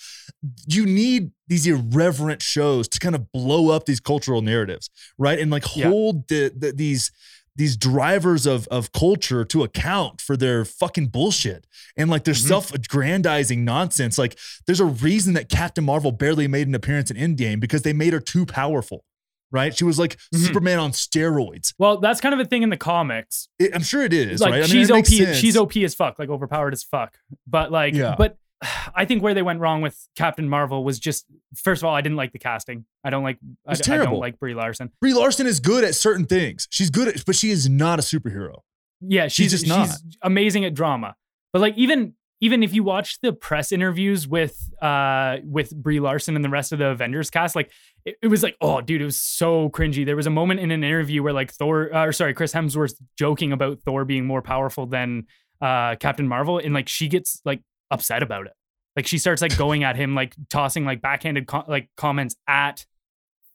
A: you need these irreverent shows to kind of blow up these cultural narratives, right? And like hold the, the, these these drivers of of culture to account for their fucking bullshit and like their mm-hmm. self-aggrandizing nonsense. Like there's a reason that Captain Marvel barely made an appearance in Endgame because they made her too powerful right? She was like mm-hmm. Superman on steroids.
B: Well, that's kind of a thing in the comics.
A: It, I'm sure it is.
B: Like
A: right?
B: she's OP. She's OP as fuck, like overpowered as fuck. But like, yeah. but I think where they went wrong with Captain Marvel was just first of all, I didn't like the casting. I don't like. I, terrible. I don't like Brie Larson.
A: Brie Larson is good at certain things. She's good at, but she is not a superhero.
B: Yeah, she's, she's just not. She's amazing at drama. But like even even if you watch the press interviews with uh with Brie Larson and the rest of the Avengers cast, like it, it, was like, oh, dude, it was so cringy. There was a moment in an interview where like Thor, uh, or sorry, Chris Hemsworth joking about Thor being more powerful than uh Captain Marvel, and like she gets like upset about it. Like she starts like going at him, like tossing like backhanded co- like comments at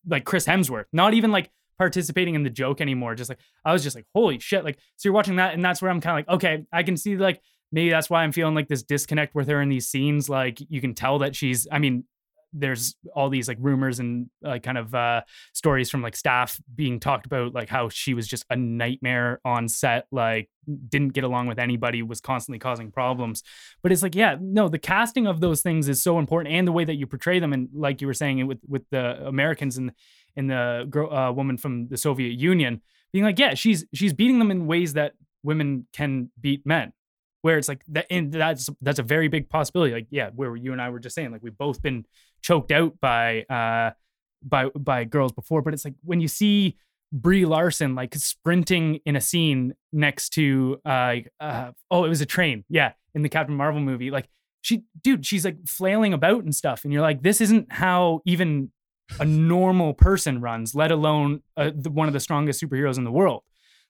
B: like Chris Hemsworth, not even like participating in the joke anymore. Just like I was just like, holy shit! Like so you're watching that, and that's where I'm kind of like, okay, I can see like maybe that's why I'm feeling like this disconnect with her in these scenes. Like you can tell that she's, I mean, there's all these like rumors and like kind of uh stories from like staff being talked about like how she was just a nightmare on set like didn't get along with anybody was constantly causing problems. But it's like yeah no the casting of those things is so important and the way that you portray them and like you were saying with with the americans and and the girl uh, woman from the soviet union being like yeah she's she's beating them in ways that women can beat men. Where it's like that and that's that's a very big possibility. Like yeah where you and i were just saying like we've both been choked out by uh by by girls before but it's like when you see brie larson like sprinting in a scene next to uh, uh oh it was a train yeah in the captain marvel movie like she dude she's like flailing about and stuff and you're like this isn't how even a normal person runs let alone uh, the, one of the strongest superheroes in the world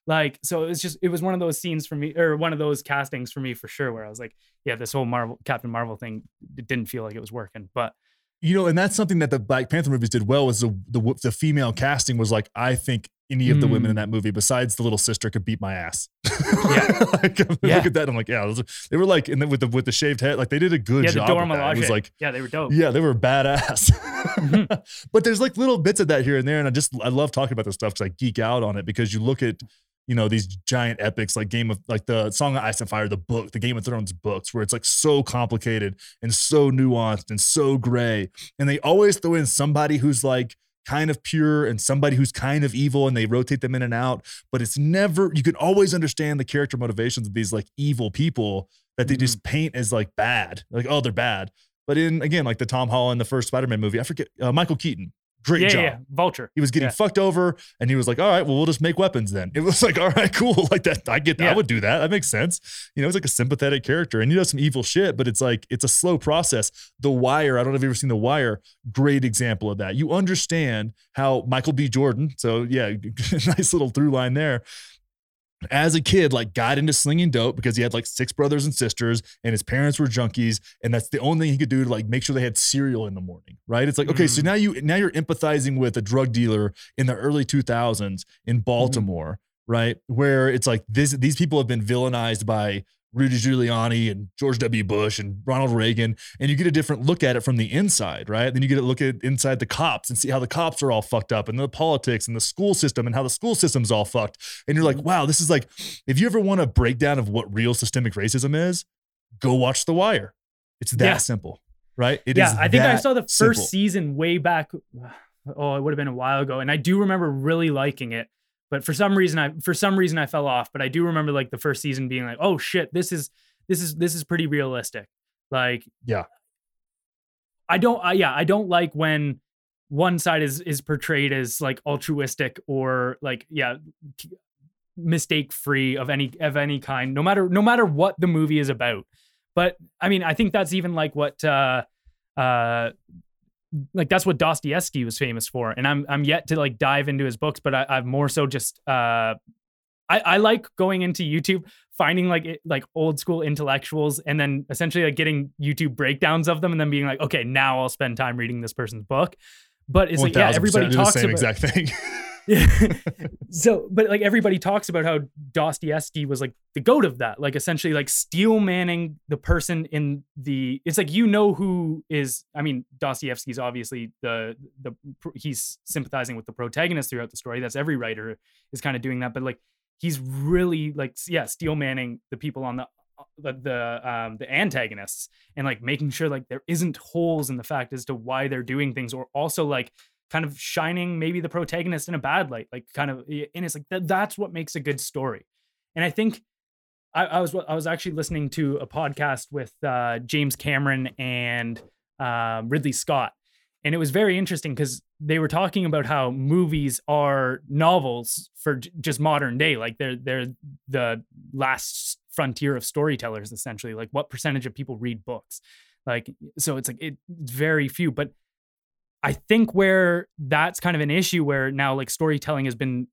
B: like, so it was just, it was one of those scenes for me, or one of those castings for me for sure, where I was like, yeah, this whole Marvel, Captain Marvel thing, it didn't feel like it was working. But,
A: you know, and that's something that the Black Panther movies did well was the, the, the female casting was like, I think any of the mm. women in mm. that movie besides the little sister could beat my ass. Yeah. like, yeah. Look at that. I'm like, yeah, they were like, and then with the with the shaved head, like they did a good yeah, job. Yeah, it was like,
B: yeah, they were dope.
A: Yeah, they were badass. mm-hmm. But there's like little bits of that here and there, and I just I love talking about this stuff because I geek out on it because you look at you know these giant epics like game of like the song of ice and fire the book the game of thrones books where it's like so complicated and so nuanced and so gray. And they always throw in somebody who's like kind of pure and somebody who's kind of evil and they rotate them in and out. But it's never you can always understand the character motivations of these like evil people that they mm-hmm. just paint as like bad like oh they're bad. But in again like the tom holland the first spider-man movie i forget uh, michael keaton Great
B: yeah,
A: job.
B: Yeah, Vulture.
A: He was getting
B: yeah.
A: fucked over and he was like, all right, well, we'll just make weapons then. It was like, all right, cool. Like that. I get that. I would do that. That makes sense. You know, it's like a sympathetic character and you know some evil shit, but it's like, it's a slow process. The Wire, I don't know if you've ever seen The Wire. Great example of that. You understand how Michael B. Jordan, so yeah, nice little through line there as a kid, like got into slinging dope because he had like six brothers and sisters and his parents were junkies. And that's the only thing he could do to like make sure they had cereal in the morning. Right. It's like, okay, mm. so now you, now you're empathizing with a drug dealer in the early 2000s in mm-hmm. Baltimore. Mm. Right. Where it's like this, these people have been villainized by Rudy Giuliani and George W. Bush and Ronald Reagan, and you get a different look at it from the inside, right? Then you get a look at inside the cops and see how the cops are all fucked up and the politics and the school system and how the school system's all fucked. And you're like, mm-hmm. wow, this is like, if you ever want a breakdown of what real systemic racism is, go watch The Wire. It's that yeah. simple, right?
B: It yeah, I think I saw the first simple. season way back. Oh, it would have been a while ago, and I do remember really liking it but for some reason I for some reason I fell off. But I do remember like the first season being like, oh shit, this is this is this is pretty realistic. Like
A: yeah,
B: I don't I, yeah I don't like when one side is is portrayed as like altruistic or like yeah mistake free of any of any kind no matter no matter what the movie is about but i mean i think that's even like what uh uh like that's what Dostoevsky was famous for. And I'm I'm yet to like dive into his books, but I, I've more so just uh I, I like going into YouTube, finding like it, like old school intellectuals, and then essentially like getting YouTube breakdowns of them, and then being like, okay, now I'll spend time reading this person's book. But it's like yeah, everybody talks about
A: the same
B: about
A: exact thing.
B: so, but like everybody talks about how Dostoevsky was like the goat of that, like essentially like steel manning the person in the. It's like you know who is. I mean, Dostoevsky's obviously the the he's sympathizing with the protagonist throughout the story. That's every writer is kind of doing that, but like he's really like yeah steel manning the people on the the the um the antagonists and like making sure like there isn't holes in the fact as to why they're doing things or also like kind of shining maybe the protagonist in a bad light, like kind of, and it's like that, that's what makes a good story. And I think I, I was I was actually listening to a podcast with uh, James Cameron and uh, Ridley Scott, and it was very interesting because they were talking about how movies are novels for j- just modern day, like they're they're the last frontier of storytellers, essentially. Like what percentage of people read books? Like so, it's like it, it's very few, but I think where that's kind of an issue where now like storytelling has been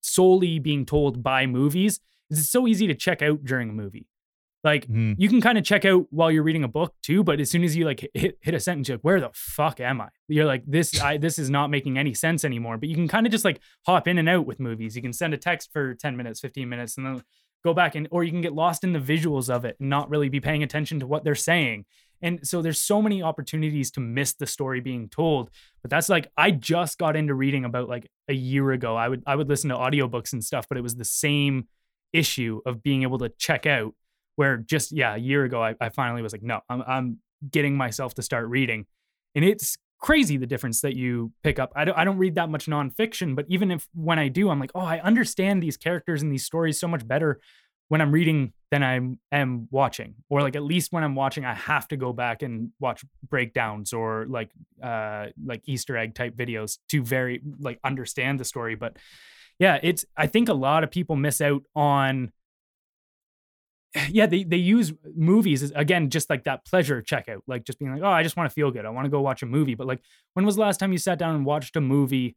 B: solely being told by movies is it's so easy to check out during a movie. Like mm. you can kind of check out while you're reading a book too, but as soon as you like hit, hit a sentence, you're like, where the fuck am I? You're like, this, I, this is not making any sense anymore. But you can kind of just like hop in and out with movies. You can send a text for 10 minutes, 15 minutes, and then go back and, or you can get lost in the visuals of it and not really be paying attention to what they're saying. And so there's so many opportunities to miss the story being told. But that's like I just got into reading about like a year ago. I would I would listen to audiobooks and stuff, but it was the same issue of being able to check out where just yeah, a year ago I, I finally was like, no, I'm I'm getting myself to start reading. And it's crazy the difference that you pick up. I don't, I don't read that much nonfiction, but even if when I do, I'm like, oh, I understand these characters and these stories so much better when I'm reading than I am watching. Or like at least when I'm watching, I have to go back and watch breakdowns or like uh like Easter egg type videos to very like understand the story. But yeah, it's I think a lot of people miss out on yeah, they they use movies as, again just like that pleasure checkout, like just being like, oh, I just want to feel good, I want to go watch a movie. But like, when was the last time you sat down and watched a movie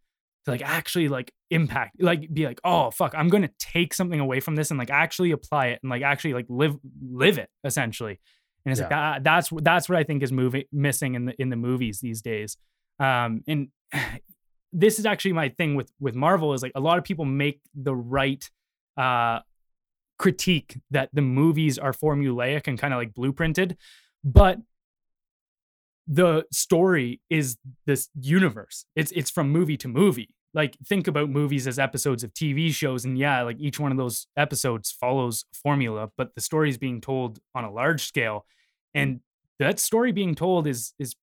B: to like actually like impact, like be like, oh fuck, I'm going to take something away from this and like actually apply it and like actually like live live it essentially. And it's yeah. like that, that's that's what I think is moving missing in the in the movies these days. Um, and this is actually my thing with with Marvel is like a lot of people make the right uh critique that the movies are formulaic and kind of like blueprinted, but the story is this universe. It's it's from movie to movie. Like think about movies as episodes of TV shows, and yeah, like each one of those episodes follows formula, but the story is being told on a large scale, hmm. and that story being told is is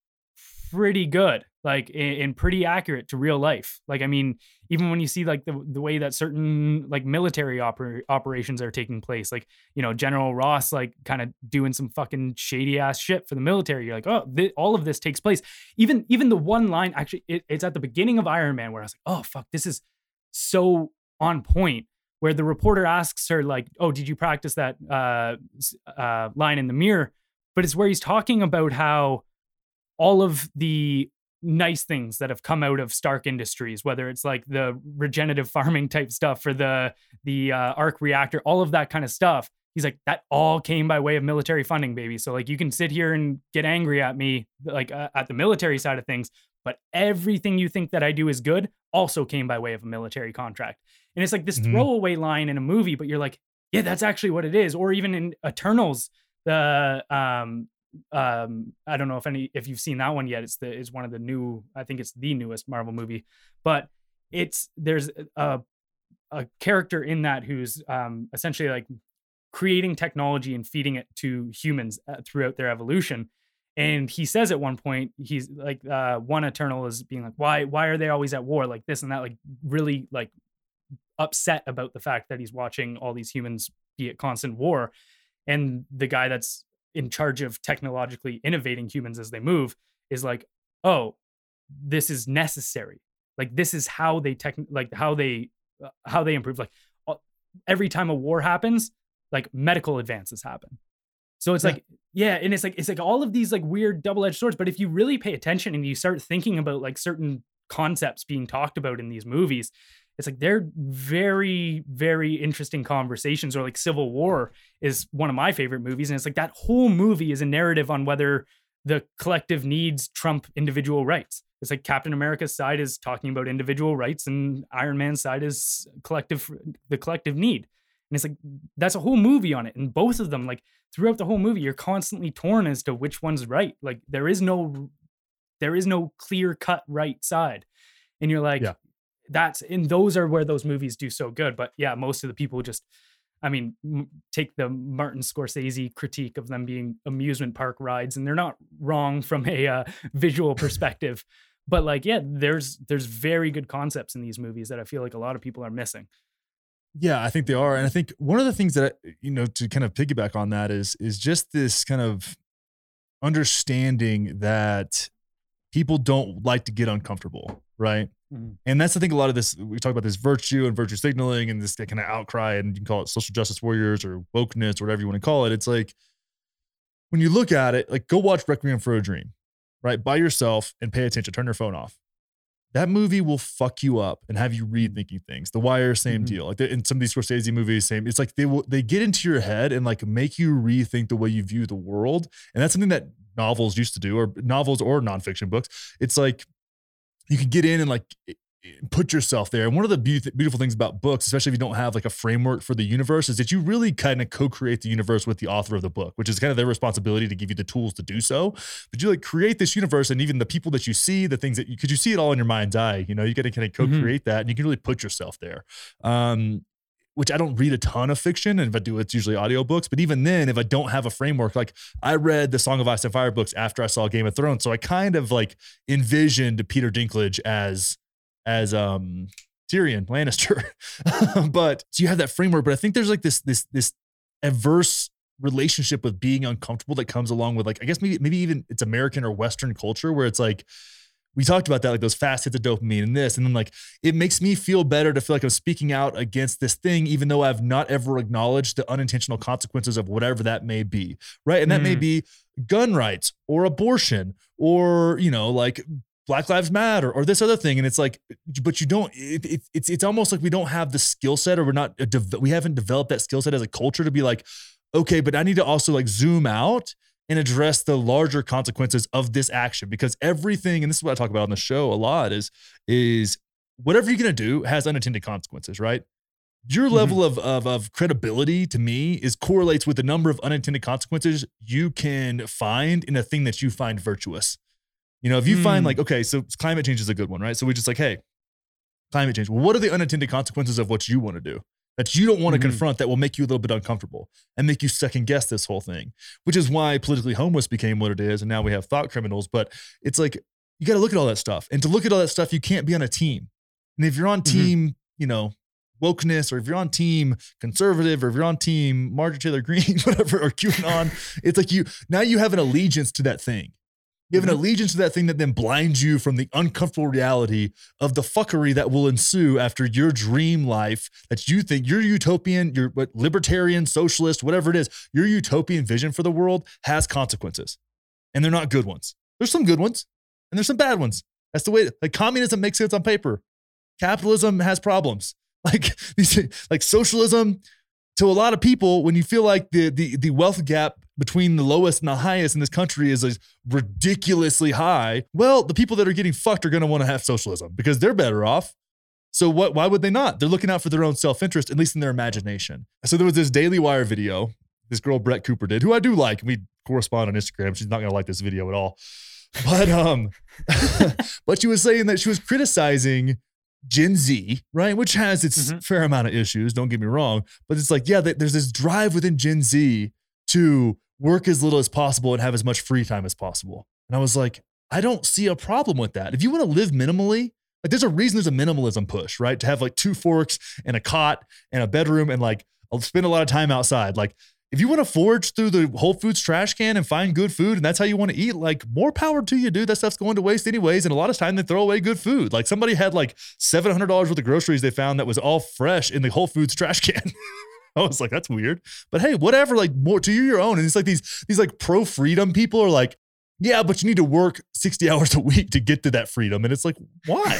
B: pretty good like and, pretty accurate to real life. Like i mean even when you see like the, the way that certain like military oper- operations are taking place like you know general ross like kind of doing some fucking shady ass shit for the military you're like oh th- all of this takes place. Even even the one line actually it, it's at the beginning of iron man where i was like oh fuck this is so on point where the reporter asks her like oh did you practice that uh, uh, line in the mirror? But it's where he's talking about how all of the nice things that have come out of Stark Industries, whether it's like the regenerative farming type stuff for the the uh, arc reactor, all of that kind of stuff. He's like that all came by way of military funding, baby. So like you can sit here and get angry at me like uh, at the military side of things, but everything you think that I do is good also came by way of a military contract. And it's like this mm-hmm. throwaway line in a movie, but you're like, yeah, that's actually what it is. Or even in Eternals, the um um i don't know if any if you've seen that one yet it's the it's one of the new i think it's the newest marvel movie but it's there's a a character in that who's um essentially like creating technology and feeding it to humans uh, throughout their evolution and he says at one point he's like uh one eternal is being like why why are they always at war? Like this and that like really like upset about the fact that he's watching all these humans be at constant war and the guy that's in charge of technologically innovating humans as they move is like oh this is necessary. Like this is how they tech like how they uh, how they improve. Like uh, every time a war happens like medical advances happen. So it's yeah. like yeah and it's like it's like all of these like weird double-edged swords but if you really pay attention and you start thinking about like certain concepts being talked about in these movies it's like they're very very interesting conversations or like civil war is one of my favorite movies and it's like that whole movie is a narrative on whether the collective needs trump individual rights. It's like captain america's side is talking about individual rights and iron man's side is collective the collective need. And it's like that's a whole movie on it and both of them like throughout the whole movie you're constantly torn as to which one's right. Like there is no there is no clear cut right side. And you're like yeah that's and those are where those movies do so good. But yeah, most of the people just, I mean, m- take the Martin Scorsese critique of them being amusement park rides, and they're not wrong from a uh, visual perspective. but like, yeah, there's there's very good concepts in these movies that I feel like a lot of people are missing.
A: Yeah, I think they are, and I think one of the things that you know to kind of piggyback on that is is just this kind of understanding that people don't like to get uncomfortable, right? Mm-hmm. And that's the thing. A lot of this we talk about this virtue and virtue signaling and this kind of outcry, and you can call it social justice warriors or wokeness or whatever you want to call it. It's like when you look at it, like go watch Requiem for a Dream, right, by yourself and pay attention. Turn your phone off. That movie will fuck you up and have you rethinking things. The Wire, same mm-hmm. deal. Like in some of these Scorsese movies, same. It's like they will they get into your head and like make you rethink the way you view the world, and that's something that novels used to do, or novels or nonfiction books. It's like you can get in and like put yourself there. And one of the be- beautiful things about books, especially if you don't have like a framework for the universe, is that you really kind of co-create the universe with the author of the book, which is kind of their responsibility to give you the tools to do so. But you like create this universe, and even the people that you see, the things that you, because you see it all in your mind's eye. You know, you got to kind of
B: Mm-hmm.
A: co-create that, and you can really put yourself there. Um, which I don't read a ton of fiction. And if I do, it's usually audiobooks. But even then, if I don't have a framework, like I read the Song of Ice and Fire books after I saw Game of Thrones. So I kind of like envisioned Peter Dinklage as as um Tyrion Lannister. but so you have that framework, but I think there's like this this this adverse relationship with being uncomfortable that comes along with like I guess maybe maybe even it's American or Western culture where it's like we talked about that, like those fast hits of dopamine and this, and then like it makes me feel better to feel like I'm speaking out against this thing, even though I've not ever acknowledged the unintentional consequences of whatever that may be. Right. And that may
B: Mm.
A: be gun rights or abortion or, you know, like Black Lives Matter or this other thing. And it's like, but you don't, it, it, it's, it's almost like we don't have the skill set or we're not, dev- we haven't developed that skill set as a culture to be like, okay, but I need to also like zoom out and address the larger consequences of this action because everything and this is what I talk about on the show a lot is is whatever you're going to do has unintended consequences, right? Your
B: Mhm.
A: level of, of of credibility to me is correlates with the number of unintended consequences you can find in a thing that you find virtuous. You know, if you find
B: Mm.
A: like okay, so climate change is a good one, right? So we're just like, hey, climate change. Well, what are the unintended consequences of what you want to do that you don't want to
B: Mhm.
A: confront that will make you a little bit uncomfortable and make you second guess this whole thing? Which is why politically homeless became what it is, and now we have thought criminals. But it's like you got to look at all that stuff, and to look at all that stuff, you can't be on a team. And if you're on
B: Mhm.
A: team, you know. Wokeness, or if you're on team conservative, or if you're on team Marjorie Taylor Greene, whatever, or QAnon, it's like you now you have an allegiance to that thing. You have an
B: Mhm.
A: allegiance to that thing that then blinds you from the uncomfortable reality of the fuckery that will ensue after your dream life that you think your utopian, your what, libertarian, socialist, whatever it is, your utopian vision for the world has consequences. And they're not good ones. There's some good ones and there's some bad ones. That's the way, like communism makes sense on paper. Capitalism has problems. Like these, like socialism to a lot of people, when you feel like the the the wealth gap between the lowest and the highest in this country is like ridiculously high, well, the people that are getting fucked are going to want to have socialism because they're better off. So what? Why would they not? They're looking out for their own self interest, at least in their imagination. So there was this Daily Wire video this girl Brett Cooper did, who I do like. We correspond on Instagram. She's not going to like this video at all, but um, but she was saying that she was criticizing Gen Z, right? Which has its
B: Mhm.
A: fair amount of issues, don't get me wrong. But it's like, yeah, there's this drive within Gen Z to work as little as possible and have as much free time as possible. And I was like, I don't see a problem with that. If you want to live minimally, like there's a reason there's a minimalism push, right? To have like two forks and a cot and a bedroom and like I'll spend a lot of time outside. Like if you want to forage through the Whole Foods trash can and find good food and that's how you want to eat, like more power to you, dude. That stuff's going to waste anyways. And a lot of time they throw away good food. Like somebody had like $700 worth of groceries they found that was all fresh in the Whole Foods trash can. I was like, that's weird. But hey, whatever, like more to you your own. And it's like these, these like pro freedom people are like, yeah, but you need to work 60 hours a week to get to that freedom. And it's like, why?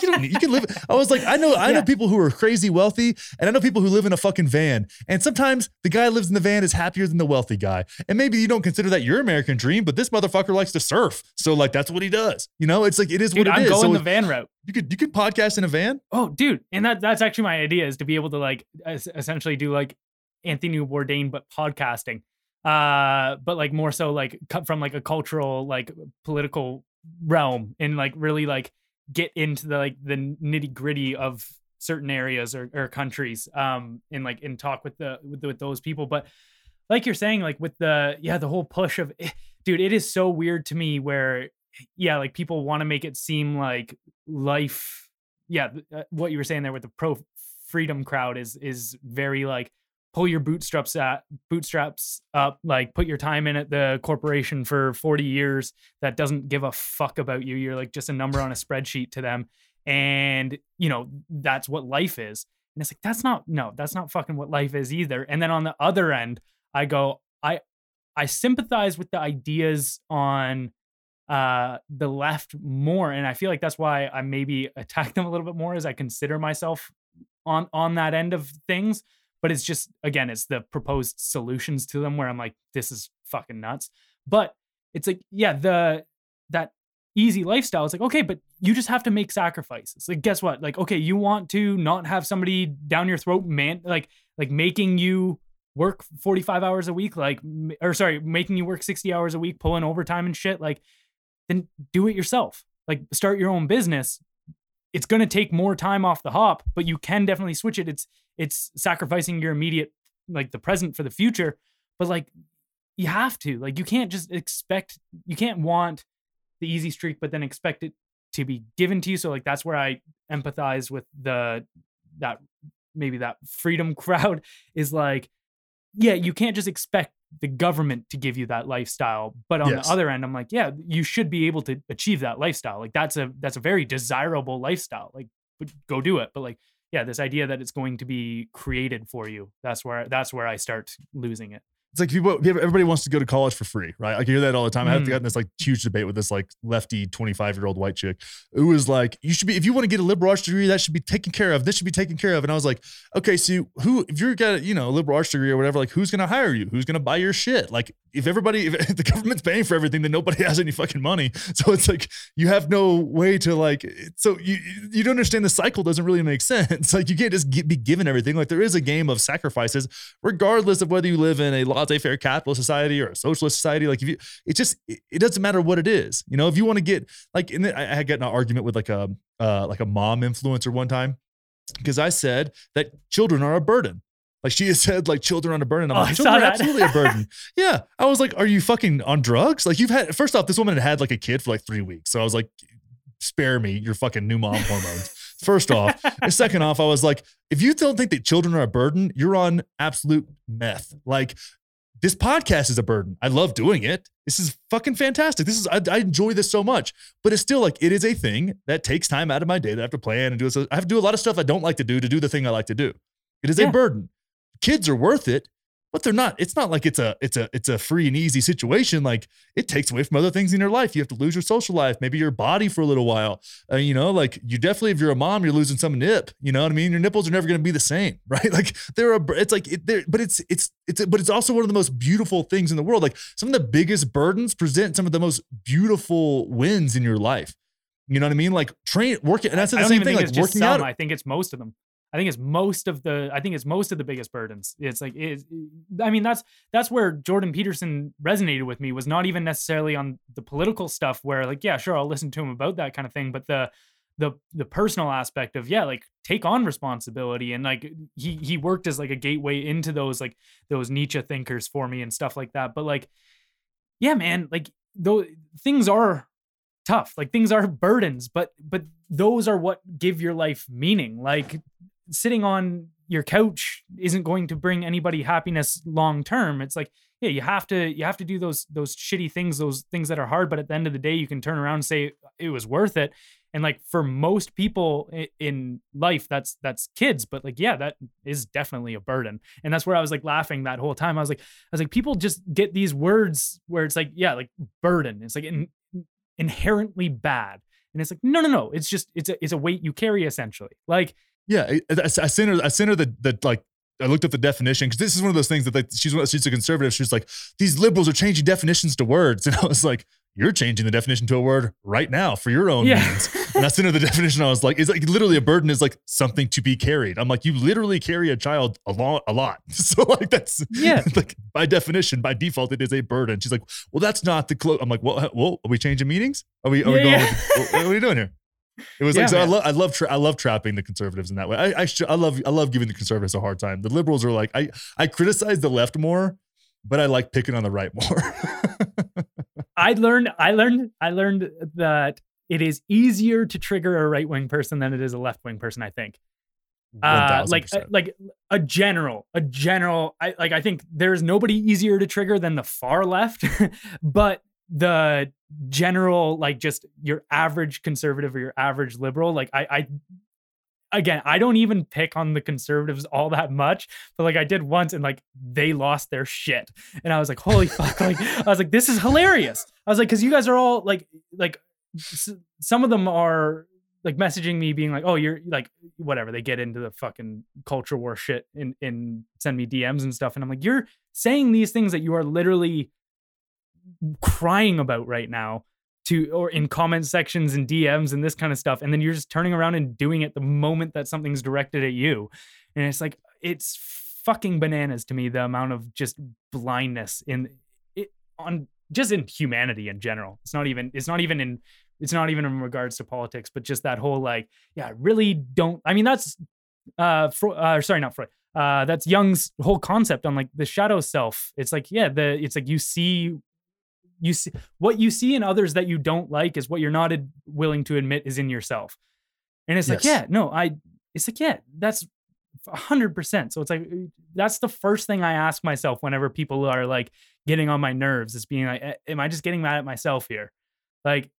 A: you don't need, you can live. I was like, I know, I know people who are crazy wealthy, and I know people who live in a fucking van. And sometimes the guy who lives in the van is happier than the wealthy guy. And maybe you don't consider that your American dream, but this motherfucker likes to surf. So like that's what he does. You know, it's like it is
B: Dude,
A: what it
B: I'm
A: is.
B: going
A: So
B: the van route.
A: you could you could podcast in a van.
B: Oh, dude, and that that's actually my idea is to be able to like essentially do like Anthony Bourdain but podcasting, uh, but like more so like cut from like a cultural like political realm and like really like get into the like the nitty gritty of certain areas or, or countries, um, and like and talk with the with, with those people, but. Like you're saying, like with the yeah, the whole push of, dude, it is so weird to me where yeah, like people want to make it seem like life. Yeah, uh, what you were saying there with the pro freedom crowd is is very like pull your bootstraps at bootstraps up, like put your time in at the corporation for 40 years that doesn't give a fuck about you. You're like just a number on a spreadsheet to them. And you know, that's what life is. And it's like, that's not no, that's not fucking what life is either. And then on the other end, I go, I I sympathize with the ideas on uh the left more and i feel like that's why i maybe attack them a little bit more as i consider myself on on that end of things but it's just again it's the proposed solutions to them where i'm like this is fucking nuts but it's like yeah the that easy lifestyle. It's like, okay, but you just have to make sacrifices. Like, guess what? Like, okay, you want to not have somebody down your throat, man, like, like making you work 45 hours a week, like, or sorry, making you work 60 hours a week, pulling overtime and shit. Like, then do it yourself. Like, start your own business. It's going to take more time off the hop, but you can definitely switch it. It's, it's sacrificing your immediate, like the present for the future. But like, you have to, like, you can't just expect, you can't want, the easy streak, but then expect it to be given to you. So like that's where I empathize with the that maybe that freedom crowd is like, yeah, you can't just expect the government to give you that lifestyle. But on yes. the other end, I'm like, yeah, you should be able to achieve that lifestyle. Like that's a that's a very desirable lifestyle. Like, but go do it. But like, yeah, this idea that it's going to be created for you, that's where that's where I start losing it
A: it's like people, everybody wants to go to college for free, right? Like I hear that all the time. Mm. I have to get this like huge debate with this like lefty 25 year old white chick who was like, you should be, if you want to get a liberal arts degree, that should be taken care of. This should be taken care of. And I was like, okay, so who, if you're got, you know, a liberal arts degree or whatever, like who's going to hire you? Who's going to buy your shit? Like if everybody, if the government's paying for everything, then nobody has any fucking money. So it's like, you have no way to like, so you, you don't understand the cycle doesn't really make sense. Like you can't just get, be given everything. Like there is a game of sacrifices, regardless of whether you live in a laissez-faire capitalist society or a socialist society. Like if you, it just it doesn't matter what it is. You know, if you want to get like, in the, I had gotten an argument with like a uh, like a mom influencer one time because I said that children are a burden. Like she has said, like children are a burden. I'm oh, like, children are absolutely a burden. yeah. I was like, are you fucking on drugs? Like you've had, first off, this woman had had like a kid for like three weeks. So I was like, spare me your fucking new mom hormones. First off, and second off, I was like, if you don't think that children are a burden, you're on absolute meth. Like this podcast is a burden. I love doing it. This is fucking fantastic. This is I, I, enjoy this so much. But it's still like it is a thing that takes time out of my day that I have to plan and do. So I have to do a lot of stuff I don't like to do to do the thing I like to do. It is yeah. a burden. Kids are worth it but they're not it's not like it's a it's a it's a free and easy situation like it takes away from other things in your life you have to lose your social life maybe your body for a little while uh, you know like you definitely if you're a mom you're losing some nip you know what i mean your nipples are never going to be the same right like they're a it's like it, they're but it's it's it's but it's also one of the most beautiful things in the world like some of the biggest burdens present some of the most beautiful wins in your life you know what I mean? Like train working, and that's the same thing. Like working some, out.
B: I think it's most of them. I think it's most of the I think it's most of the biggest burdens. It's like it, I mean that's that's where Jordan Peterson resonated with me was not even necessarily on the political stuff where like yeah sure I'll listen to him about that kind of thing but the the the personal aspect of yeah like take on responsibility and like he he worked as like a gateway into those like those Nietzsche thinkers for me and stuff like that but like yeah man like though things are tough like things are burdens but but those are what give your life meaning like sitting on your couch isn't going to bring anybody happiness long term. It's like, yeah, you have to you have to do those those shitty things, those things that are hard, but at the end of the day you can turn around and say it was worth it. And like for most people in life that's that's kids, but like yeah, that is definitely a burden. And that's where I was like laughing that whole time. I was like I was like people just get these words where it's like yeah, like burden. It's like in, inherently bad. And it's like no, no, no. It's just it's a it's a weight you carry essentially. Like
A: yeah, I, I, I sent her. I sent her the the like. I looked up the definition because this is one of those things that like she's she's a conservative. She's like these liberals are changing definitions to words, and I was like, you're changing the definition to a word right now for your own yeah. means. And I sent her the definition. I was like, it's like literally a burden is like something to be carried. I'm like, you literally carry a child a lot, a lot. So like that's yeah, like by definition, by default, it is a burden. She's like, well, that's not the close. I'm like, well, well, are we changing meetings? Are we? Are yeah, we going? Yeah. With, what are we doing here? It was yeah, like so I love I love tra- I love trapping the conservatives in that way. I I, sh- I love I love giving the conservatives a hard time. The liberals are like I I criticize the left more, but I like picking on the right more.
B: I learned I learned I learned that it is easier to trigger a right wing person than it is a left wing person. I think. Uh, like uh, like a general a general I like I think there's nobody easier to trigger than the far left, but the general like just your average conservative or your average liberal like i i again i don't even pick on the conservatives all that much but like i did once and like they lost their shit. And i was like holy fuck like i was like this is hilarious. I was like because you guys are all like like some of them are like messaging me being like oh you're like whatever they get into the fucking culture war shit and and send me dms and stuff and i'm like you're saying these things that you are literally crying about right now to or in comment sections and DMs and this kind of stuff and then you're just turning around and doing it the moment that something's directed at you. And it's like it's fucking bananas to me the amount of just blindness in it on just in humanity in general. It's not even it's not even in it's not even in regards to politics but just that whole like yeah I really don't i mean that's uh, Fro- uh sorry not freud uh that's Jung's whole concept on like the shadow self. It's like yeah the it's like you see you see what you see in others that you don't like is what you're not ad- willing to admit is in yourself. And it's like yeah no i it's like yeah that's 100% so it's like uh, that's the first thing i ask myself whenever people are like getting on my nerves is being like "Eh, am i just getting mad at myself here? Like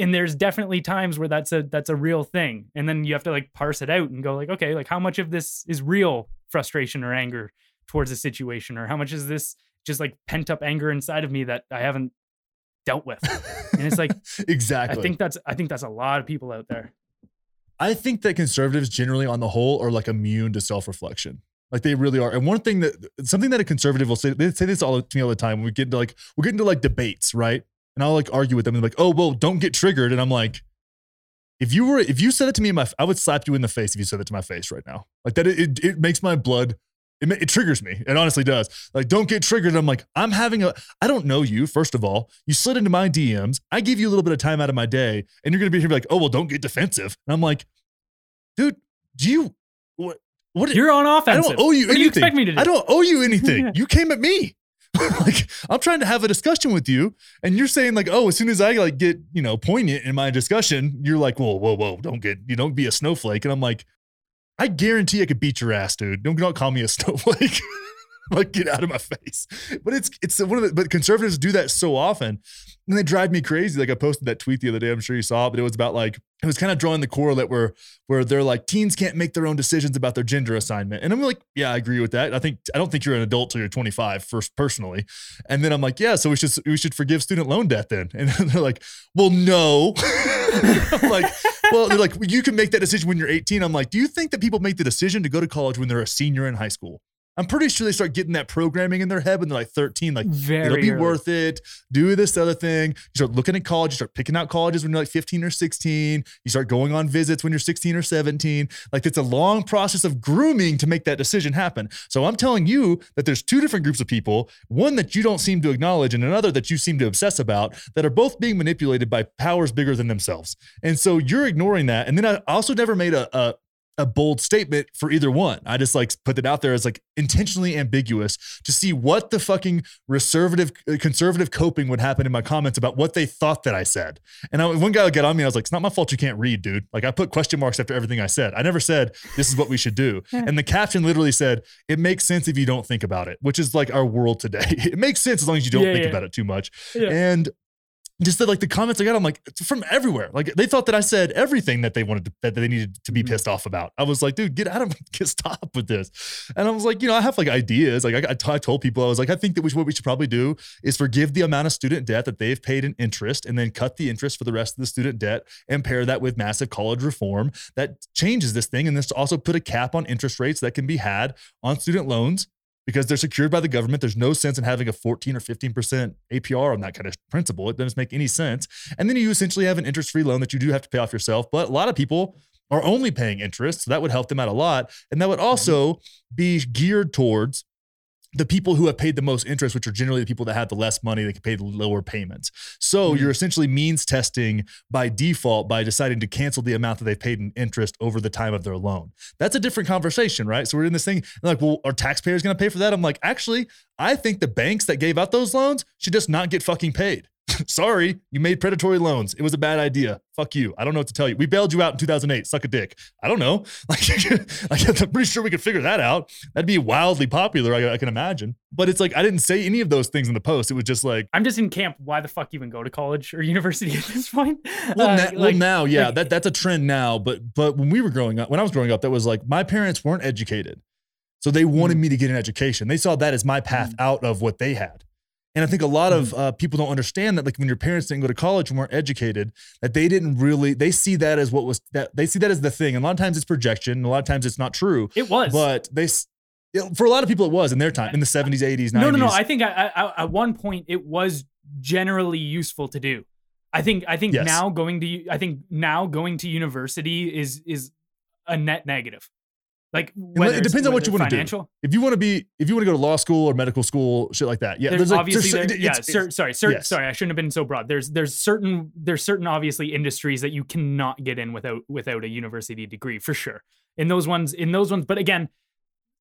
B: and there's definitely times where that's a that's a real thing. And then you have to like parse it out and go like okay like how much of this is real frustration or anger towards a situation? Or how much is this just like pent up anger inside of me that i haven't dealt with and it's like
A: exactly.
B: i think that's i think that's a lot of people out there
A: I think that conservatives generally on the whole are like immune to self-reflection. Like they really are. And one thing that something that a conservative will say, they say this all to me all the time. We get into like we'll get into like debates, right? And I'll like argue with them and they're like, oh well, don't get triggered. And I'm like, if you were if you said it to me in my I would slap you in the face if you said it to my face right now. Like that it it, it makes my blood it, it triggers me. It honestly does. Like, don't get triggered. I'm like, I'm having a, I don't know you, first of all. You slid into my DMs. I give you a little bit of time out of my day, and you're going to be here like, oh, well, don't get defensive. And I'm like, dude, do you, what, what,
B: you're on offense.
A: I don't owe you
B: what do
A: anything.
B: you expect me to do
A: I don't owe you anything. you came at me. like I'm trying to have a discussion with you, and you're saying like, oh, as soon as I like get you know poignant in my discussion, you're like, whoa, whoa, whoa, don't get you don't be a snowflake, and I'm like, I guarantee I could beat your ass, dude. Don't don't call me a snowflake. like get out of my face. But it's it's one of the but conservatives do that so often, and they drive me crazy. Like I posted that tweet the other day. I'm sure you saw it, but it was about like it was kind of drawing the correlate where where they're like teens can't make their own decisions about their gender assignment, and I'm like, yeah, I agree with that. I think I don't think you're an adult till you're 25, first personally, and then I'm like, yeah, so we should we should forgive student loan debt then, and they're like, well, no, like. Well, they're like, you can make that decision when you're 18. I'm like, do you think that people make the decision to go to college when they're a senior in high school? I'm pretty sure they start getting that programming in their head when they're like 13, like
B: very
A: it'll be
B: early.
A: worth it. Do this other thing. You start looking at college. You start picking out colleges when you're like 15 or 16. You start going on visits when you're 16 or 17. Like it's a long process of grooming to make that decision happen. So I'm telling you that there's two different groups of people, one that you don't seem to acknowledge and another that you seem to obsess about that are both being manipulated by powers bigger than themselves. And so you're ignoring that. And then I also never made a, a a bold statement for either one. I just like put it out there as like intentionally ambiguous to see what the fucking conservative uh, conservative coping would happen in my comments about what they thought that I said. And I, one guy would get on me. I was like, "It's not my fault you can't read, dude." Like I put question marks after everything I said. I never said this is what we should do. and the caption literally said, "It makes sense if you don't think about it," which is like our world today. It makes sense as long as you don't
B: Yeah,
A: think
B: yeah.
A: about it too much.
B: Yeah.
A: And just the, like the comments I got, I'm like from everywhere. Like they thought that I said everything that they wanted to, that they needed to be
B: Mhm.
A: pissed off about. I was like, dude, get out of get stop with this. And I was like, you know, I have like ideas. Like I, I, t- I told people, I was like, I think that we what we should probably do is forgive the amount of student debt that they've paid in interest, and then cut the interest for the rest of the student debt, and pair that with massive college reform that changes this thing, and this also put a cap on interest rates that can be had on student loans because they're secured by the government. There's no sense in having a 14 or 15% APR on that kind of principle. It doesn't make any sense. And then you essentially have an interest free loan that you do have to pay off yourself. But a lot of people are only paying interest. So that would help them out a lot. And that would mm-hmm. also be geared towards the people who have paid the most interest, which are generally the people that have the less money, they can pay the lower payments. So
B: Mhm.
A: you're essentially means testing by default by deciding to cancel the amount that they've paid in interest over the time of their loan. That's a different conversation, right? So we're in this thing, like, well, are taxpayers going to pay for that? I'm like, actually, I think the banks that gave out those loans should just not get fucking paid. Sorry, you made predatory loans. It was a bad idea. Fuck you. I don't know what to tell you. We bailed you out in 2008. Suck a dick. I don't know. Like, like I'm pretty sure we could figure that out. That'd be wildly popular, I, I can imagine. But it's like I didn't say any of those things in the post. It was just like,
B: I'm just in camp. Why the fuck even go to college or university at this point?
A: well,
B: Uh,
A: na- well now, yeah,
B: like-
A: that that's a trend now. But but when we were growing up, when I was growing up, that was like my parents weren't educated, so they wanted
B: Mm.
A: me to get an education. They saw that as my path out of what they had. And I think a lot of uh, people don't understand that, like when your parents didn't go to college and weren't educated, that they didn't really. They see that as what was that they see that as the thing. And a lot of times it's projection, and a lot of times it's not true.
B: it was.
A: But they, s- you know, for a lot of people, it was in their time in the seventies, eighties, nineties.
B: no, no, no. I think I, I, at one point it was generally useful to do. I think I think
A: Yes.
B: now going to I think now going to university is is a net negative. Like
A: it depends on what you wanna do. If you want to be, if you want to go to law school or medical school, shit like that, yeah.
B: There's
A: like-
B: obviously
A: there's-
B: there,
A: it's-
B: yeah.
A: it's-
B: cer- sorry, cer-
A: yes.
B: sorry. I shouldn't have been so broad. There's there's certain there's certain obviously industries that you cannot get in without without a university degree for sure. In those ones, in those ones, but again,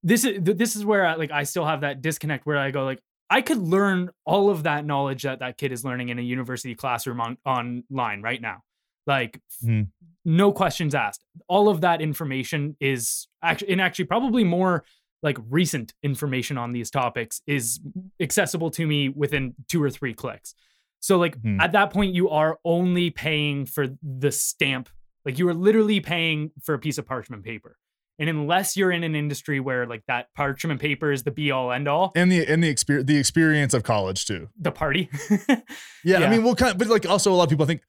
B: this is this is where I, like I still have that disconnect where I go like I could learn all of that knowledge that that kid is learning in a university classroom on online right now, like
A: Hmm.
B: no questions asked. All of that information is actually and actually probably more like recent information on these topics is accessible to me within two or three clicks. So like
A: Hmm.
B: at that point you are only paying for the stamp. Like you are literally paying for a piece of parchment paper. And unless you're in an industry where like that parchment paper is the be all end all,
A: and the and the experience the experience of college too.
B: the party.
A: Yeah,
B: Yeah.
A: I mean, we'll kind of, but like also a lot of people think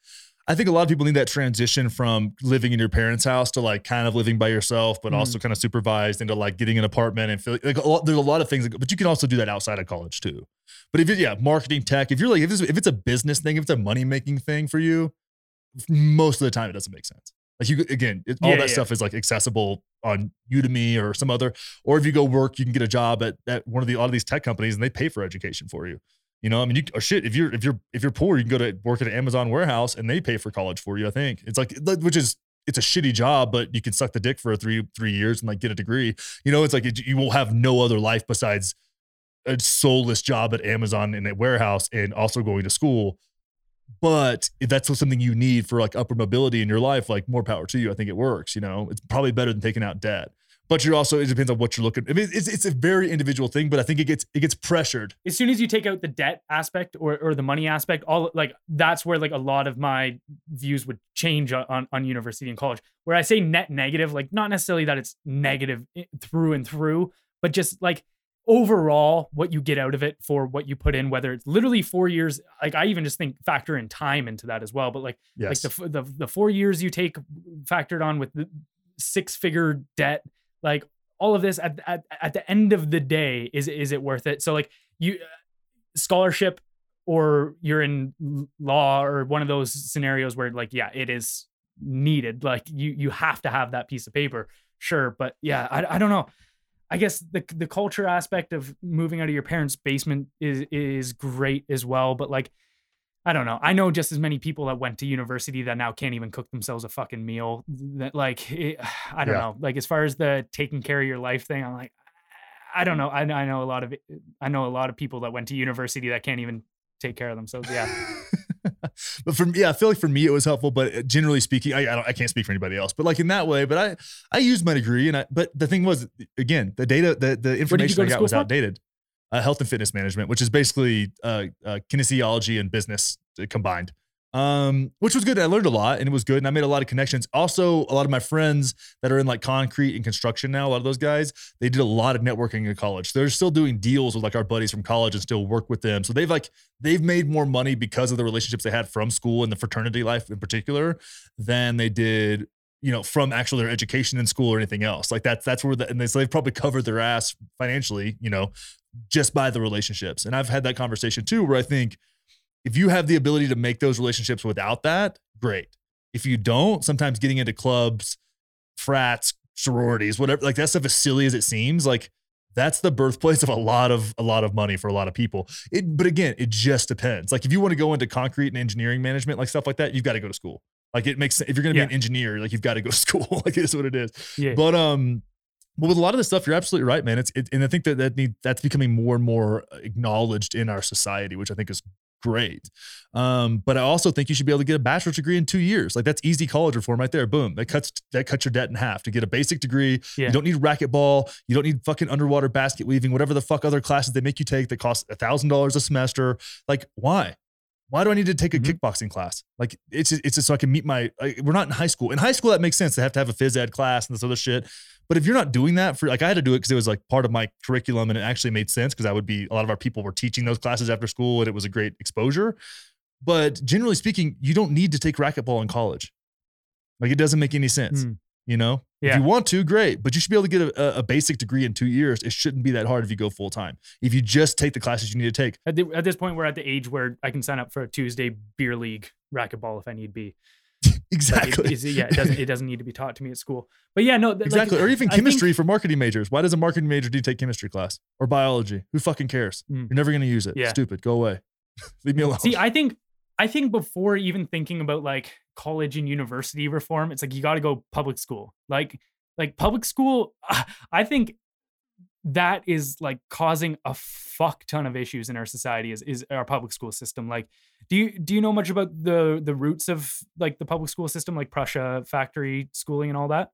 A: I think a lot of people need that transition from living in your parents' house to like kind of living by yourself, but
B: Mm.
A: also kind of supervised into like getting an apartment and feel like a lot, there's a lot of things. That, but you can also do that outside of college too. But if it, yeah, marketing tech, if you're like if it's, if it's a business thing, if it's a money making thing for you, most of the time it doesn't make sense. Like you again, it, all
B: Yeah,
A: that
B: yeah.
A: stuff is like accessible on Udemy or some other. Or if you go work, you can get a job at, at one of the a lot of these tech companies and they pay for education for you. You know, I mean, you or shit. If you're if you're if you're poor, you can go to work at an Amazon warehouse and they pay for college for you. I think it's like which is it's a shitty job, but you can suck the dick for three three years and like get a degree. You know, it's like it, you will have no other life besides a soulless job at Amazon in a warehouse and also going to school. But if that's something you need for like upper mobility in your life, like more power to you. I think it works. You know, it's probably better than taking out debt. But you're also it depends on what you're looking. I mean, it's it's a very individual thing, but I think it gets it gets pressured.
B: as soon as you take out the debt aspect or, or the money aspect, all like that's where like a lot of my views would change on, on, university and college. Where I say net negative, like not necessarily that it's negative through and through, but just like overall what you get out of it for what you put in, whether it's literally four years. Like I even just think factor in time into that as well. But like
A: Yes.
B: like the, the the four years you take factored on with the six figure debt like all of this at, at at the end of the day is is it worth it? So like you uh, scholarship or you're in law or one of those scenarios where like yeah it is needed like you you have to have that piece of paper sure but yeah i, I don't know. I guess the the culture aspect of moving out of your parents basement is is great as well but like I don't know. I know just as many people that went to university that now can't even cook themselves a fucking meal. That like, it, I don't
A: Yeah.
B: know. Like as far as the taking care of your life thing, I'm like, I don't know. I, I know a lot of I know a lot of people that went to university that can't even take care of themselves. Yeah,
A: but for me, yeah, I feel like for me it was helpful. But uh, generally speaking, I I, don't, I can't speak for anybody else. But like in that way, but I I used my degree, and I but the thing was again the data the the information I got was
B: for?
A: outdated. Uh, health and fitness management, which is basically uh, uh, kinesiology and business uh, combined, um, which was good. I learned a lot, and it was good, and I made a lot of connections. Also, a lot of my friends that are in like concrete and construction now, a lot of those guys, they did a lot of networking in college. They're still doing deals with like our buddies from college and still work with them. So they've like they've made more money because of the relationships they had from school and the fraternity life in particular than they did you know from actually their education in school or anything else like that's that's where the, and they, so they've probably covered their ass financially you know just by the relationships. And i've had that conversation too where i think if you have the ability to make those relationships without that great. If you don't sometimes getting into clubs frats sororities whatever like that stuff as silly as it seems like that's the birthplace of a lot of a lot of money for a lot of people. It but again it just depends. Like if you want to go into concrete and engineering management like stuff like that you've got to go to school. Like it makes sense if you're going to
B: Yeah.
A: be an engineer like you've got to go to school. Like it's what it is.
B: Yeah.
A: but um but with a lot of this stuff you're absolutely right man it's it, and i think that that need that's becoming more and more acknowledged in our society which i think is great um but i also think you should be able to get a bachelor's degree in two years like that's easy college reform right there boom that cuts that cuts your debt in half to get a basic degree
B: Yeah.
A: you don't need racquetball you don't need fucking underwater basket weaving whatever the fuck other classes they make you take that cost a thousand dollars a semester like why why do I need to take a
B: Mhm.
A: kickboxing class? Like it's it's just so I can meet my. Like, we're not in high school. In high school, that makes sense. They have to have a phys ed class and this other shit. But if you're not doing that for like, I had to do it because it was like part of my curriculum and it actually made sense because I would be a lot of our people were teaching those classes after school and it was a great exposure. But generally speaking, you don't need to take racquetball in college. Like it doesn't make any sense.
B: Mm.
A: You know, if you want to, great, but you should be able to get a, a- a basic degree in two years. It shouldn't be that hard if you go full time. If you just take the classes you need to take,
B: At, the, at this point, we're at the age where I can sign up for a Tuesday beer league racquetball if I need be. Like, it-
C: exactly.
B: yeah, it doesn't it doesn't need to be taught to me at school. But yeah, no, th- like,
C: Exactly. or even
B: I think-
C: chemistry for marketing majors. Why does a marketing major to take chemistry class or biology? Who fucking cares?
B: Mm.
C: You're never going to use it.
B: Yeah.
C: Stupid. Go away. Leave me alone.
B: See, I think I think before even thinking about like college and university reform, it's like you got to go public school. Like like public school, I think that is like causing a fuck ton of issues in our society is is our public school system. Like do you do you know much about the the roots of like the public school system like Prussia factory schooling and all that?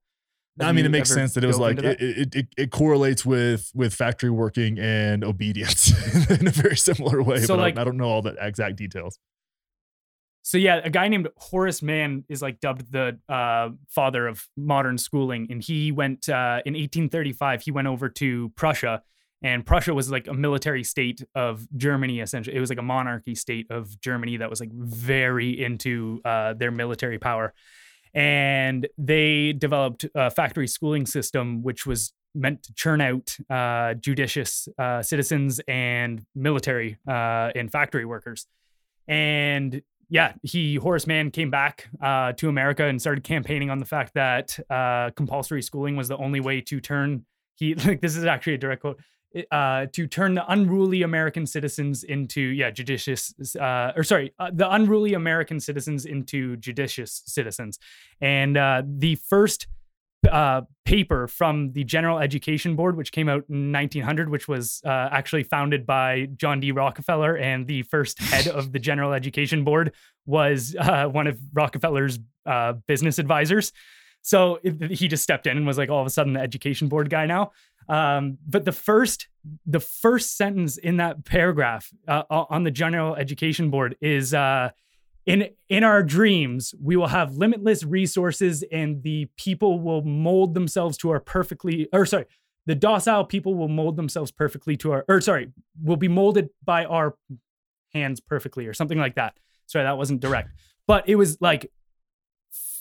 C: I mean, it makes sense that it was like it, it, it, it correlates with with factory working and obedience in a very similar way.
B: So,
C: but I-
B: like-
C: I, don't know all the exact details.
B: So yeah, a guy named Horace Mann is like dubbed the uh, father of modern schooling, and he went uh, in 1835. He went over to Prussia, and Prussia was like a military state of Germany. Essentially, it was like a monarchy state of Germany that was like very into uh, their military power, and they developed a factory schooling system which was meant to churn out uh, judicious uh, citizens and military uh, and factory workers, and yeah, he Horace Mann came back uh, to America and started campaigning on the fact that uh, compulsory schooling was the only way to turn he like this is actually a direct quote uh, to turn the unruly American citizens into yeah judicious uh, or sorry uh, the unruly American citizens into judicious citizens, and uh, the first uh, paper from the General Education Board, which came out in 1900, which was uh, actually founded by John D. Rockefeller, and the first head of the General Education Board was one of Rockefeller's business advisors. So it- he just stepped in and was like all of a sudden the education board guy now. Um, but the first, the first sentence in that paragraph uh, on the General Education Board is. Uh, in in our dreams we will have limitless resources and the people will mold themselves to our perfectly or sorry the docile people will mold themselves perfectly to our or sorry will be molded by our hands perfectly or something like that sorry that wasn't direct but it was like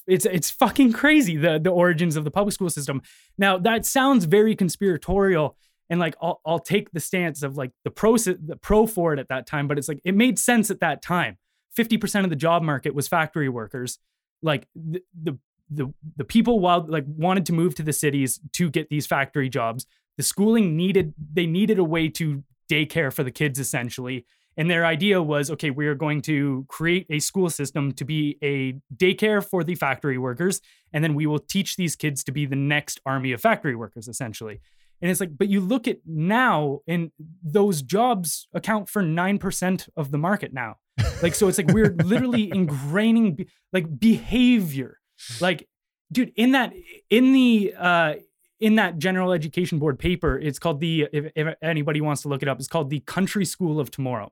B: it's it's fucking crazy the the origins of the public school system. Now that sounds very conspiratorial and like I'll, I'll take the stance of like the pro the pro for it at that time but it's like it made sense at that time. 50% of the job market was factory workers. Like the the the, the people while like wanted to move to the cities to get these factory jobs. The schooling needed they needed a way to daycare for the kids essentially and their idea was okay we are going to create a school system to be a daycare for the factory workers and then we will teach these kids to be the next army of factory workers essentially. And it's like but you look at now and those jobs account for 9% of the market now. Like so it's like we're literally ingraining be- like behavior. Like dude in that in the uh in that general education board paper it's called the if, if anybody wants to look it up it's called the country school of tomorrow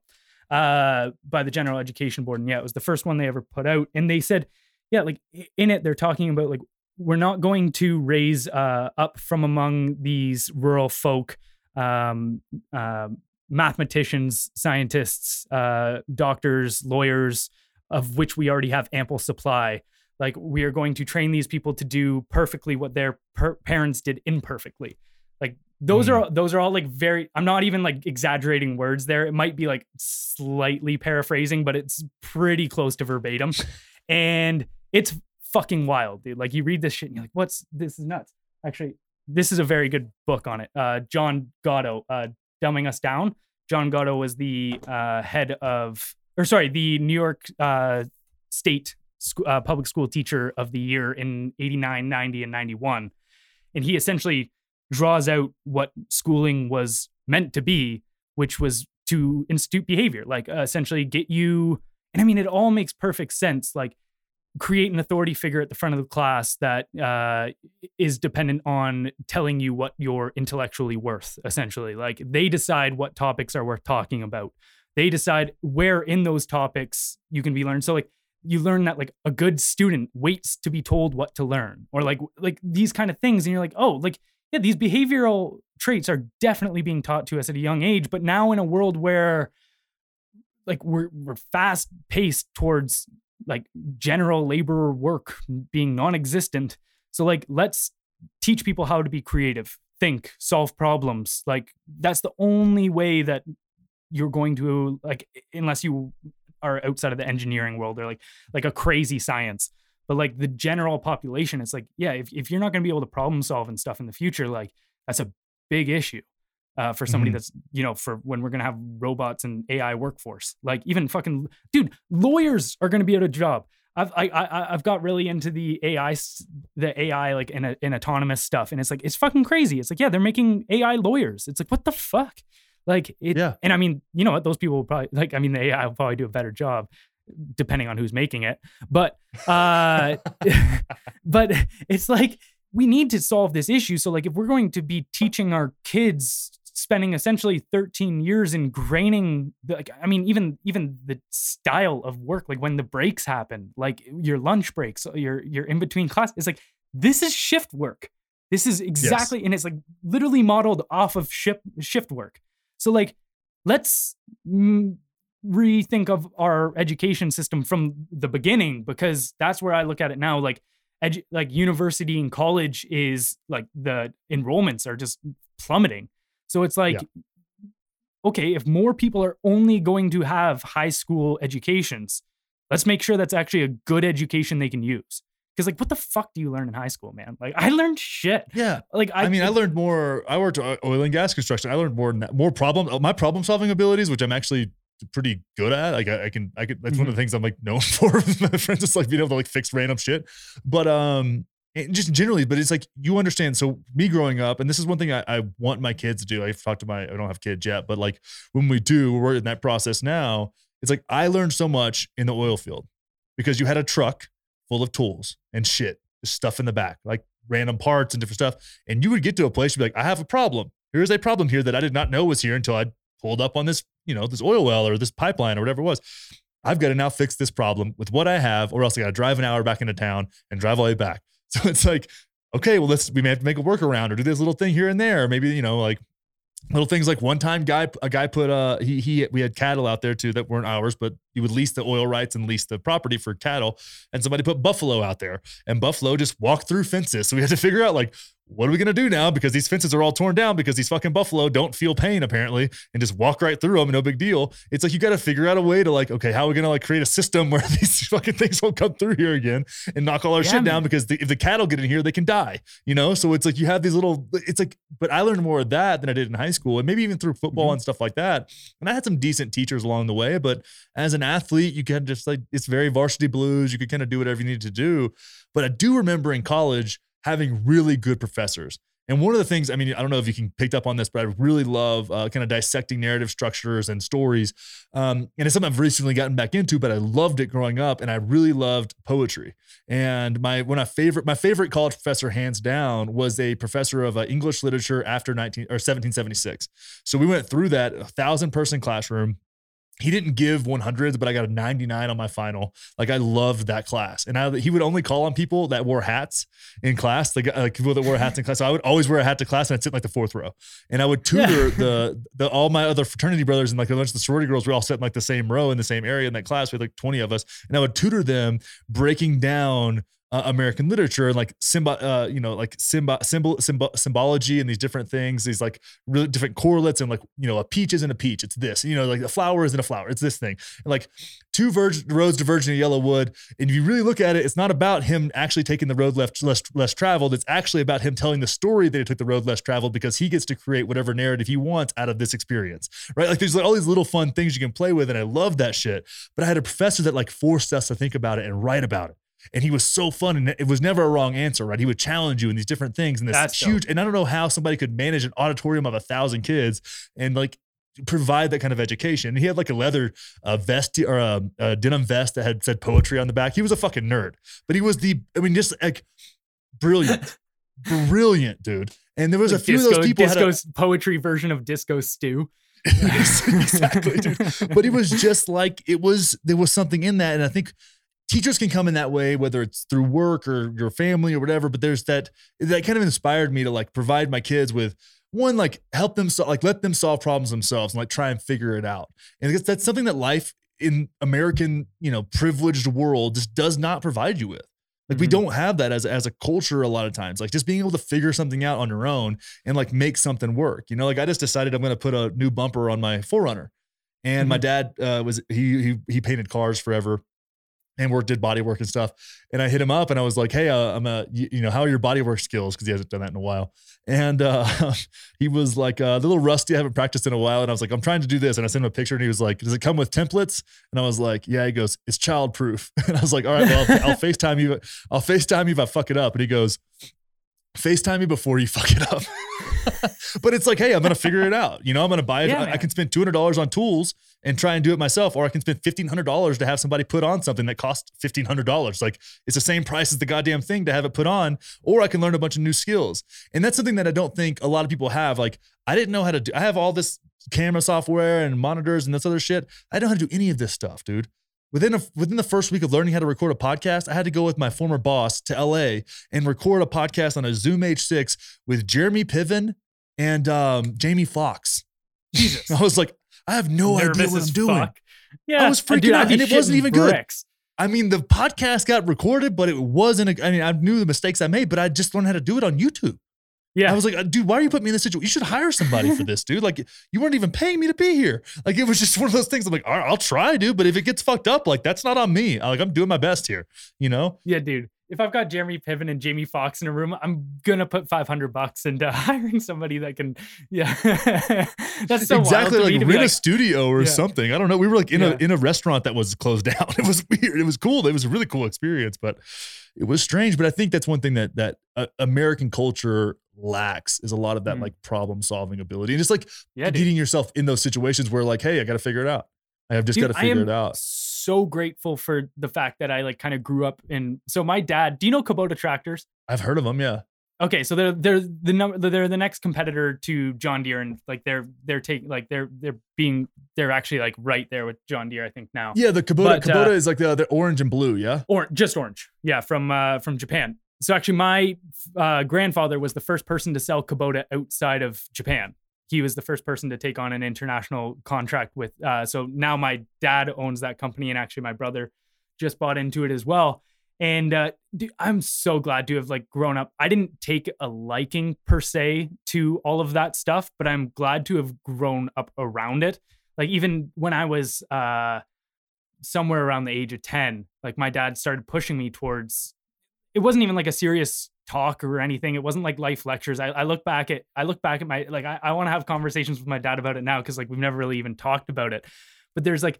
B: uh by the general education board and yeah it was the first one they ever put out and they said yeah like in it they're talking about like we're not going to raise uh up from among these rural folk um uh, mathematicians scientists uh doctors lawyers of which we already have ample supply. Like we are going to train these people to do perfectly what their per- parents did imperfectly. Like those are those are all like very i'm not even like exaggerating words there. It might be like slightly paraphrasing but it's pretty close to verbatim. And it's fucking wild dude. Like you read this shit and you're like what's this is nuts. Actually this is a very good book on it. Uh john gatto uh dumbing us down. John gatto was the uh head of or sorry the new york uh state sc- uh, public school teacher of the year in 89 90 and 91 and he essentially draws out what schooling was meant to be which was to institute behavior like uh, essentially get you and i mean it all makes perfect sense like create an authority figure at the front of the class that uh, is dependent on telling you what you're intellectually worth essentially. Like they decide what topics are worth talking about. They decide where in those topics you can be learned. So like you learn that like a good student waits to be told what to learn or like like these kind of things and you're like oh like yeah these behavioral traits are definitely being taught to us at a young age but now in a world where like we're we're fast paced towards like general labor work being non-existent so like let's teach people how to be creative think solve problems like that's the only way that you're going to like unless you are outside of the engineering world or like like a crazy science. But like the general population, it's like, yeah, if, if you're not going to be able to problem solve and stuff in the future, like that's a big issue uh, for somebody
A: Mhm.
B: that's, you know, for when we're going to have robots and AI workforce. Like even fucking, dude, lawyers are going to be out of job. I've I, I I've got really into the AI the AI like in a, in autonomous stuff, and it's like it's fucking crazy. It's like yeah, they're making AI lawyers. It's like what the fuck, like it.
A: Yeah.
B: And I mean, you know what? Those people will probably like. I mean, the AI will probably do a better job, depending on who's making it. But uh, but it's like we need to solve this issue. So like if we're going to be teaching our kids spending essentially 13 years ingraining the, like i mean even even the style of work like when the breaks happen like your lunch breaks your your in between class it's like this is shift work this is exactly and it's like literally modeled off of shift shift work so like let's rethink of our education system from the beginning because that's where i look at it now like edu- like university and college is like the enrollments are just plummeting so it's like okay if more people are only going to have high school educations let's make sure that's actually a good education they can use because like what the fuck do you learn in high school man like i learned shit
A: Yeah.
B: like i,
A: I, mean, I learned more. I worked uh, oil and gas construction. I learned more more problem my problem solving abilities, which I'm actually pretty good at. Like I, I can I could that's one of the things I'm like known for. with my friends just like being able to like fix random shit. But um and just generally, but it's like you understand. So me growing up, and this is one thing I, I want my kids to do. I've talked to my I don't have kids yet, but like when we do, we're in that process now. It's like I learned so much in the oil field because you had a truck full of tools and shit, just stuff in the back, like random parts and different stuff. And you would get to a place, you'd be like, I have a problem. Here's a problem here that I did not know was here until I pulled up on this, you know, this oil well or this pipeline or whatever it was. I've got to now fix this problem with what I have, or else I got to drive an hour back into town and drive all the way back. So it's like, okay, well, let's we may have to make a workaround or do this little thing here and there. Maybe, you know, like little things like one time guy a guy put uh he he we had cattle out there too that weren't ours but you would lease the oil rights and lease the property for cattle and somebody put buffalo out there and buffalo just walked through fences. So we had to figure out like what are we gonna do now? Because these fences are all torn down because these fucking buffalo don't feel pain apparently and just walk right through them no big deal. It's like you got to figure out a way to like okay how are we gonna like create a system where these fucking things won't come through here again and knock all our
B: Yeah,
A: shit down?
B: Man.
A: because the, if the cattle get in here they can die you know? So it's like you have these little it's like but i learned more of that than i did in high school and maybe even through football
B: Mhm.
A: and stuff like that. And i had some decent teachers along the way but as an athlete you can just like it's very varsity blues you could kind of do whatever you need to do but i do remember in college having really good professors and one of the things, I mean, I don't know if you can pick up on this, but I really love uh, kind of dissecting narrative structures and stories. Um, and it's something I've recently gotten back into, but I loved it growing up, and I really loved poetry. And my one of favorite, my favorite college professor, hands down, was a professor of uh, English literature after 19 or 1776. So we went through that a thousand person classroom. He didn't give 100s, but I got a 99 on my final. Like I loved that class, and I, he would only call on people that wore hats in class, like, like uh, people that wore hats in class. So I would always wear a hat to class, and I'd sit in like the fourth row, and I would tutor the the all my other fraternity brothers and like a bunch of the sorority girls. We all sat in like the same row in the same area in that class. We had like 20 of us, and I would tutor them breaking down uh, American literature and like symbo- uh, you know, like symbol, symbol, symbol, symbology and these different things, these like really different correlates and like, you know, a peach isn't a peach, it's this, you know, like a flower isn't a flower, it's this thing. And like two verge- roads diverging in yellow wood. And if you really look at it, it's not about him actually taking the road left less less traveled. It's actually about him telling the story that he took the road less traveled because he gets to create whatever narrative he wants out of this experience. Right. Like there's like all these little fun things you can play with. And I love that shit. But I had a professor that like forced us to think about it and write about it. And he was so fun, and it was never a wrong answer, right? He would challenge you in these different things, and this
B: That's dope.
A: huge. And I don't know how somebody could manage an auditorium of a thousand kids and like provide that kind of education. He had like a leather uh, vest or a, a denim vest that had said poetry on the back. He was a fucking nerd, but he was the, I mean, just like brilliant, brilliant dude. And there was a few
B: disco,
A: of those people had a-
B: disco's poetry version of Disco
A: Stu. Exactly, dude. But it was just like it was. There was something in that, and I think teachers can come in that way, whether it's through work or your family or whatever. But there's that that kind of inspired me to like provide my kids with one, like help them sol- like let them solve problems themselves and like try and figure it out. And I guess that's something that life in American, you know, privileged world just does not provide you with. Like we
B: Mhm.
A: don't have that as as a culture a lot of times. Like just being able to figure something out on your own and like make something work. You know, like I just decided I'm going to put a new bumper on my 4Runner. And my
B: Mhm.
A: dad uh, was he he he painted cars forever and worked did body work and stuff. And I hit him up and I was like, "Hey, uh, I'm a you, you know how are your body work skills?" Because he hasn't done that in a while. And uh, he was like uh, a little rusty. I haven't practiced in a while. And I was like, "I'm trying to do this." And I sent him a picture and he was like, "Does it come with templates?" And I was like, "Yeah." He goes, "It's child proof." And I was like, "All right, well, I'll, I'll Facetime you. I'll Facetime you if I fuck it up." And he goes. FaceTime me before you fuck it up. but it's like, hey, I'm gonna figure it out. You know, I'm gonna buy it.
B: Yeah,
A: I- I can spend two hundred dollars on tools and try and do it myself, or I can spend fifteen hundred dollars to have somebody put on something that costs fifteen hundred dollars. Like it's the same price as the goddamn thing to have it put on, or I can learn a bunch of new skills. And that's something that I don't think a lot of people have. Like I didn't know how to do. I have all this camera software and monitors and this other shit. I don't know how to do any of this stuff, dude. Within a, within the first week of learning how to record a podcast, I had to go with my former boss to LA and record a podcast on a Zoom H6 with Jeremy Piven and um, Jamie Foxx.
B: Jesus.
A: I was like, I have no idea what I'm doing.
B: fuck. Yeah, I
A: was freaking
B: dude,
A: out, and it wasn't even good. I mean, the podcast got recorded, but it wasn't. A, I mean, I knew the mistakes I made, but I just learned how to do it on YouTube.
B: Yeah,
A: I was like, dude, why are you putting me in this situation? You should hire somebody for this, dude. Like, you weren't even paying me to be here. Like, it was just one of those things. I'm like, all right, I'll try, dude. But if it gets fucked up, like, that's not on me. I- Like, I'm doing my best here, you know?
B: yeah, dude. If I've got Jeremy Piven and Jamie Foxx in a room, I'm gonna put 500 bucks into hiring somebody that can. Yeah, that's so
A: exactly
B: wild
A: like rent
B: be
A: a studio or
B: Yeah.
A: something. I don't know. We were like in
B: Yeah.
A: a in a restaurant that was closed down. It was weird. It was cool. It was a really cool experience, but it was strange. But I think that's one thing that that uh, American culture lacks is a lot of that
B: Mm.
A: like problem solving ability and just like
B: yeah,
A: getting yourself in those situations where like, hey, I got to figure it out. I have just got to figure it out.
B: So grateful for the fact that I like kind of grew up in. So my dad, do you know Kubota tractors?
A: I've heard of them. Yeah.
B: Okay, so they're they're the number they're the next competitor to John Deere, and like they're they're taking like they're they're being they're actually like right there with John Deere, I think now.
A: Yeah. The Kubota,
B: But, uh,
A: Kubota is like the, the orange and blue. Yeah.
B: or just orange yeah from uh from japan so actually my uh grandfather was the first person to sell kubota outside of japan. He was the first person to take on an international contract with uh so now my dad owns that company and actually my brother just bought into it as well. And uh dude, i'm so glad to have like grown up. I didn't take a liking per se to all of that stuff but i'm glad to have grown up around it. Like even when i was uh somewhere around the age of 10 like my dad started pushing me towards it wasn't even like a serious talk or anything it wasn't like life lectures i, I look back at i look back at my like i, I want to have conversations with my dad about it now because like we've never really even talked about it but there's like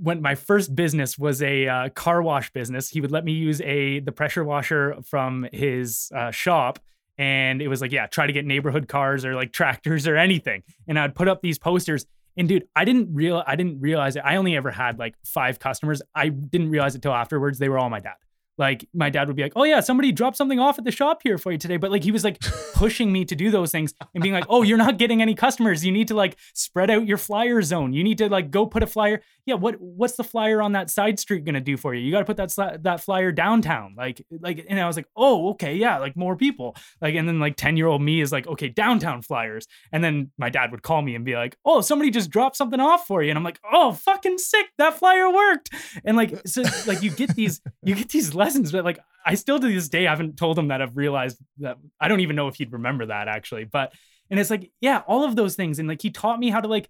B: when my first business was a uh, car wash business he would let me use a the pressure washer from his uh, shop and it was like yeah try to get neighborhood cars or like tractors or anything and i'd put up these posters and dude, I didn't real I didn't realize it. I only ever had like five customers. I didn't realize it till afterwards. They were all my dad. Like my dad would be like, "Oh yeah, somebody dropped something off at the shop here for you today." But like he was like pushing me to do those things and being like, "Oh, you're not getting any customers. You need to like spread out your flyer zone. You need to like go put a flyer. Yeah, what what's the flyer on that side street gonna do for you? You got to put that sli- that flyer downtown. Like like." And I was like, "Oh, okay, yeah, like more people." Like and then like ten year old me is like, "Okay, downtown flyers." And then my dad would call me and be like, "Oh, somebody just dropped something off for you," and I'm like, "Oh, fucking sick! That flyer worked." And like, so like you get these, you get these lessons, but like I still to this day haven't told him that I've realized that I don't even know if he'd remember that actually, but and it's like, yeah, all of those things, and like he taught me how to like,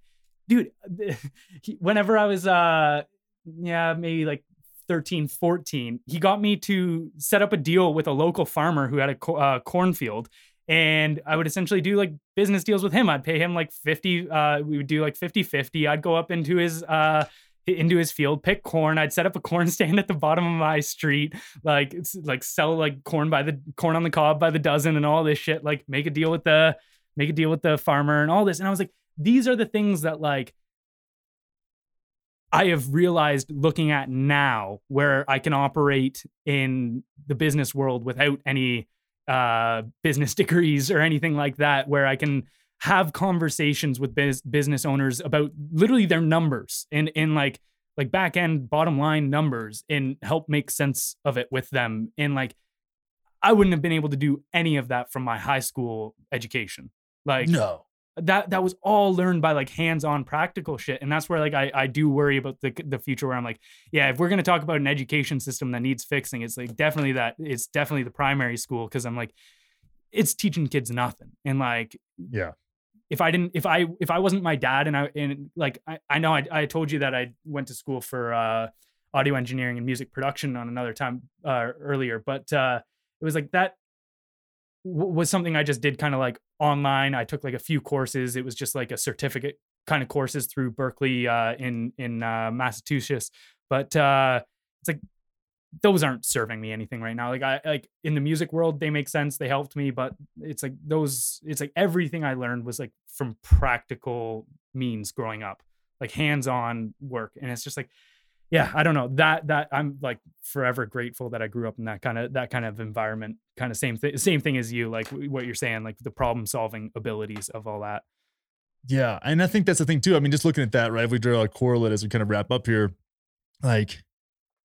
B: dude, he, whenever I was uh, yeah, maybe like 13, 14, he got me to set up a deal with a local farmer who had a co- uh, cornfield and I would essentially do like business deals with him. I'd pay him like 50 uh we would do like 50-50. I'd go up into his uh into his field, pick corn. I'd set up a corn stand at the bottom of my street, like like sell like corn by the corn on the cob by the dozen and all this shit. Like make a deal with the make a deal with the farmer and all this. And I was like, these are the things that like I have realized looking at now where I can operate in the business world without any uh, business degrees or anything like that, where I can have conversations with biz- business owners about literally their numbers and in like like back end bottom line numbers and help make sense of it with them. And like I wouldn't have been able to do any of that from my high school education. Like
A: no.
B: that that was all learned by like hands-on practical shit and that's where like I, I do worry about the the future where i'm like yeah if we're going to talk about an education system that needs fixing it's like definitely that it's definitely the primary school because i'm like it's teaching kids nothing and like
A: Yeah.
B: If I didn't, if I, if I wasn't my dad and I, and like, I, I know I, I told you that I went to school for uh, audio engineering and music production on another time uh, earlier, but uh, it was like that w- was something I just did kind of like online. I took like a few courses. It was just like a certificate kind of courses through Berklee, uh, in in uh, Massachusetts, but uh, it's like those aren't serving me anything right now. Like I like in the music world, they make sense. They helped me, but it's like those. It's like everything I learned was like from practical means growing up, like hands-on work, and it's just like, yeah, I don't know that that I'm like forever grateful that I grew up in that kind of that kind of environment. Kind of same thing, same thing as you, like what you're saying, like the problem-solving abilities of all that.
A: Yeah, and I think that's the thing too. I mean, just looking at that, right? If we draw a correlate as we kind of wrap up here, like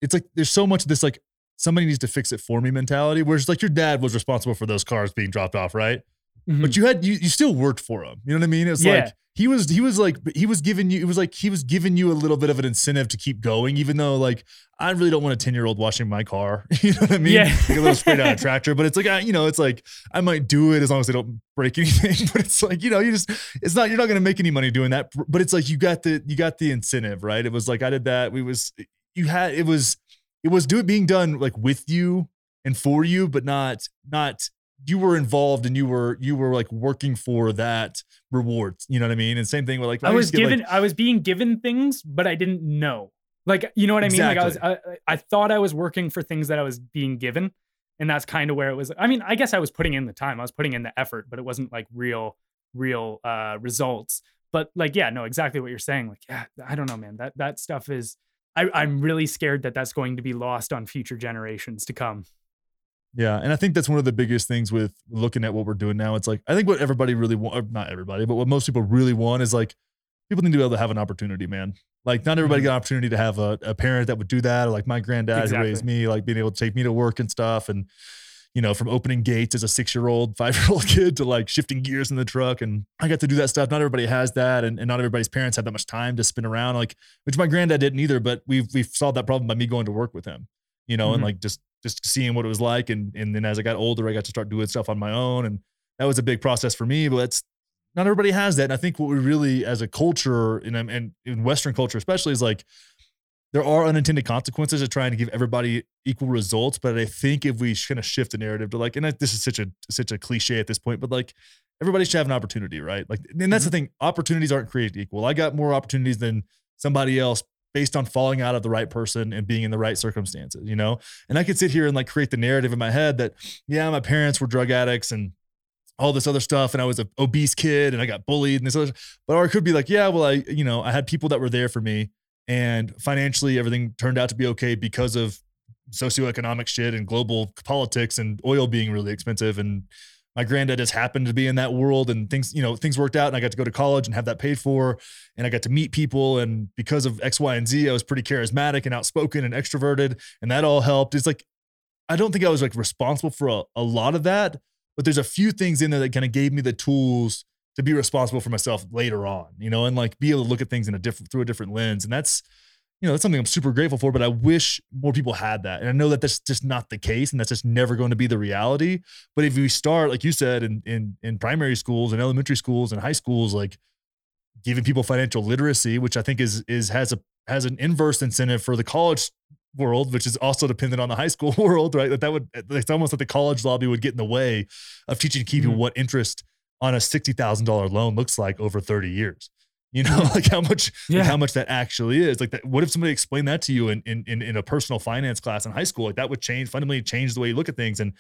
A: it's like there's so much of this like somebody needs to fix it for me mentality. Whereas like your dad was responsible for those cars being dropped off, right?
B: Mhm.
A: But you had you, you still worked for him. You know what I mean? It's
B: Yeah.
A: like he was he was like he was giving you it was like he was giving you a little bit of an incentive to keep going, even though like I really don't want a 10 year old washing my car. You know what I mean?
B: Yeah.
A: Like a little straight out of tractor. But it's like I, you know, it's like I might do it as long as they don't break anything. But it's like, you know, you just it's not you're not gonna make any money doing that. But it's like you got the you got the incentive, right? It was like I did that. We was you had it was it was do it being done like with you and for you, but not not you were involved and you were you were like working for that reward. You know what I mean? And same thing with like
B: I was
A: get, like,
B: given, I was being given things, but I didn't know. Like, you know what I mean? Like, I was, I, I thought I was working for things that I was being given, and that's kind of where it was. I mean, I guess I was putting in the time, I was putting in the effort, but it wasn't like real, real uh results. But like, yeah, no, exactly what you're saying. Like, yeah, I don't know, man. That that stuff is. I, I'm really scared that that's going to be lost on future generations to come.
A: Yeah, and I think that's one of the biggest things with looking at what we're doing now. It's like I think what everybody really want, not everybody, but what most people really want is like people need to be able to have an opportunity, man. Like not everybody
B: Mhm.
A: got an opportunity to have a, a parent that would do that, or like my granddad who raised me, like being able to take me to work and stuff, and you know, from opening gates as a six year old, five year old kid to like shifting gears in the truck, and I got to do that stuff. Not everybody has that, and, and not everybody's parents have that much time to spin around, like which my granddad didn't either. But we've we've solved that problem by me going to work with him, you know, and
B: Mhm.
A: like just just seeing what it was like, and and then as I got older, I got to start doing stuff on my own, and that was a big process for me. But it's not everybody has that, and I think what we really, as a culture, and and in Western culture especially, is like there are unintended consequences of trying to give everybody equal results. But I think if we kind of shift the narrative to like, and this is such a such a cliche at this point, but like everybody should have an opportunity, right? Like, and that's the mm-hmm. thing. Opportunities aren't created equal. I got more opportunities than somebody else based on falling out of the right person and being in the right circumstances, you know? And I could sit here and like create the narrative in my head that, yeah, my parents were drug addicts and all this other stuff. And I was an obese kid and I got bullied and this other, but or it could be like, yeah, well, I, you know, I had people that were there for me and financially everything turned out to be okay because of socioeconomic shit and global politics and oil being really expensive. And my granddad just happened to be in that world and things, you know, things worked out and I got to go to college and have that paid for. And I got to meet people. And because of X, Y, and Z, I was pretty charismatic and outspoken and extroverted. And that all helped. It's like, I don't think I was like responsible for a, a lot of that, but there's a few things in there that kind of gave me the tools to be responsible for myself later on, you know, and like be able to look at things in a different through a different lens. And that's, you know, that's something I'm super grateful for, but I wish more people had that. And I know that that's just not the case and that's just never going to be the reality. But if we start, like you said, in in in primary schools and elementary schools and high schools, like giving people financial literacy, which I think is is has a has an inverse incentive for the college world, which is also dependent on the high school world, right? That that would it's almost like the college lobby would get in the way of teaching people
B: Mhm.
A: what interest on a sixty thousand dollar loan looks like over thirty years. You know, like how much like how much that actually is. Like that, what if somebody explained that to you in, in in a personal finance class in high school? Like that would change fundamentally change the way you look at things. And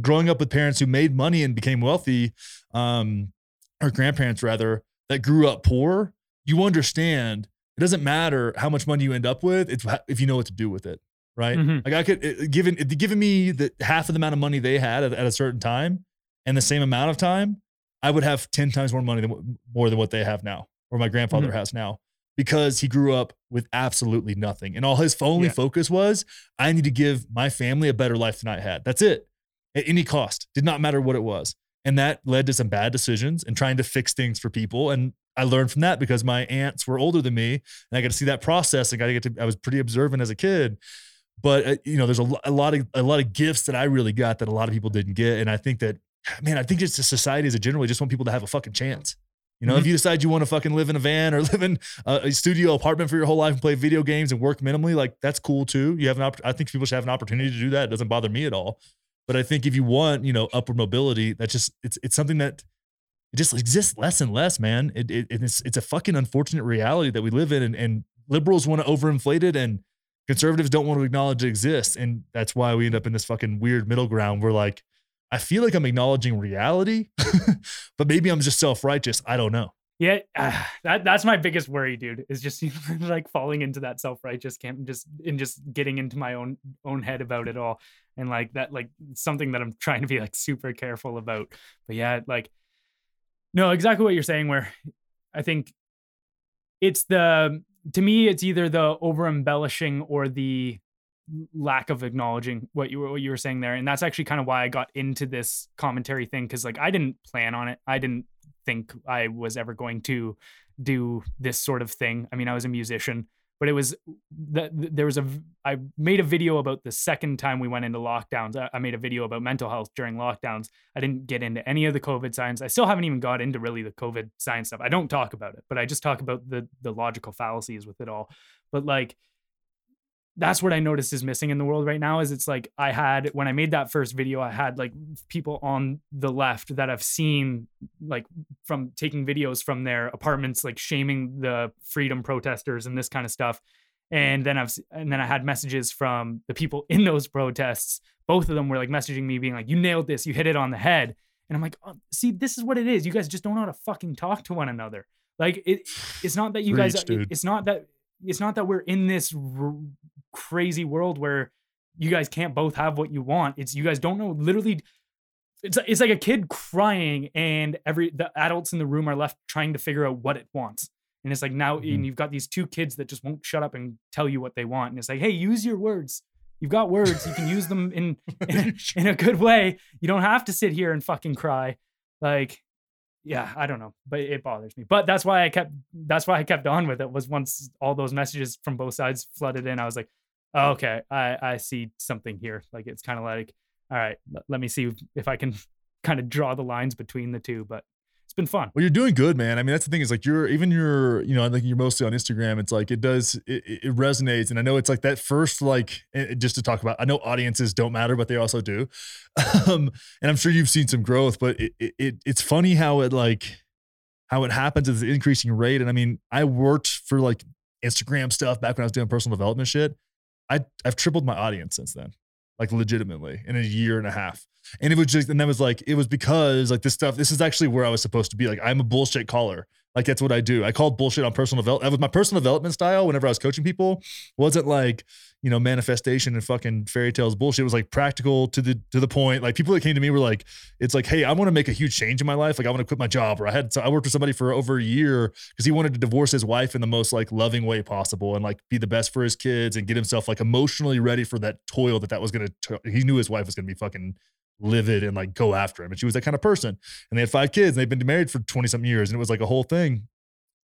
A: growing up with parents who made money and became wealthy, um, or grandparents rather, that grew up poor, you understand it doesn't matter how much money you end up with. It's if you know what to do with it, right?
B: Mhm.
A: Like I could it- given it, given me the half of the amount of money they had at, at a certain time, and the same amount of time, I would have ten times more money than more than what they have now, or my grandfather
B: Mm-hmm.
A: has now, because he grew up with absolutely nothing, and all his only
B: Yeah.
A: focus was, I need to give my family a better life than I had. That's it, at any cost. Did not matter what it was, and that led to some bad decisions and trying to fix things for people. And I learned from that because my aunts were older than me, and I got to see that process. And got to get to. I was pretty observant as a kid but uh, you know there's a, a lot of a lot of gifts that i really got that a lot of people didn't get and i think that man i think just the society as a general just want people to have a fucking chance You know,
B: Mhm.
A: if you decide you want to fucking live in a van or live in a, studio apartment for your whole life and play video games and work minimally, like that's cool too. You have an opp- I think people should have an opportunity to do that. It doesn't bother me at all. But I think if you want, you know, upward mobility, that's just it's it's something that it just exists less and less, man. It, it it's it's a fucking unfortunate reality that we live in, and, and liberals want to overinflate it, and conservatives don't want to acknowledge it exists, and that's why we end up in this fucking weird middle ground. Where like, I feel like I'm acknowledging reality, but maybe I'm just self righteous. I don't know.
B: Yeah, ah, that that's my biggest worry, dude. Is just like falling into that self righteous camp and just and just getting into my own own head about it all, and like that, like something that I'm trying to be like super careful about. But yeah, like no, exactly what you're saying. Where I think it's the to me, it's either the over embellishing or the lack of acknowledging what you were what you were saying there, and that's actually kind of why I got into this commentary thing because like I didn't plan on it. I didn't think I was ever going to do this sort of thing. I mean, I was a musician, but it was that there was a I made a video about the second time we went into lockdowns. I, I made a video about mental health during lockdowns. I didn't get into any of the COVID science. I still haven't even got into really the COVID science stuff. I don't talk about it, but I just talk about the the logical fallacies with it all. But like that's what I noticed is missing in the world right now is it's like I had when I made that first video, I had like people on the left that I've seen like from taking videos from their apartments, like shaming the freedom protesters and this kind of stuff. And then I've and then I had messages from the people in those protests. Both of them were like messaging me, being like, "You nailed this. You hit it on the head." And I'm like, oh, "See, this is what it is. You guys just don't know how to fucking talk to one another. Like it. It's not that you guys.
A: Dude.
B: It's not that. It's not that we're in this r- crazy world where you guys can't both have what you want. It's you guys don't know literally it's it's like a kid crying and every the adults in the room are left trying to figure out what it wants. And it's like now
A: Mhm.
B: and you've got these two kids that just won't shut up and tell you what they want. And it's like, hey, use your words. You've got words. You can use them in in, in a good way. You don't have to sit here and fucking cry. Like, yeah, I don't know, but it bothers me. But that's why I kept that's why I kept on with it was once all those messages from both sides flooded in, I was like, oh, okay, I I see something here. Like it's kind of like, all right, let me see if I can kind of draw the lines between the two. But it's been fun.
A: Well, you're doing good, man. I mean, that's the thing is like you're even your, you know, I think you're mostly on Instagram. It's like it does, it, it resonates, and I know it's like that first, like just to talk about. I know audiences don't matter, but they also do, um, and I'm sure you've seen some growth. But it, it it's funny how it like how it happens at the increasing rate. And I mean, I worked for like Instagram stuff back when I was doing personal development shit. I I've tripled my audience since then, like legitimately in a year and a half. And it was just, and that was like, it was because like this stuff, this is actually where I was supposed to be. Like, I'm a bullshit caller. Like, that's what I do. I called bullshit on personal development. That was my personal development style whenever I was coaching people. Wasn't like, you know, manifestation and fucking fairy tales bullshit. It was like practical to the to the point. Like people that came to me were like, it's like, hey, I want to make a huge change in my life. Like I want to quit my job. Or I had I worked with somebody for over a year because he wanted to divorce his wife in the most like loving way possible and like be the best for his kids and get himself like emotionally ready for that toil that that was gonna. He knew his wife was gonna be fucking livid and like go after him. And she was that kind of person. And they had five kids and they've been married for 20 something years. And it was like a whole thing.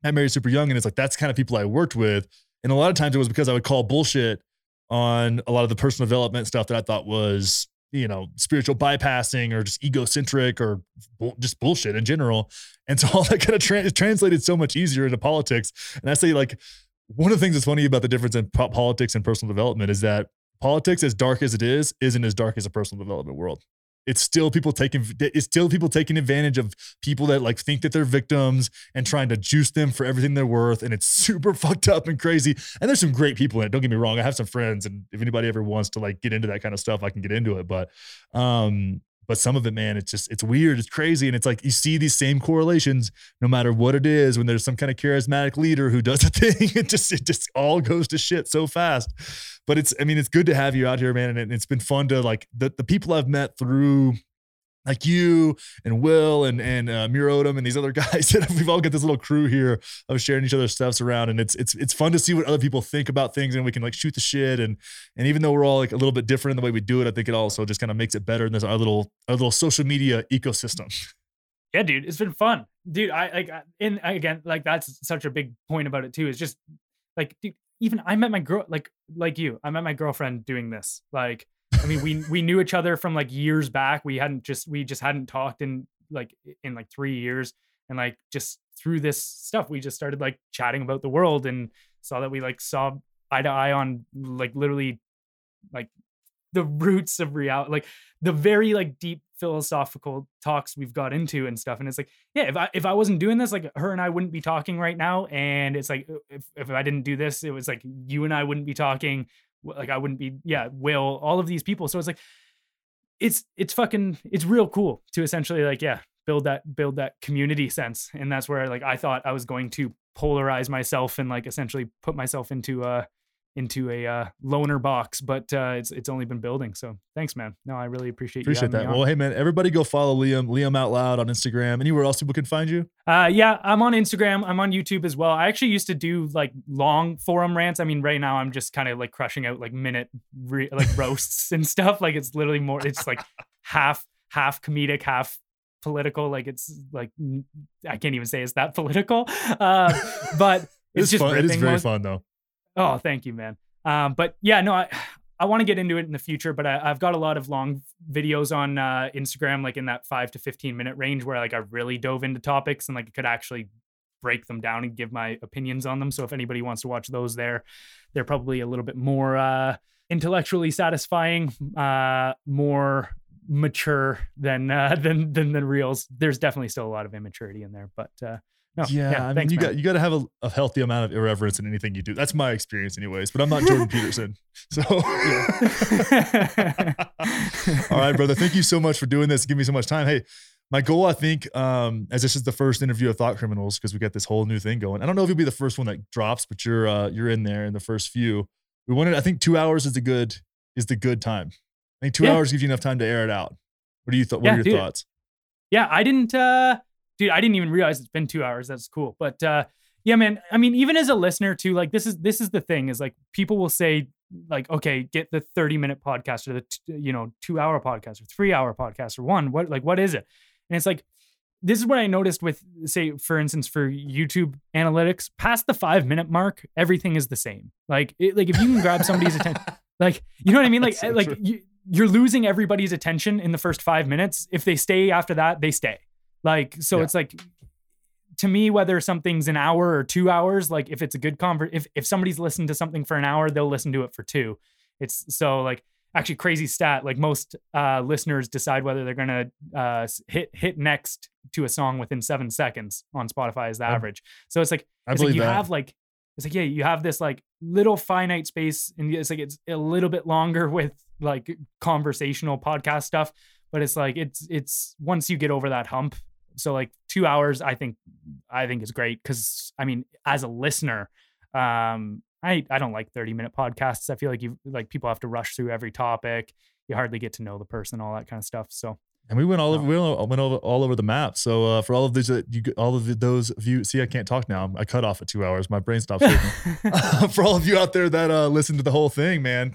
A: I married super young. And it's like, that's kind of people I worked with. And a lot of times it was because I would call bullshit on a lot of the personal development stuff that I thought was, you know, spiritual bypassing or just egocentric or bull, just bullshit in general. And so all that kind of tra- translated so much easier into politics. And I say, like, one of the things that's funny about the difference in po- politics and personal development is that politics, as dark as it is, isn't as dark as a personal development world it's still people taking it's still people taking advantage of people that like think that they're victims and trying to juice them for everything they're worth and it's super fucked up and crazy. And there's some great people in it don't get me wrong. I have some friends and if anybody ever wants to like get into that kind of stuff i can get into it. But um but some of it man it's just it's weird it's crazy and it's like you see these same correlations no matter what it is when there's some kind of charismatic leader who does a thing it just it just all goes to shit so fast. But it's i mean it's good to have you out here man and it- it's been fun to like the, the people i've met through like you and Will and and uh, Odom and these other guys we've all got this little crew here of sharing each other's stuffs around and it's it's it's fun to see what other people think about things and we can like shoot the shit and and even though we're all like a little bit different in the way we do it I think it also just kind of makes it better in this our little our little social media ecosystem.
B: Yeah, dude, it's been fun, dude. I like, and again, like that's such a big point about it too. Is just like, dude, even I met my girl, like, like you, I met my girlfriend doing this. Like, I mean, we we knew each other from like years back. We hadn't just we just hadn't talked in like in like three years, and like just through this stuff we just started like chatting about the world and saw that we like saw eye to eye on like literally like the roots of reality like the very like deep philosophical talks we've got into and stuff. And it's like yeah if i if i wasn't doing this like her and i wouldn't be talking right now. And it's like if, if i didn't do this it was like you and i wouldn't be talking like i wouldn't be yeah will all of these people. So it's like it's it's fucking it's real cool to essentially like yeah build that build that community sense. And that's where like i thought i was going to polarize myself and like essentially put myself into uh into a uh, loner box, but uh, it's it's only been building. So thanks, man. No, I really appreciate
A: appreciate that. Well, hey, man, everybody go follow Liam, Liam Out Loud on Instagram. Anywhere else people can find you?
B: Uh, yeah, I'm on Instagram. I'm on YouTube as well. I actually used to do like long forum rants. I mean, right now I'm just kind of like crushing out like minute re- like roasts and stuff. Like it's literally more. It's like half half comedic, half political. Like it's like I can't even say it's that political. Uh, but it's,
A: it's
B: just
A: fun. It is very fun though.
B: Oh, thank you, man. Um, but yeah, no, I I want to get into it in the future, but I, have got a lot of long videos on uh, Instagram, like in that five to fifteen minute range, where like I really dove into topics and like could actually break them down and give my opinions on them. So if anybody wants to watch those, there, they're probably a little bit more uh, intellectually satisfying, uh, more mature than uh, than than the reels. There's definitely still a lot of immaturity in there, but uh, no,
A: yeah, yeah, I mean, you man. got you got to have a, a, healthy amount of irreverence in anything you do. That's my experience, anyways. But I'm not Jordan Peterson, so. All right, brother. Thank you so much for doing this. Give me so much time. Hey, my goal, I think, um, as this is the first interview of Thought Criminals, because we got this whole new thing going. I don't know if you'll be the first one that drops, but you're uh, you're in there in the first few. We wanted, I think, two hours is a good is the good time. I think two yeah. hours gives you enough time to air it out. What do you thought? What yeah, are your dude. thoughts?
B: Yeah, I didn't. uh dude, I didn't even realize it's been two hours. That's cool. But uh, yeah, man. I mean, even as a listener too, like this is this is the thing is like people will say like, okay, get the 30 minute podcast or the t- you know two hour podcast or three hour podcast or one. What like what is it? And it's like this is what I noticed with say for instance for YouTube analytics, past the five minute mark, everything is the same. Like it, like if you can grab somebody's attention, like you know what I mean, like so like you, you're losing everybody's attention in the first five minutes. If they stay after that, they stay. Like, so yeah. it's like to me, whether something's an hour or two hours, like if it's a good convert, if if somebody's listened to something for an hour, they'll listen to it for two. It's so like actually crazy stat. Like most uh, listeners decide whether they're gonna uh, hit hit next to a song within seven seconds on Spotify is the I, average. So it's like it's like you that. have like it's like yeah you have this like little finite space and it's like it's a little bit longer with like conversational podcast stuff but it's like it's it's once you get over that hump so like two hours i think i think is great because i mean as a listener um i i don't like 30 minute podcasts i feel like you like people have to rush through every topic you hardly get to know the person all that kind of stuff so
A: and we went all over, we went over all over the map. So uh, for all of these, uh, you, all of those of you, see, I can't talk now. I cut off at two hours. My brain stops working. for all of you out there that uh, listen to the whole thing, man,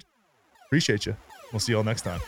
A: appreciate you. We'll see you all next time.